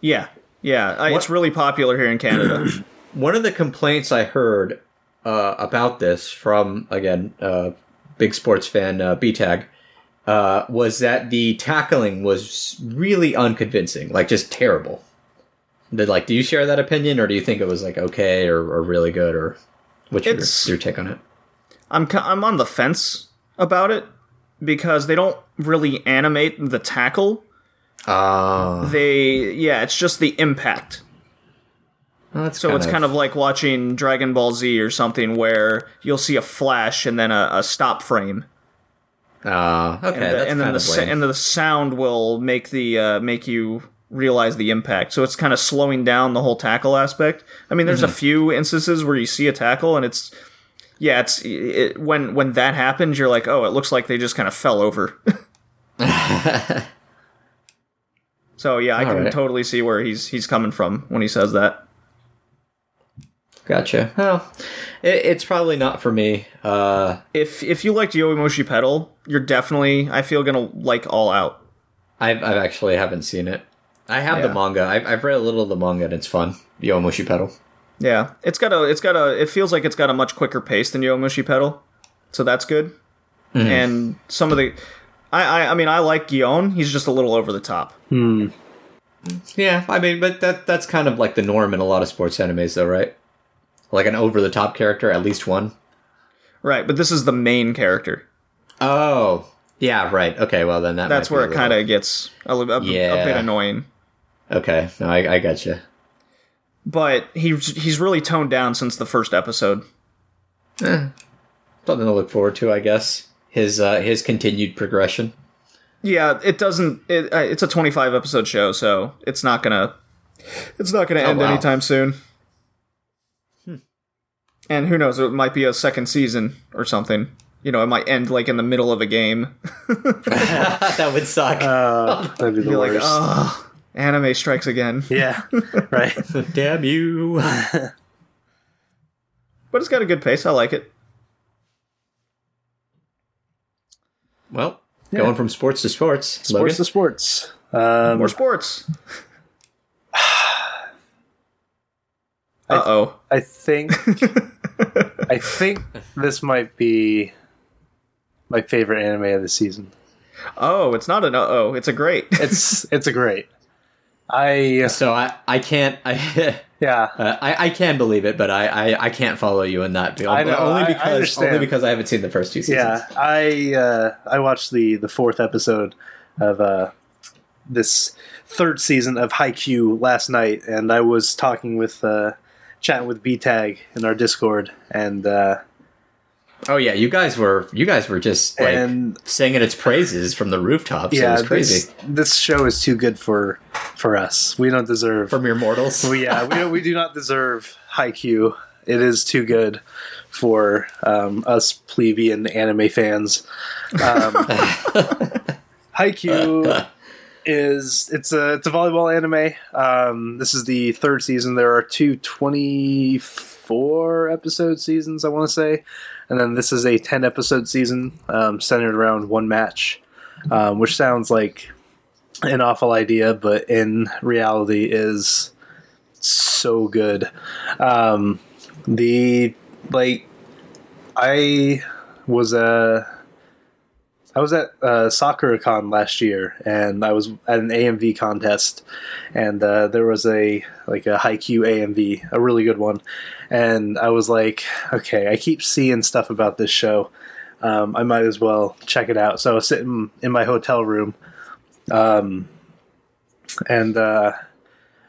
yeah, yeah. Uh, it's really popular here in Canada. One of the complaints I heard uh, about this from again uh, big sports fan uh, BTAG uh, was that the tackling was really unconvincing, like just terrible. Did like, do you share that opinion, or do you think it was like okay or, or really good, or what's your, your take on it? I'm I'm on the fence about it because they don't really animate the tackle. Ah, They yeah, it's just the impact. well, that's So it's kind of like watching Dragon Ball Z or something where you'll see a flash and then a, a stop frame, ah okay, and, the- and then kind the of sa- and the sound will make the uh, make you realize the impact. So it's kind of slowing down the whole tackle aspect. I mean, there's a few instances where you see a tackle and it's yeah, it's it, when when that happens, you're like, oh, it looks like they just kind of fell over. so yeah, I All can right. totally see where he's he's coming from when he says that. Gotcha. Well, it, it's probably not for me. Uh, if if you liked Yowamushi Pedal, you're definitely I feel gonna like All Out. I've I've actually haven't seen it. I have Yeah. the manga. I've, I've read a little of the manga, and it's fun. Yowamushi Pedal. Yeah, it's got a it's got a it feels like it's got a much quicker pace than Yowamushi Pedal, so that's good. And some of the, I, I I mean I like Gion. He's just a little over the top. Hmm. Yeah, I mean, but that that's kind of like the norm in a lot of sports animes, though, right? Like an over the top character, at least one. Right, but this is the main character. Oh, yeah, right. Okay, well then that That's might where a it little- kind of gets a, li- a, a bit annoying. Okay, no, I, I gotcha. But he's he's really toned down since the first episode. Something to look forward to, I guess. His uh, his continued progression. Yeah, it doesn't. It, uh, it's a 25 episode show, so it's not gonna. It's not gonna Oh, end wow. anytime soon. And who knows? It might be a second season or something. You know, it might end like in the middle of a game. that would suck. Uh, that'd be the Be like, worst. oh, anime strikes again. yeah, right. Damn you! But it's got a good pace. I like it. Well, going from sports to sports. Sports Logan? to sports. Um, More sports. Uh oh. I think I think this might be my favorite anime of the season. Oh, it's not an uh oh. It's a great. It's it's a great. I So I I can't I. yeah. Uh, I, I can believe it, but I, I, I can't follow you in that. I know, only I- I because understand. only because I haven't seen the first two seasons. Yeah, I uh, I watched the the fourth episode of uh, this third season of Haikyuu last night, and I was talking with uh, chatting with B Tag in our Discord, and uh, Oh yeah, you guys were you guys were just like And- singing its praises from the rooftops. it yeah, was crazy. This, this show is too good for for us. We don't deserve. For mere mortals. we, yeah, we don't, we do not deserve Haikyuu. It is too good for um, us plebeian anime fans. Um, Haikyuu is it's a it's a volleyball anime. Um, this is the third season. There are two 24 episode seasons, I want to say, and then this is a 10 episode season um, centered around one match, um, which sounds like an awful idea, but in reality is so good. Um, the like, I was a. I was at uh, Sakura-Con last year, and I was at an AMV contest, and uh, there was a like a Haikyuu AMV, a really good one, and I was like, okay, I keep seeing stuff about this show, um, I might as well check it out. So I was sitting in my hotel room, um, and uh,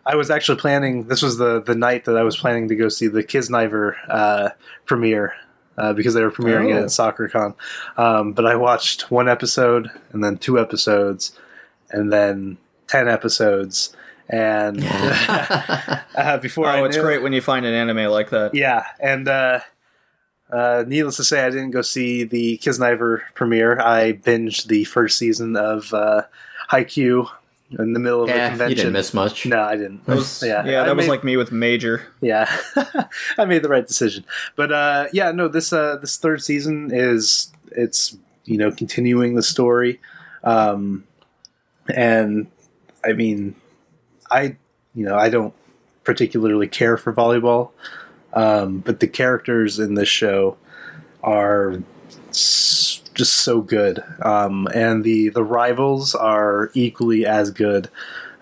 I was actually planning. This was the the night that I was planning to go see the Kiznaiver uh, premiere uh, because they were premiering it Oh. at Sakura-Con. Um, but I watched one episode and then two episodes and then ten episodes. And uh, before I Oh, it's knew- great when you find an anime like that. yeah, and uh, uh, needless to say, I didn't go see the Kiznaiver premiere. I binged the first season of uh, Haikyuu in the middle of the convention. you didn't miss much. No, I didn't. That was, yeah, yeah, I that was made- like me with Major. yeah, I made the right decision. But uh, yeah, no, this uh, this third season is it's you know continuing the story, um, and I mean, I you know I don't particularly care for volleyball, um, but the characters in this show are just so good, um, and the the rivals are equally as good.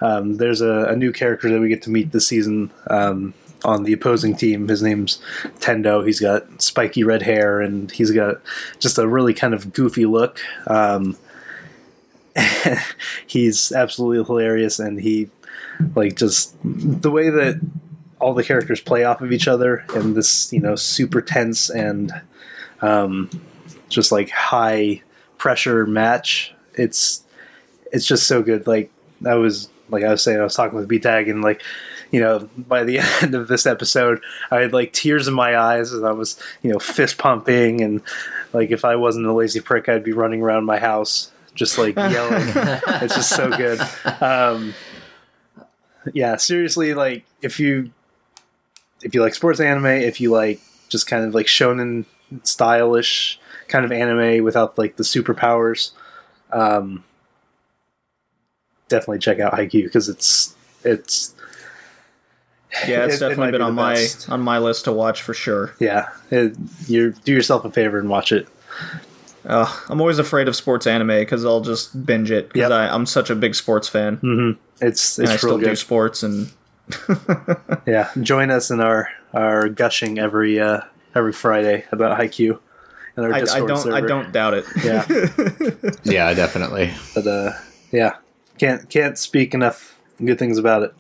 Um, there's a, a new character that we get to meet this season um, on the opposing team. His name's Tendo. He's got spiky red hair and he's got just a really kind of goofy look. Um, he's absolutely hilarious, and he like just the way that all the characters play off of each other in this you know super tense and um, just like high pressure match. It's it's just so good. Like I was like I was saying, I was talking with B Tag, and like you know by the end of this episode, I had like tears in my eyes, and I was you know fist pumping, and like if I wasn't a lazy prick, I'd be running around my house just like yelling. it's just so good. Um, yeah, seriously, like if you if you like sports anime, if you like just kind of like shonen stylish kind of anime without like the superpowers, um, definitely check out Haikyuu because it's it's Yeah, it's It- it definitely might been be on my best. on my list to watch for sure. yeah it, you do yourself a favor and watch it. Uh, I'm always afraid of sports anime because I'll just binge it because Yep. I'm such a big sports fan. hmm It's and I it's still real do sports and Yeah, join us in our our gushing every uh, every Friday about Haikyuu in our I, I don't I don't doubt it. Yeah. Yeah, definitely. but uh, yeah, can't can't speak enough good things about it.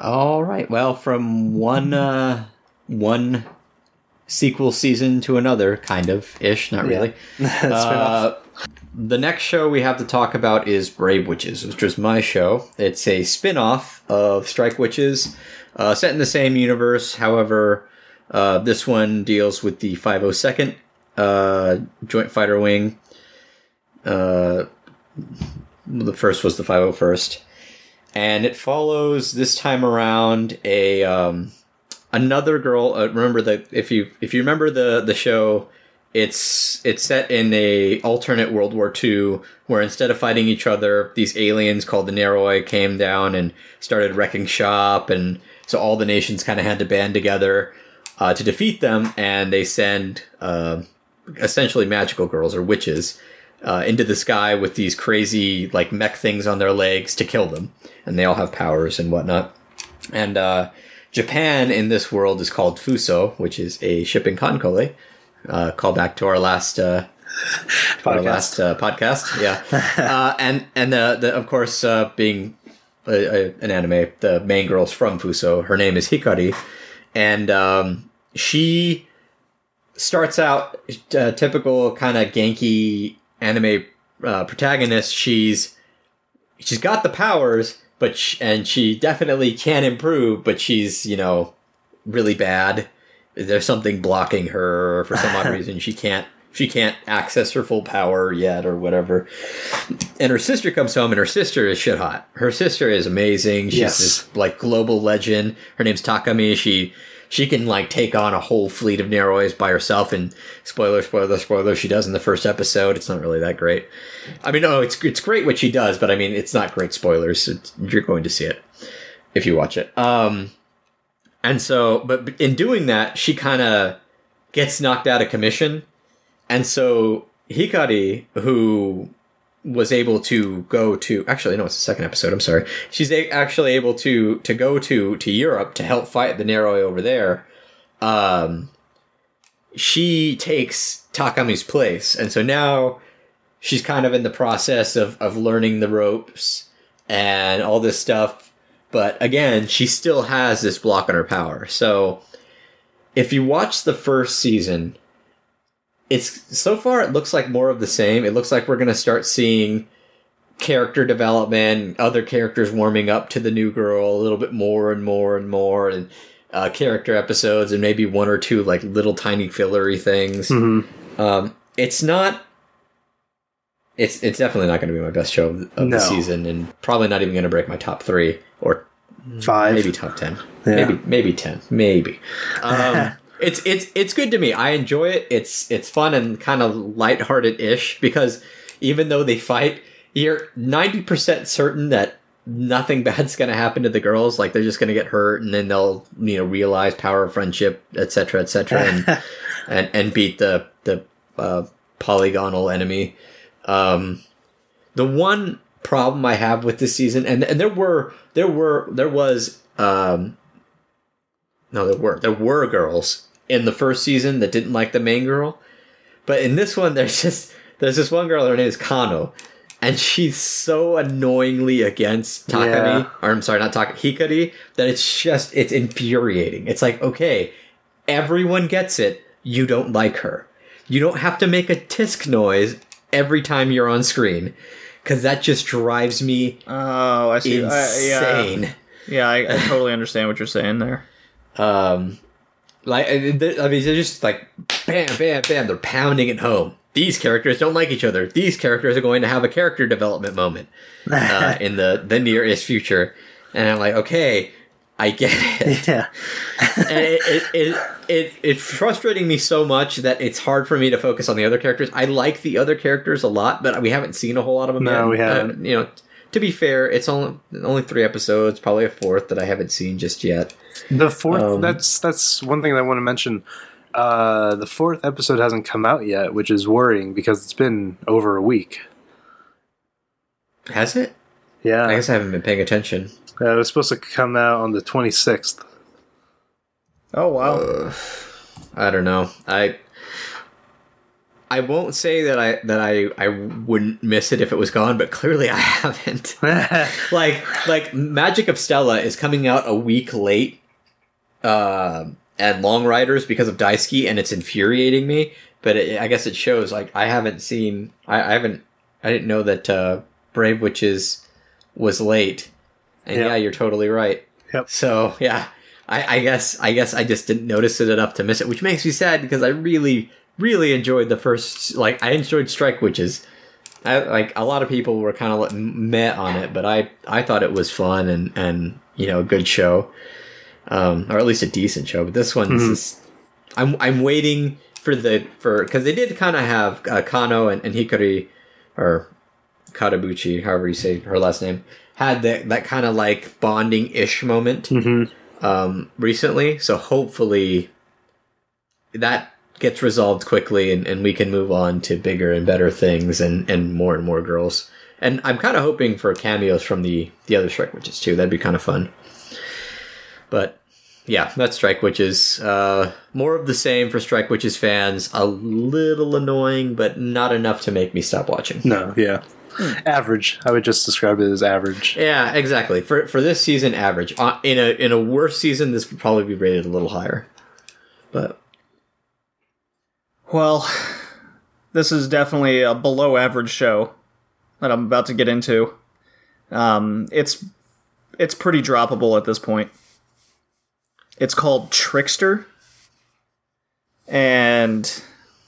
All right. Well, from one uh, one sequel season to another, kind of ish, not really. Spin-off. Uh, the next show we have to talk about is Brave Witches, which was my show. It's a spin off of Strike Witches, uh, set in the same universe. However, uh, this one deals with the 502nd uh, Joint Fighter Wing. Uh, the first was the 501st. And it follows this time around a um, another girl. Uh, remember that if you if you remember the the show, it's it's set in a alternate World War II where instead of fighting each other, these aliens called the Neuroi came down and started wrecking shop, and so all the nations kind of had to band together uh, to defeat them, and they send uh, essentially magical girls or witches uh, into the sky with these crazy like mech things on their legs to kill them, and they all have powers and whatnot. And uh, Japan in this world is called Fuso, which is a ship in KanColle. Uh, call back to our last uh, our Podcast. last uh, podcast, yeah. uh, and and the, the of course uh, being a, a, an anime, the main girl's from Fuso. Her name is Hikari, and um, she starts out uh, typical kind of ganky anime uh, protagonist. She's she's got the powers, but sh- and she definitely can improve, but she's you know really bad. There's something blocking her for some odd reason. She can't she can't access her full power yet or whatever. And her sister comes home and her sister is shit hot. Her sister is amazing. She's Yes. this like global legend. Her name's Takami. She she can like take on a whole fleet of Neroids by herself and spoiler spoiler spoiler she does in the first episode. It's not really that great. I mean, no, it's it's great what she does, but I mean, it's not great spoilers. It's, you're going to see it if you watch it. Um and so but in doing that, she kind of gets knocked out of commission. And so Hikari, who was able to go to actually no, it's the second episode. I'm sorry. She's a- actually able to to go to to Europe to help fight the Neuroi over there. Um, she takes Takami's place, and so now she's kind of in the process of of learning the ropes and all this stuff. But again, she still has this block on her power. So if you watch the first season, it's so far it looks like more of the same. It looks like we're going to start seeing character development, other characters warming up to the new girl a little bit more and more and more, and uh, character episodes, and maybe one or two like little tiny fillery things. hmm Um, it's not. It's it's definitely not going to be my best show of, of No. the season, and probably not even going to break my top three or Five. maybe top ten, Yeah. maybe maybe ten, maybe. Um, it's it's it's good to me. I enjoy it. It's it's fun and kind of lighthearted ish because even though they fight, you're ninety percent certain that nothing bad's going to happen to the girls. Like they're just going to get hurt, and then they'll you know realize power of friendship, etc., etc., and and and beat the the uh, polygonal enemy. Um, the one problem I have with this season, and and there were there were there was um, no there were there were girls in the first season that didn't like the main girl, but in this one there's just there's this one girl her name is Kano. And she's so annoyingly against Takami, Yeah. or I'm sorry, not Takami, Hikari, that it's just, it's infuriating. It's like, okay, everyone gets it. You don't like her. You don't have to make a tisk noise every time you're on screen, because that just drives me Oh, I see. I, yeah, insane. yeah, I, I totally understand what you're saying there. Um, like I mean, they're just like bam, bam, bam. They're pounding it home. These characters don't like each other. These characters are going to have a character development moment uh, in the the nearest future. And I'm like, okay, I get it. yeah. and it, it, it, it, it's frustrating me so much that it's hard for me to focus on the other characters. I like the other characters a lot, but we haven't seen a whole lot of them No, yet. we haven't. Uh, you know, to be fair, it's only only three episodes, probably a fourth that I haven't seen just yet. The fourth. Um, that's that's one thing that I want to mention. Uh, the fourth episode hasn't come out yet, which is worrying because it's been over a week. Has it? Yeah, I guess I haven't been paying attention. Uh, it was supposed to come out on the twenty sixth. Oh wow. Uh, I don't know. I I won't say that I that I I wouldn't miss it if it was gone, but clearly I haven't. like like Magic of Stella is coming out a week late, uh, and Long Riders because of Daisuki, and it's infuriating me. But it, I guess it shows like I haven't seen. I, I haven't. I didn't know that uh, Brave Witches was late. And Yeah. yeah, you're totally right. Yep. So yeah, I, I guess I guess I just didn't notice it enough to miss it, which makes me sad because I really really enjoyed the first. Like I enjoyed Strike Witches. I, like a lot of people were kind of met on it, but I I thought it was fun and and you know a good show, um, or at least a decent show. But this one Mhm. is I'm I'm waiting for the for because they did kind of have uh, Kano and, and Hikari or Katabuchi, however you say her last name, had that that kind of like bonding ish moment hmm um, recently. So hopefully that gets resolved quickly and, and we can move on to bigger and better things and, and more and more girls. And I'm kind of hoping for cameos from the, the other Strike Witches too. That'd be kind of fun. But yeah, that's Strike Witches. Uh, more of the same for Strike Witches fans. A little annoying, but not enough to make me stop watching. No, yeah, average. I would just describe it as average. Yeah, exactly. For for this season, average. Uh, in a in a worse season, this would probably be rated a little higher. but Well, this is definitely a below average show that I'm about to get into. Um, it's it's pretty droppable at this point. It's called Trickster, and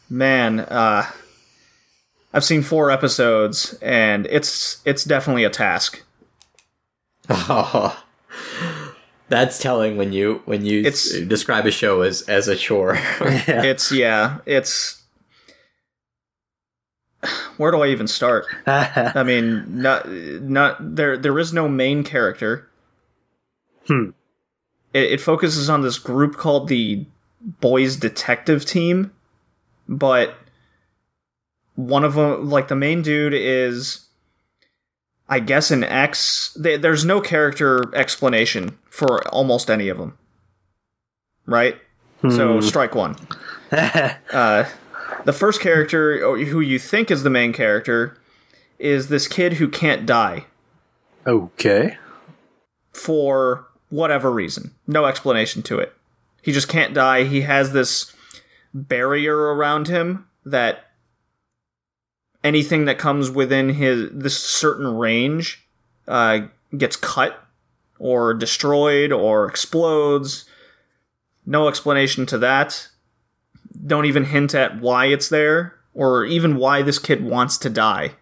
man, uh, I've seen four episodes, and it's it's definitely a task. oh, that's telling when you when you It's- describe a show as as a chore. Yeah. It's yeah, it's. Where do I even start? I mean, not not there. There is no main character. Hmm. It, it focuses on this group called the Boys Detective Team, but one of them, like the main dude, is, I guess, an X. They, there's no character explanation for almost any of them. Right. So Hmm. strike one uh, the first character who you think is the main character is this kid who can't die okay. for whatever reason. No explanation to it. He just can't die. He has this barrier around him that anything that comes within his this certain range uh, gets cut or destroyed or explodes. No explanation to that. Don't even hint at why it's there or even why this kid wants to die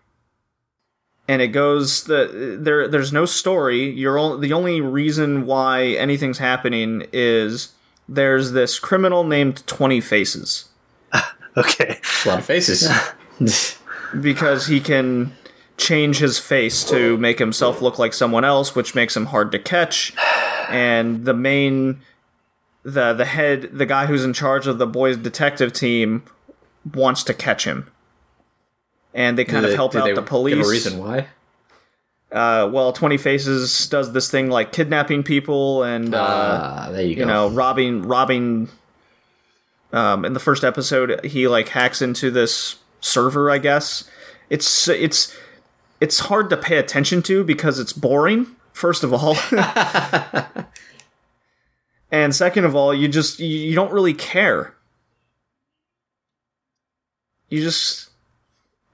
and it goes the there there's no story you're all, the only reason why anything's happening is there's this criminal named 20 faces Okay. a lot of faces. because he can change his face to make himself look like someone else which makes him hard to catch and the main the the head the guy who's in charge of the boys detective team wants to catch him and they kind of they- help do out they the police Give a reason why? uh, well, Twenty Faces does this thing like kidnapping people and uh, Ah, there you go. you know robbing robbing. Um, in the first episode, he like hacks into this server. I guess it's it's it's hard to pay attention to because it's boring. First of all, and second of all, you just you, you don't really care. You just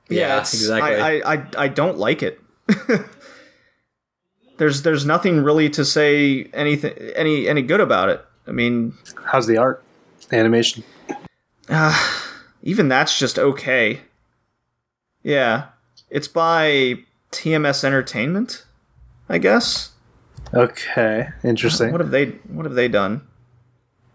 Yeah, it's- exactly. I, I, I, I don't like it. there's there's nothing really to say anything any any good about it. I mean, How's the art? Animation. Ah, even that's just okay. Yeah, it's by TMS Entertainment, I guess. Okay. Interesting. What have they What have they done?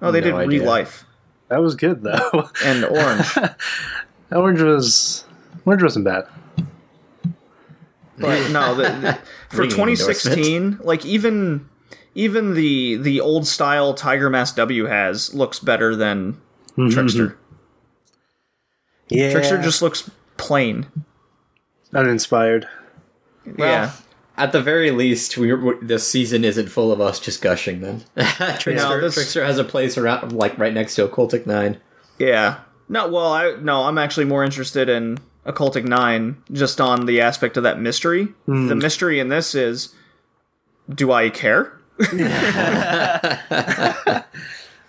Oh, they No did idea. Re Life That was good though. and Orange. Orange was Orange wasn't bad. but no, the, the, for 2016, like even even the the old style Tiger Mask W has looks better than mm-hmm, Trickster. Mm-hmm. Yeah. Trickster just looks plain. uninspired. yeah. At the very least, we we this season isn't full of us just gushing. Then Trickster, No, this- Trickster has a place around, like right next to Occultic Nine. Yeah. No, well, I no, I'm actually more interested in Occultic 9 just on the aspect of that mystery. The hmm. mystery in this is do I care?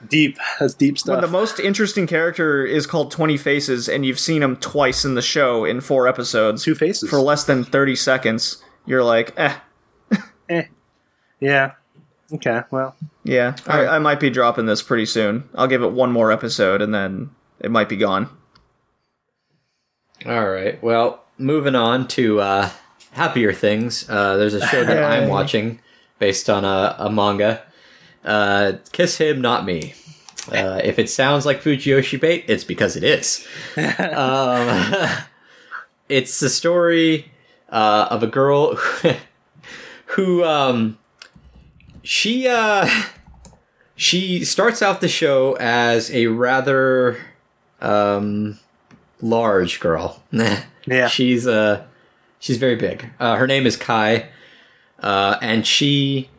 Deep. That's deep When stuff. the most interesting character is called 20 Faces and you've seen him twice in the show in four episodes Two faces. for less than 30 seconds, you're like, eh, eh. Yeah. Okay. Well. yeah, I, I might be dropping this pretty soon. I'll give it one more episode and then it might be gone. All right. Well, moving on to uh, happier things. Uh, there's a show that I'm watching based on a, a manga. Uh, Kiss him, not me. Uh, if it sounds like fujoshi bait, it's because it is. um, it's the story uh, of a girl who um, she uh, she starts out the show as a rather um, large girl. Yeah. she's uh she's very big. Uh, her name is Kai, uh, and she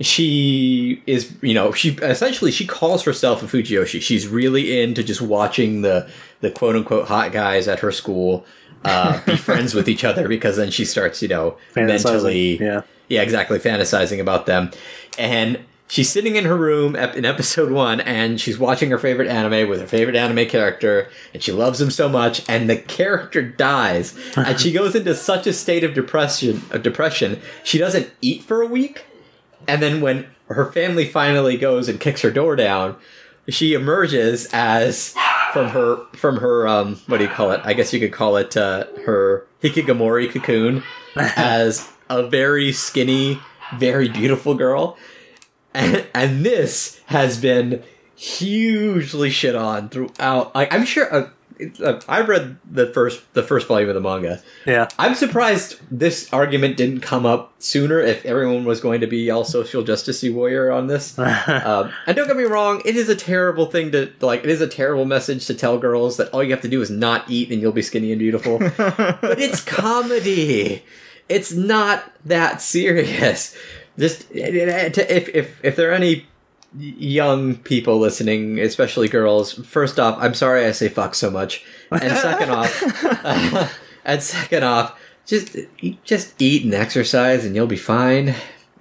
she is you know she essentially she calls herself a fujoshi. She's really into just watching the the quote unquote hot guys at her school uh, be friends with each other because then she starts you know mentally Yeah. yeah exactly fantasizing about them and she's sitting in her room in episode one, and she's watching her favorite anime with her favorite anime character, and she loves him so much, and the character dies, and she goes into such a state of depression. Of depression, she doesn't eat for a week, and then when her family finally goes and kicks her door down, she emerges as from her from her um what do you call it? I guess you could call it uh, her hikikomori cocoon as a very skinny, very beautiful girl. And, and this has been hugely shit on throughout. Like I'm sure uh, I read the first the first volume of the manga. Yeah. I'm surprised this argument didn't come up sooner. If everyone was going to be all social justice warrior on this, um, and don't get me wrong, it is a terrible thing to like. It is a terrible message to tell girls that all you have to do is not eat and you'll be skinny and beautiful. but it's comedy. It's not that serious. Just if if if there are any young people listening, especially girls, first off, I'm sorry I say fuck so much, and second off, and second off, just just eat and exercise and you'll be fine.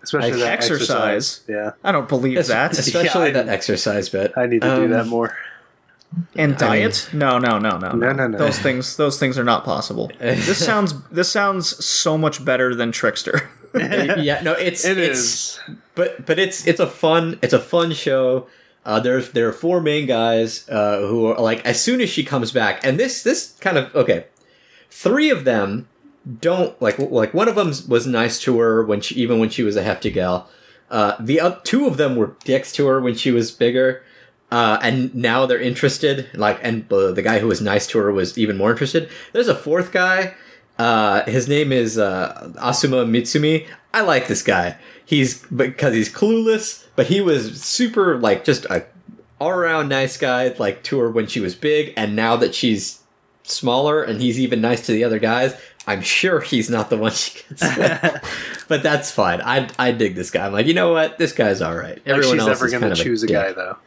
Especially Like that exercise. Yeah. I don't believe Es- that. especially Yeah, I- that exercise bit. I need to do Um, that more. And I diet? no, no, no, no, No, no, no. Those things, those things are not possible. this sounds, this sounds so much better than Trickster. yeah, no, it's It it's, is. but but it's it's a fun it's a fun show. Uh, there's there are four main guys uh, who are like as soon as she comes back, and this this kind of okay, three of them don't like like one of them was nice to her when she even when she was a hefty gal. Uh, the oth- two of them were dicks to her when she was bigger. Uh, and now they're interested, like, and uh, the guy who was nice to her was even more interested. There's a fourth guy. Uh, his name is uh, Asuma Mutsumi. I like this guy. He's because he's clueless, but he was super like just a all around nice guy, like to her when she was big, and now that she's smaller and he's even nice to the other guys, I'm sure he's not the one she gets with. but that's fine. I I dig this guy. I'm like, you know what, this guy's all right. Like Everyone she's else never is going kind to of choose a dick. guy though.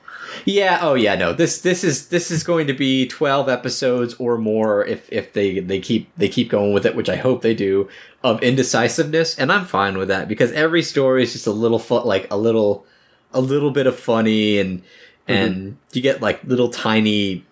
Yeah. Oh, yeah. No. This this is this is going to be twelve episodes or more if if they they keep they keep going with it, which I hope they do. Of indecisiveness, and I'm fine with that because every story is just a little fun, like a little a little bit of funny, and mm-hmm. and you get like little tiny,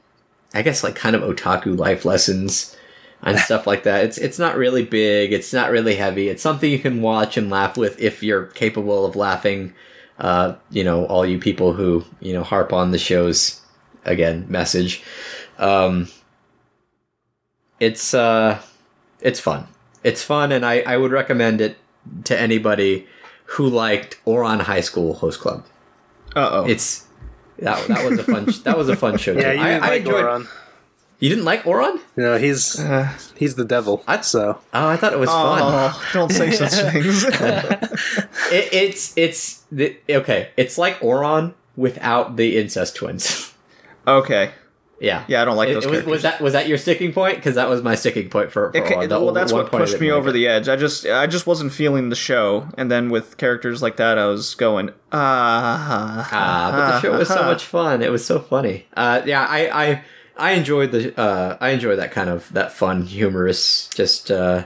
I guess like kind of otaku life lessons and stuff like that. It's it's not really big. It's not really heavy. It's something you can watch and laugh with if you're capable of laughing. Uh, you know, all you people who you know harp on the show's again message. Um, it's uh, it's fun. It's fun, and I I would recommend it to anybody who liked Ouran High School Host Club. Uh oh. It's that, that was a fun that was a fun show. Yeah, too. you didn't I, I like enjoyed. Goron. You didn't like Ouran? No, he's Uh, he's the devil. I- so Oh, I thought it was fun. oh, don't say such things. It, it's it's the, okay. It's like Ouran without the incest twins. okay. yeah, Yeah, I don't like It- those it was, characters. was that was that your sticking point? Because that was my sticking point for, for It ca- Ouran. The well, that's one what point pushed me over it. the edge. I just, I just wasn't feeling the show, and then with characters like that, I was going, ah, Ah, but the show was so much fun. It was so funny. Uh, yeah, I, I I enjoyed the uh, I enjoyed that kind of that fun, humorous, just uh,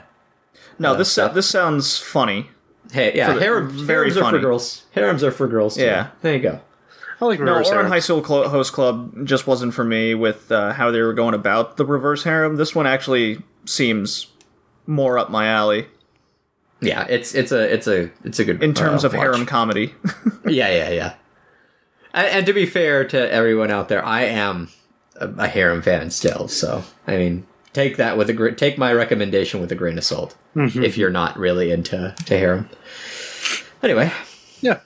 No, uh, this stuff. this sounds funny. hey, yeah, For the- harem, very harems are for funny. girls. Harems are for girls. Too. Yeah. there you go. I like No, reverse Ouran harem. High School Cl- Host Club just wasn't for me with uh, how they were going about the reverse harem. This one actually seems more up my alley Yeah, it's it's a it's a it's a good in terms uh, of watch. harem comedy. Yeah, yeah, yeah. And, and to be fair to everyone out there, I am a, a harem fan still. So I mean, take that with a gr- take my recommendation with a grain of salt Mm-hmm. if you're not really into to harem. Anyway, Yeah.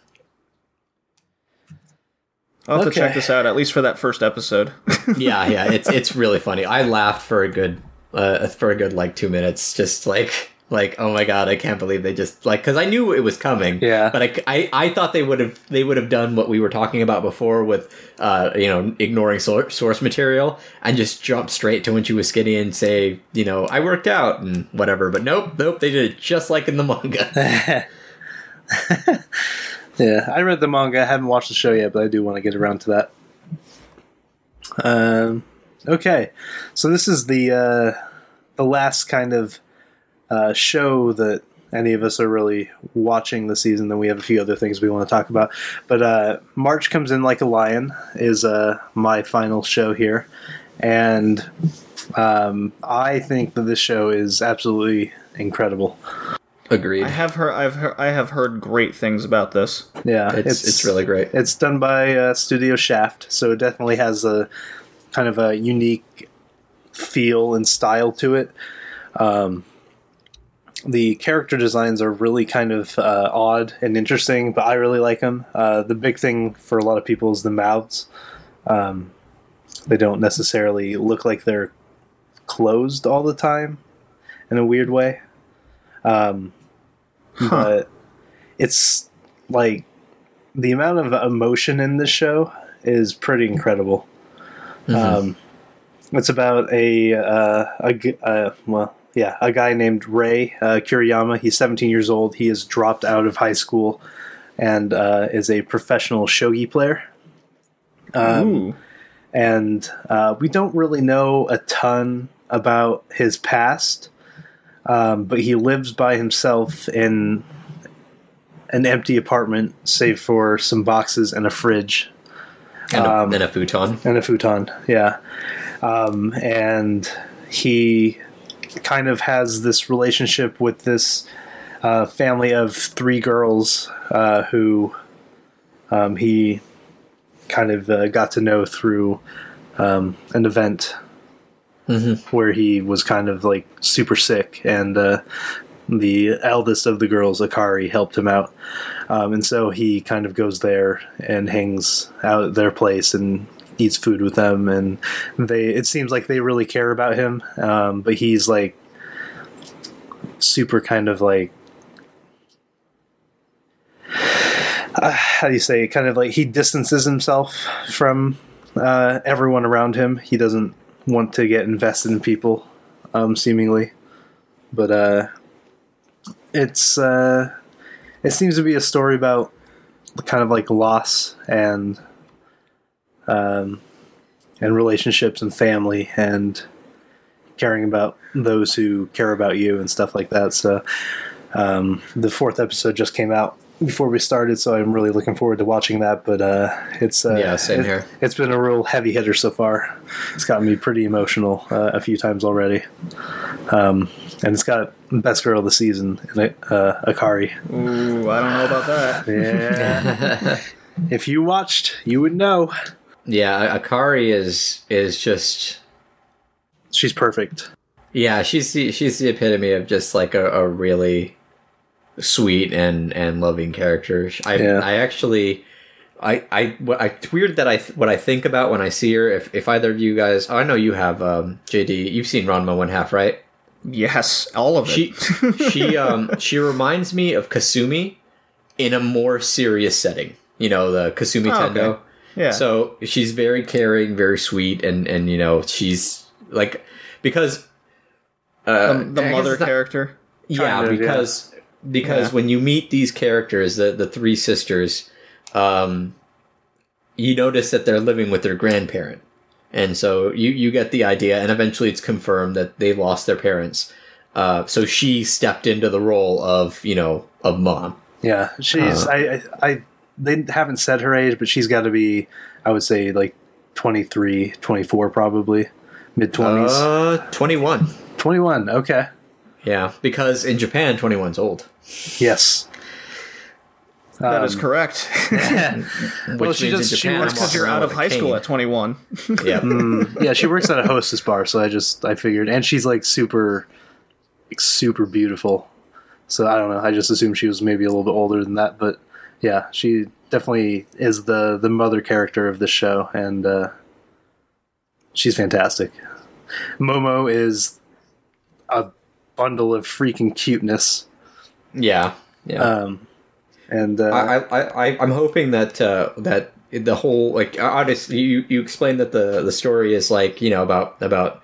I'll have to check this out at least for that first episode. yeah, yeah, it's it's really funny. I laughed for a good uh, for a good like two minutes, just like like oh my god, I can't believe they just like because I knew it was coming. Yeah. but I, I I thought they would have they would have done what we were talking about before with uh you know ignoring source, source material and just jump straight to when she was skinny and say you know I worked out and whatever. But nope, nope, they did it just like in the manga. yeah, I read the manga. I haven't watched the show yet, but I do want to get around to that. Um, okay, so this is the uh, the last kind of uh, show that any of us are really watching the season, then we have a few other things we want to talk about. But uh, March comes in like a lion is uh, my final show here, and um, I think that this show is absolutely incredible. Agreed. I have heard I've heard, I have heard great things about this. Yeah, it's, it's really great. It's done by uh, Studio Shaft, so it definitely has a kind of a unique feel and style to it. Um, the character designs are really kind of uh, odd and interesting, but I really like them. Uh, the big thing for a lot of people is the mouths. Um, they don't necessarily look like they're closed all the time in a weird way. Um, But it's like the amount of emotion in this show is pretty incredible. Um, it's about a, uh, a g- uh, well, yeah, a guy named Ray uh, Kiriyama. He's 17 years old. He has dropped out of high school and uh, is a professional shogi player. Um, and uh, we don't really know a ton about his past, um, but he lives by himself in an empty apartment, save for some boxes and a fridge And, a, um, and a futon. and a futon. Yeah, um, and he kind of has this relationship with this uh, family of three girls uh, who um, he kind of uh, got to know through um, an event where he was kind of like super sick and. Uh, the eldest of the girls, Akari, helped him out. Um, and so he kind of goes there and hangs out at their place and eats food with them. And they, it seems like they really care about him. Um, but he's like super kind of like, uh, how do you say, kind of like he distances himself from uh, everyone around him. He doesn't want to get invested in people, um, seemingly. But uh, it's uh, it seems to be a story about kind of like loss and um, and relationships and family and caring about those who care about you and stuff like that. So um, the fourth episode just came out before we started, so I'm really looking forward to watching that. But uh, it's uh, Yeah, same it- here. It's been a real heavy hitter so far. It's gotten me pretty emotional uh, a few times already. Um, and it's got best girl of the season in it, uh, Akari. Ooh, I don't know about that. Yeah. if you watched, you would know. Yeah, Akari is is just She's perfect. yeah. She's the, she's the epitome of just like a, a really sweet and and loving character. I Yeah. I actually. I, I, what I, it's weird that I, what I think about when I see her, if, if either of you guys, oh, I know you have, um, JD, you've seen Ranma one half, right? Yes, all of it. She, she, um, she reminds me of Kasumi in a more serious setting. You know, the Kasumi Oh, okay. Tendo. yeah. So she's very caring, very sweet, and and you know she's like because uh, the, the mother not- character. yeah, Kind of, yeah. because because Yeah. when you meet these characters, the the three sisters, um, you notice that they're living with their grandparent, and so you you get the idea, and eventually it's confirmed that they lost their parents. Uh, so she stepped into the role of you know of mom. Yeah, she's. Uh, I, I. I. They haven't said her age, but she's got to be. I would say like 23, 24 probably, mid twenties. Uh, twenty one. Twenty one. Okay. Yeah, because in Japan, 21's old. Yes. That is Um, correct. Which Well, she means does- she works Because walking you're out of with a high school at 21. Yeah. Mm, yeah, she works at a hostess bar, so I just I figured, and she's like super, like, super beautiful. So I don't know. I just assumed she was maybe a little bit older than that, but yeah, she definitely is the the mother character of this show, and uh, she's fantastic. Momo is a bundle of freaking cuteness, yeah. Yeah. um, and uh, I, I, I, I'm hoping that uh, that the whole like obviously you, you explained that the the story is like you know about about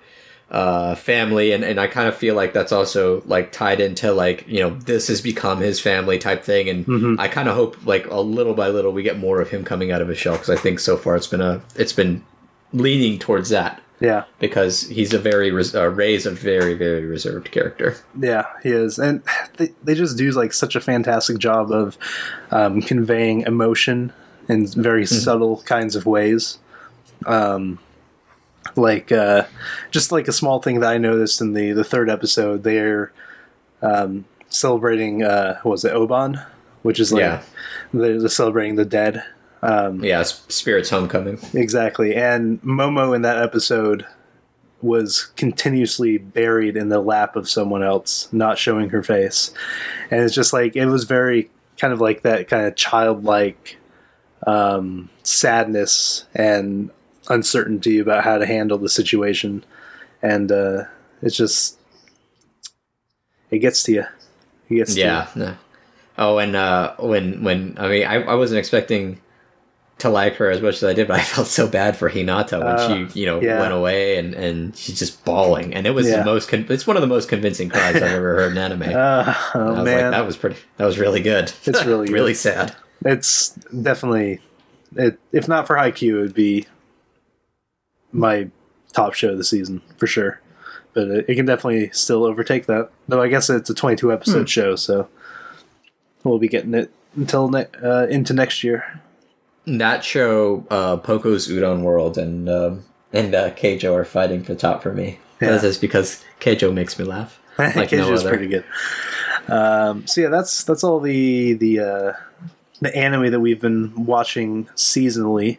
uh, family and, and I kind of feel like that's also like tied into like you know this has become his family type thing and Mhm. I kind of hope like a little by little we get more of him coming out of his shell because I think so far it's been a it's been leaning towards that yeah, because he's a very res- uh, Ray's a very very reserved character. Yeah, he is. And they, they just do like such a fantastic job of um, conveying emotion in very subtle kinds of ways. Um, like uh, just like a small thing that I noticed in the the third episode, they're um, celebrating uh, what was it Obon, which is like Yeah. they're, they're celebrating the dead. Um, Yeah, Spirit's Homecoming. Exactly. And Momo in that episode was continuously buried in the lap of someone else, not showing her face. And it's just like, it was very kind of like that kind of childlike um, sadness and uncertainty about how to handle the situation. And uh, it's just, it gets to you. It gets to you. Yeah. no. Oh, and uh, when when I mean, I, I wasn't expecting to like her as much as I did, but I felt so bad for Hinata when Uh, she, you know, yeah. went away and and she's just bawling, and it was Yeah. the most. Con- it's one of the most convincing cries I've ever heard in anime. Uh, I oh, was man. like, that was pretty. That was really good. It's really really sad. it's definitely it, if not for Haikyuu, it would be my top show of the season for sure. But it, it can definitely still overtake that. Though I guess it's a 22 episode show, so we'll be getting it until ne- uh, into next year. That show, uh, Poco's Udon World, and um, and uh, Keijo are fighting for top for me. Yeah. That's just because Keijo makes me laugh. Like no Keijo's other. pretty good. Um, so yeah, that's that's all the the uh, the anime that we've been watching seasonally.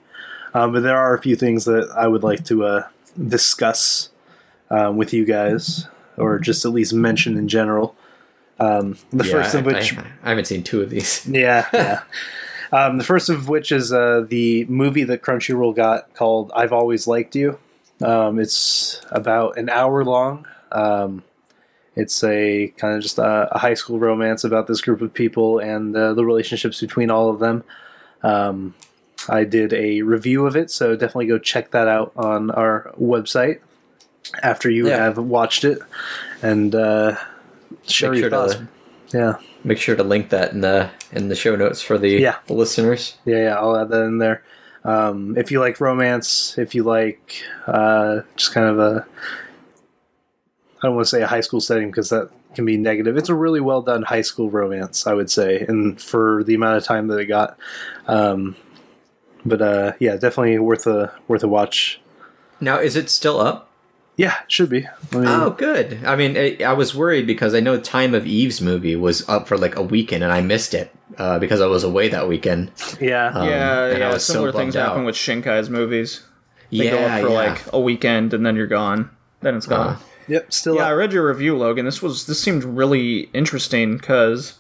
Um, but there are a few things that I would like to uh, discuss um, with you guys, or just at least mention in general. Um, the Yeah, first of which, I, I haven't seen two of these. yeah, yeah. Um, the first of which is uh, the movie that Crunchyroll got called "I've Always Liked You." Um, it's about an hour long. Um, it's a kind of just a, a high school romance about this group of people and uh, the relationships between all of them. Um, I did a review of it, so definitely go check that out on our website after you Yeah. have watched it and uh, share Make your sure to- Yeah. Make sure to link that in the in the show notes for the, Yeah. the listeners. Yeah, yeah, I'll add that in there. Um, if you like romance, if you like uh, just kind of a, I don't want to say a high school setting because that can be negative. It's a really well done high school romance, I would say, and for the amount of time that it got. Um, but uh, yeah, definitely worth a worth a watch. Now, is it still up? Yeah, it should be. I mean, Oh, good. I mean, I, I was worried because I know Time of Eve's movie was up for like a weekend and I missed it uh, because I was away that weekend. yeah, Um, yeah, and I yeah. was so Similar things bummed happen with Shinkai's movies. They yeah, go up for yeah. like a weekend and then you're gone. Then it's gone. Uh, yep, still yeah, I read your review, Logan. This was this seemed really interesting because,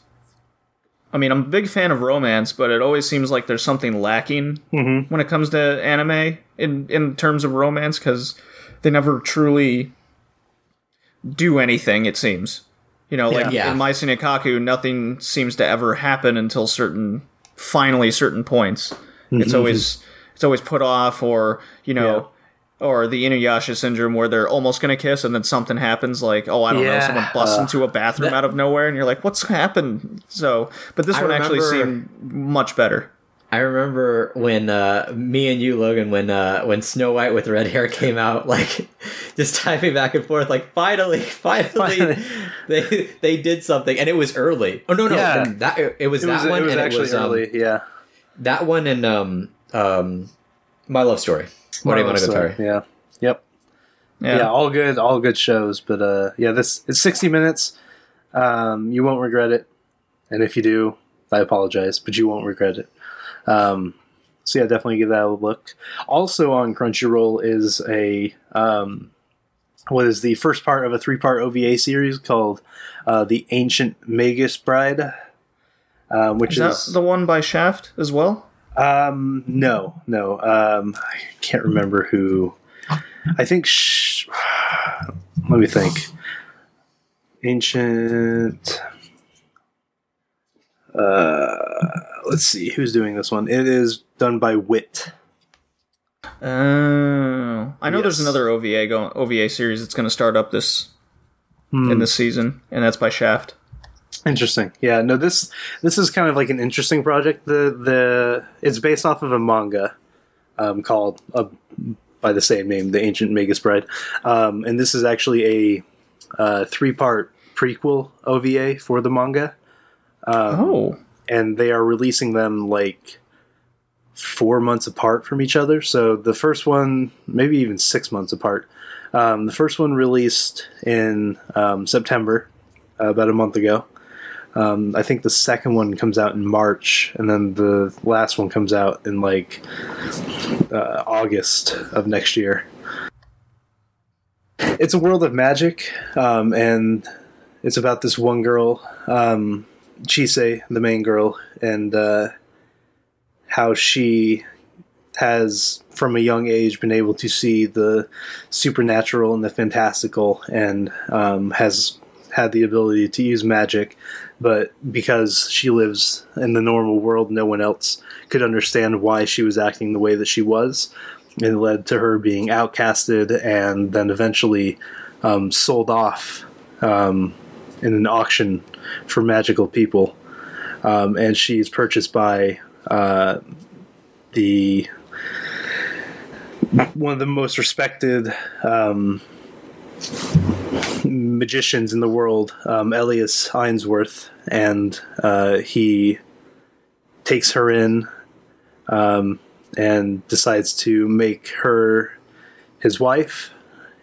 I mean, I'm a big fan of romance, but it always seems like there's something lacking Mhm. when it comes to anime in in terms of romance because they never truly do anything. It seems, you know, like Yeah. in Maison Ikkoku, nothing seems to ever happen until certain finally certain points. It's always it's always put off, or you know. Or the Inuyasha syndrome, where they're almost gonna kiss, and then something happens, like oh, I don't know, someone busts uh, into a bathroom out of nowhere, and you're like, what's happened? So, but this I one actually seemed much better. I remember when uh, me and you, Logan, when uh, when Snow White with red hair came out, like just typing back and forth, like finally, finally, Finally. they they did something, and it was early. Oh no, no, Yeah. then that it was It that was, one, it was and actually it was um, early. yeah, that one and um um my love story. What Marvelous, Monogatari. Yeah, yep. Yeah, yeah. all good, all good shows. But uh, yeah, this it's sixty minutes. Um, you won't regret it, and if you do, I apologize, but you won't regret it. Um, so yeah, definitely give that a look. Also on Crunchyroll is a um, what is the first part of a three-part OVA series called uh, the Ancient Magus Bride, um, which is is, that the one by Shaft as well? Um, no, no. Um, I can't remember who. I think. Sh- let me think. Ancient. Uh, let's see who's doing this one. It is done by Wit. Oh, I know there's another OVA going OVA series that's going to start up this Hmm. in this season, and that's by Shaft. Interesting. Yeah, no this this is kind of like an interesting project. The the it's based off of a manga um, called uh, by the same name, The Ancient Magus Bride. Um, and this is actually a uh, three part prequel OVA for the manga. Um, Oh, and they are releasing them like four months apart from each other. So the first one, maybe even six months apart. Um, the first one released in um, September, uh, about a month ago. Um, I think the second one comes out in March, and then the last one comes out in like uh, August of next year. It's a world of magic, um, and it's about this one girl, um, Chise, the main girl, and uh, how she has, from a young age, been able to see the supernatural and the fantastical, and um, has had the ability to use magic. But because she lives in the normal world, no one else could understand why she was acting the way that she was. And it led to her being outcasted and then eventually um, sold off um, in an auction for magical people. Um, and she's purchased by uh, the one of the most respected um, magicians in the world, um, Elias Ainsworth, and uh, he takes her in um, and decides to make her his wife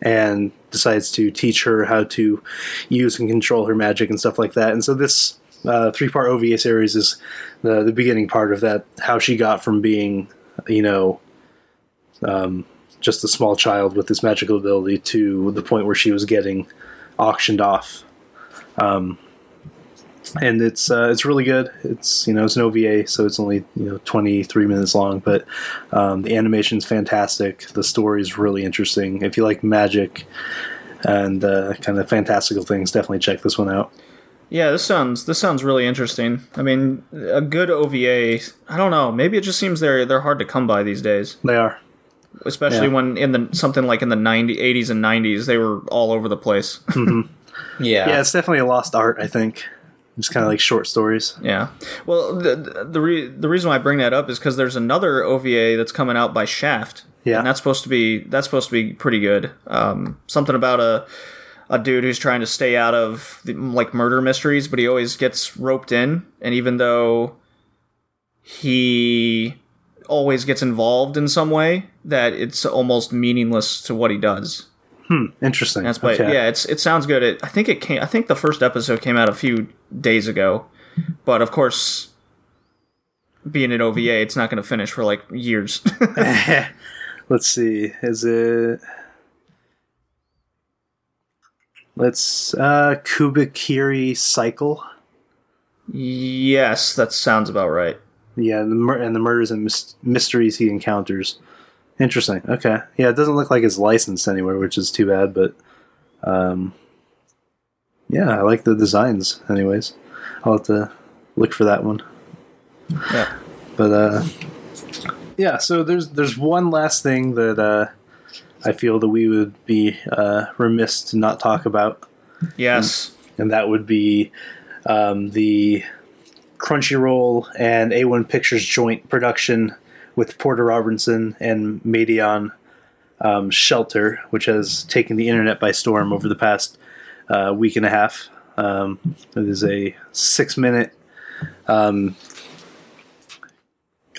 and decides to teach her how to use and control her magic and stuff like that. And so this uh, three part OVA series is the the beginning part of that. How she got from being, you know, um, just a small child with this magical ability to the point where she was getting auctioned off. Um, and it's uh, it's really good. It's you know it's an OVA, so it's only you know 23 minutes long, but um, the animation's fantastic. The story's really interesting. If you like magic and uh, kind of fantastical things, definitely check this one out. yeah. This sounds this sounds really interesting. I mean, a good OVA. I don't know. Maybe it just seems they're they're hard to come by these days, They are. Especially Yeah. when in the something like in the 90, 80s and nineties they were all over the place. Yeah. Yeah, it's definitely a lost art. I think. Just kind of like short stories. Yeah. Well, the the, re- the reason why I bring that up is because there's another OVA that's coming out by Shaft. Yeah. And that's supposed to be that's supposed to be pretty good. Um, something about a a dude who's trying to stay out of the, like murder mysteries, but he always gets roped in, and even though he always gets involved in some way, that it's almost meaningless to what he does. Interesting. That's but Okay. yeah, it's it sounds good. It, I think it came. I think the first episode came out a few days ago, but of course, being an OVA, it's not going to finish for like years. Let's see. Is it? Let's uh Kubikiri cycle. yes, that sounds about right. Yeah, the mur- and the murders and mys- mysteries he encounters. Interesting. Okay. Yeah, it doesn't look like it's licensed anywhere, which is too bad. But, um, yeah, I like the designs. Anyways, I'll have to look for that one. Yeah. But uh, yeah. So there's there's one last thing that uh, I feel that we would be uh, remiss to not talk about Yes. and that would be um, the Crunchyroll and A1 Pictures joint production with Porter Robinson and Madeon um, Shelter, which has taken the internet by storm over the past uh, week and a half. Um, it is a six minute, um,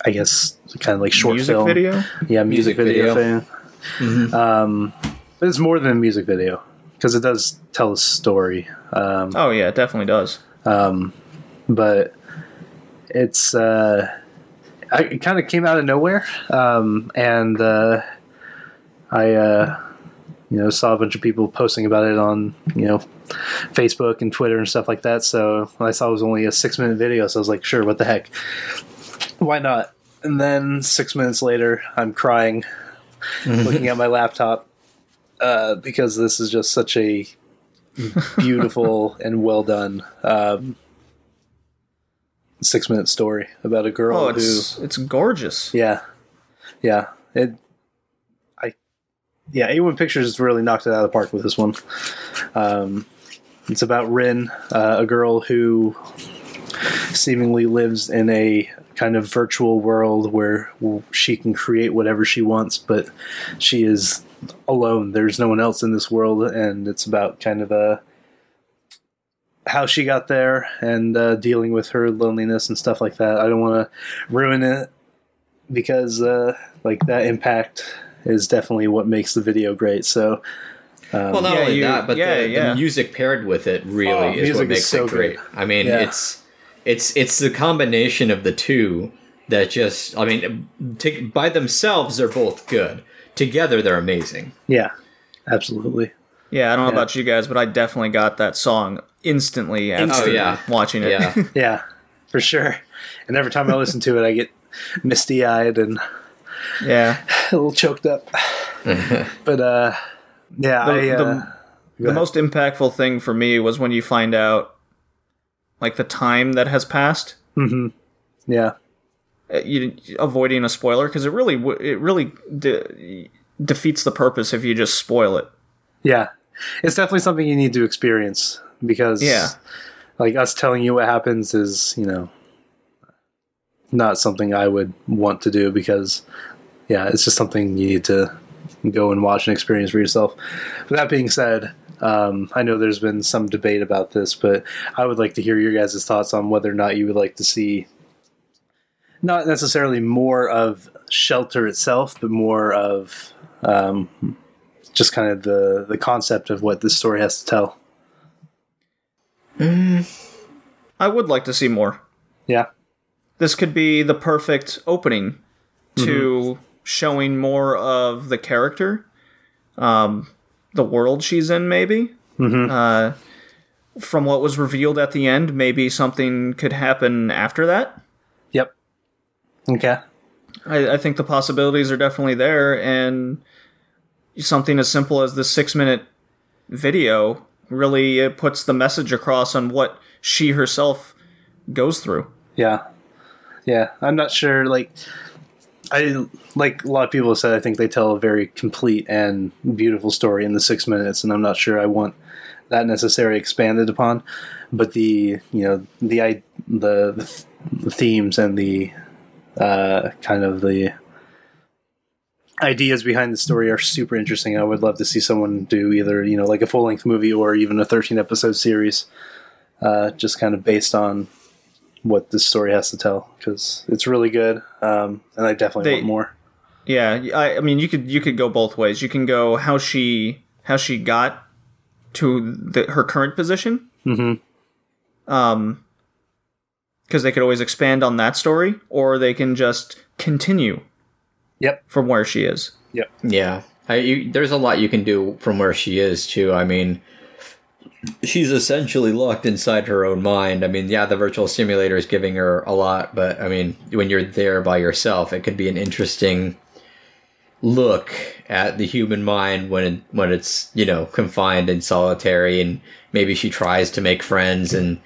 I guess, kind of like short Music film. video. Yeah, music, Music video, video. thing. Um, but it's more than a music video because it does tell a story. Um, Oh yeah, it definitely does. um, but it's uh, I, it kind of came out of nowhere, um, and uh, I uh, you know saw a bunch of people posting about it on you know Facebook and Twitter and stuff like that. So I saw it was only a six minute video, so I was like, sure, what the heck, why not? And then six minutes later, I'm crying, looking at my laptop uh, because this is just such a beautiful and well done um, six minute story about a girl Oh, who it's it's gorgeous. yeah. Yeah. It i yeah a1 pictures really knocked it out of the park with this one. Um, it's about rin uh, a girl who seemingly lives in a kind of virtual world where she can create whatever she wants but she is alone. There's no one else in this world and it's about kind of a how she got there and uh, dealing with her loneliness and stuff like that. I don't want to ruin it because uh, like that impact is definitely what makes the video great. So um, Well, not Yeah, only you- that, but yeah, the, yeah. the music paired with it really Oh, is what what is makes so it great. good. I mean, Yeah. it's it's it's the combination of the two that just I mean, to, by themselves they're both good. Together they're amazing. yeah, absolutely. Yeah, I don't know Yeah. about you guys, but I definitely got that song instantly after Oh, yeah. watching it. Yeah. Yeah, for sure. And every time I listen to it, I get misty eyed and yeah. a little choked up. but uh, yeah, The, I, uh, the, the most impactful thing for me was when you find out, like the time that has passed. Mhm. yeah, Uh, You avoiding a spoiler because it really it really de- defeats the purpose if you just spoil it. yeah. It's definitely something you need to experience because Yeah. like us telling you what happens is you know not something I would want to do because yeah, it's just something you need to go and watch and experience for yourself. But that being said, um, I know there's been some debate about this, but I would like to hear your guys' thoughts on whether or not you would like to see not necessarily more of shelter itself, but more of um, just kind of the the concept of what this story has to tell. I would like to see more. Yeah. This could be the perfect opening to showing more of the character, um, the world she's in, maybe. Mhm. Uh, from what was revealed at the end, maybe something could happen after that. Yep. Okay. I, I think the possibilities are definitely there, and something as simple as this six minute video really puts the message across on what she herself goes through. Yeah. Yeah. I'm not sure. Like, I like a lot of people have said. I think they tell a very complete and beautiful story in the six minutes, and I'm not sure I want that necessarily expanded upon. But the you know the, the, the themes and the uh, kind of the ideas behind the story are super interesting. I would love to see someone do either you know like a full length movie or even a 13 episode series, uh, just kind of based on what this story has to tell because it's really good, um, and I definitely They- want more. Yeah, I, I mean, you could you could go both ways. You can go how she how she got to the, her current position, Mm-hmm. um, because they could always expand on that story, or they can just continue Yep. from where she is. Yep. Yeah, I, you, there's a lot you can do from where she is too. I mean, she's essentially locked inside her own mind. I mean, yeah, the virtual simulator is giving her a lot, but I mean, when you're there by yourself, it could be an interesting look at the human mind when it, when it's you know confined and solitary, and maybe she tries to make friends and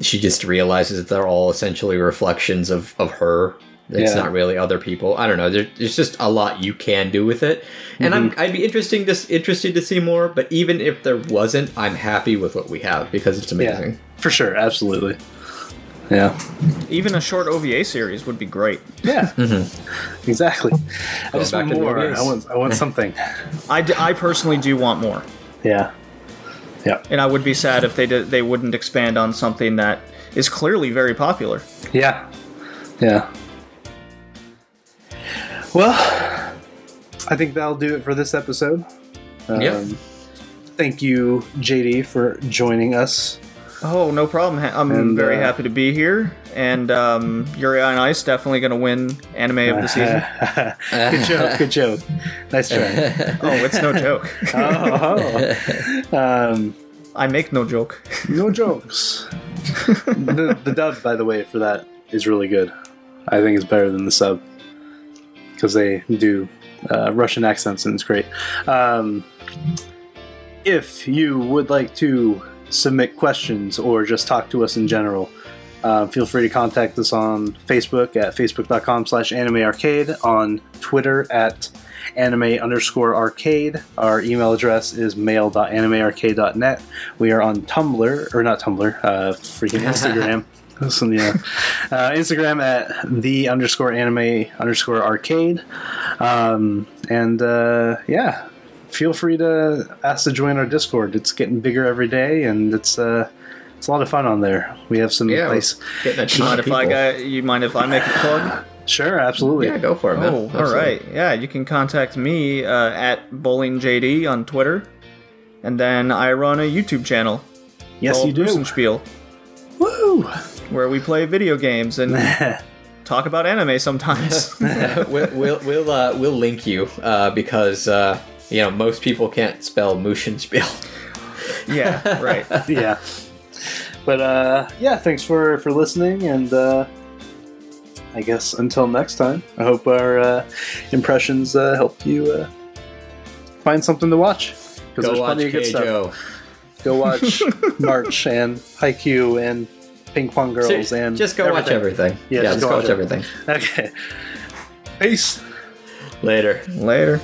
she just realizes that they're all essentially reflections of of her. It's Yeah. not really other people. I don't know. There, there's just a lot you can do with it, and I'm mm-hmm. I'd be interesting to interested to see more. But even if there wasn't, I'm happy with what we have because it's amazing. For sure, absolutely. Yeah. Even a short OVA series would be great. Yeah. Mm-hmm. Exactly. I just want to more. I want. I want something. I, d- I personally do want more, Yeah. Yeah. and I would be sad if they did they wouldn't expand on something that is clearly very popular. Yeah. Yeah. Well, I think that'll do it for this episode. Um, Yeah. Thank you, JD, for joining us. Oh, no problem. I'm And, very uh, happy to be here, and um, Yuri on Ice definitely going to win anime of the season. good joke. Good joke. Nice try. oh, it's no joke. oh, oh. Um, I make no joke. no jokes. the, the dub, by the way, for that is really good. I think it's better than the sub because they do uh, Russian accents and it's great. Um, if you would like to submit questions or just talk to us in general, uh, feel free to contact us on Facebook at facebook.com slash anime arcade, on Twitter at anime underscore arcade. Our email address is mail.animearcade.net. We are on Tumblr, or not Tumblr, uh, freaking Instagram. Listen, yeah. Uh, Instagram at the underscore anime underscore arcade. Um, and uh, yeah, feel free to ask to join our Discord. It's getting bigger every day, and it's uh, It's a lot of fun on there. We have some Yeah. nice. Getting a You ton mind of if I people. got, you mind if I make a plug? Sure, absolutely. Yeah, go for it, man. Oh, all Absolutely. right. Yeah, you can contact me uh, at bowlingjd on Twitter, and then I run a YouTube channel yes, you do. Rusenspiel, Woo! Where we play video games and talk about anime sometimes. we'll we'll we'll, uh, we'll link you uh, because uh, you know most people can't spell Mushenspiel. yeah, right. yeah. But uh, yeah, thanks for for listening, and uh, I guess until next time, I hope our uh, impressions uh, helped you uh, find something to watch. Because Go there's watch plenty of good stuff. Joe. Go watch March and Haikyuu and Ping Pong Girls Ser- and just go watch everything. Yeah, Yeah, just just go go watch watch everything. Okay. Peace. Later. Later.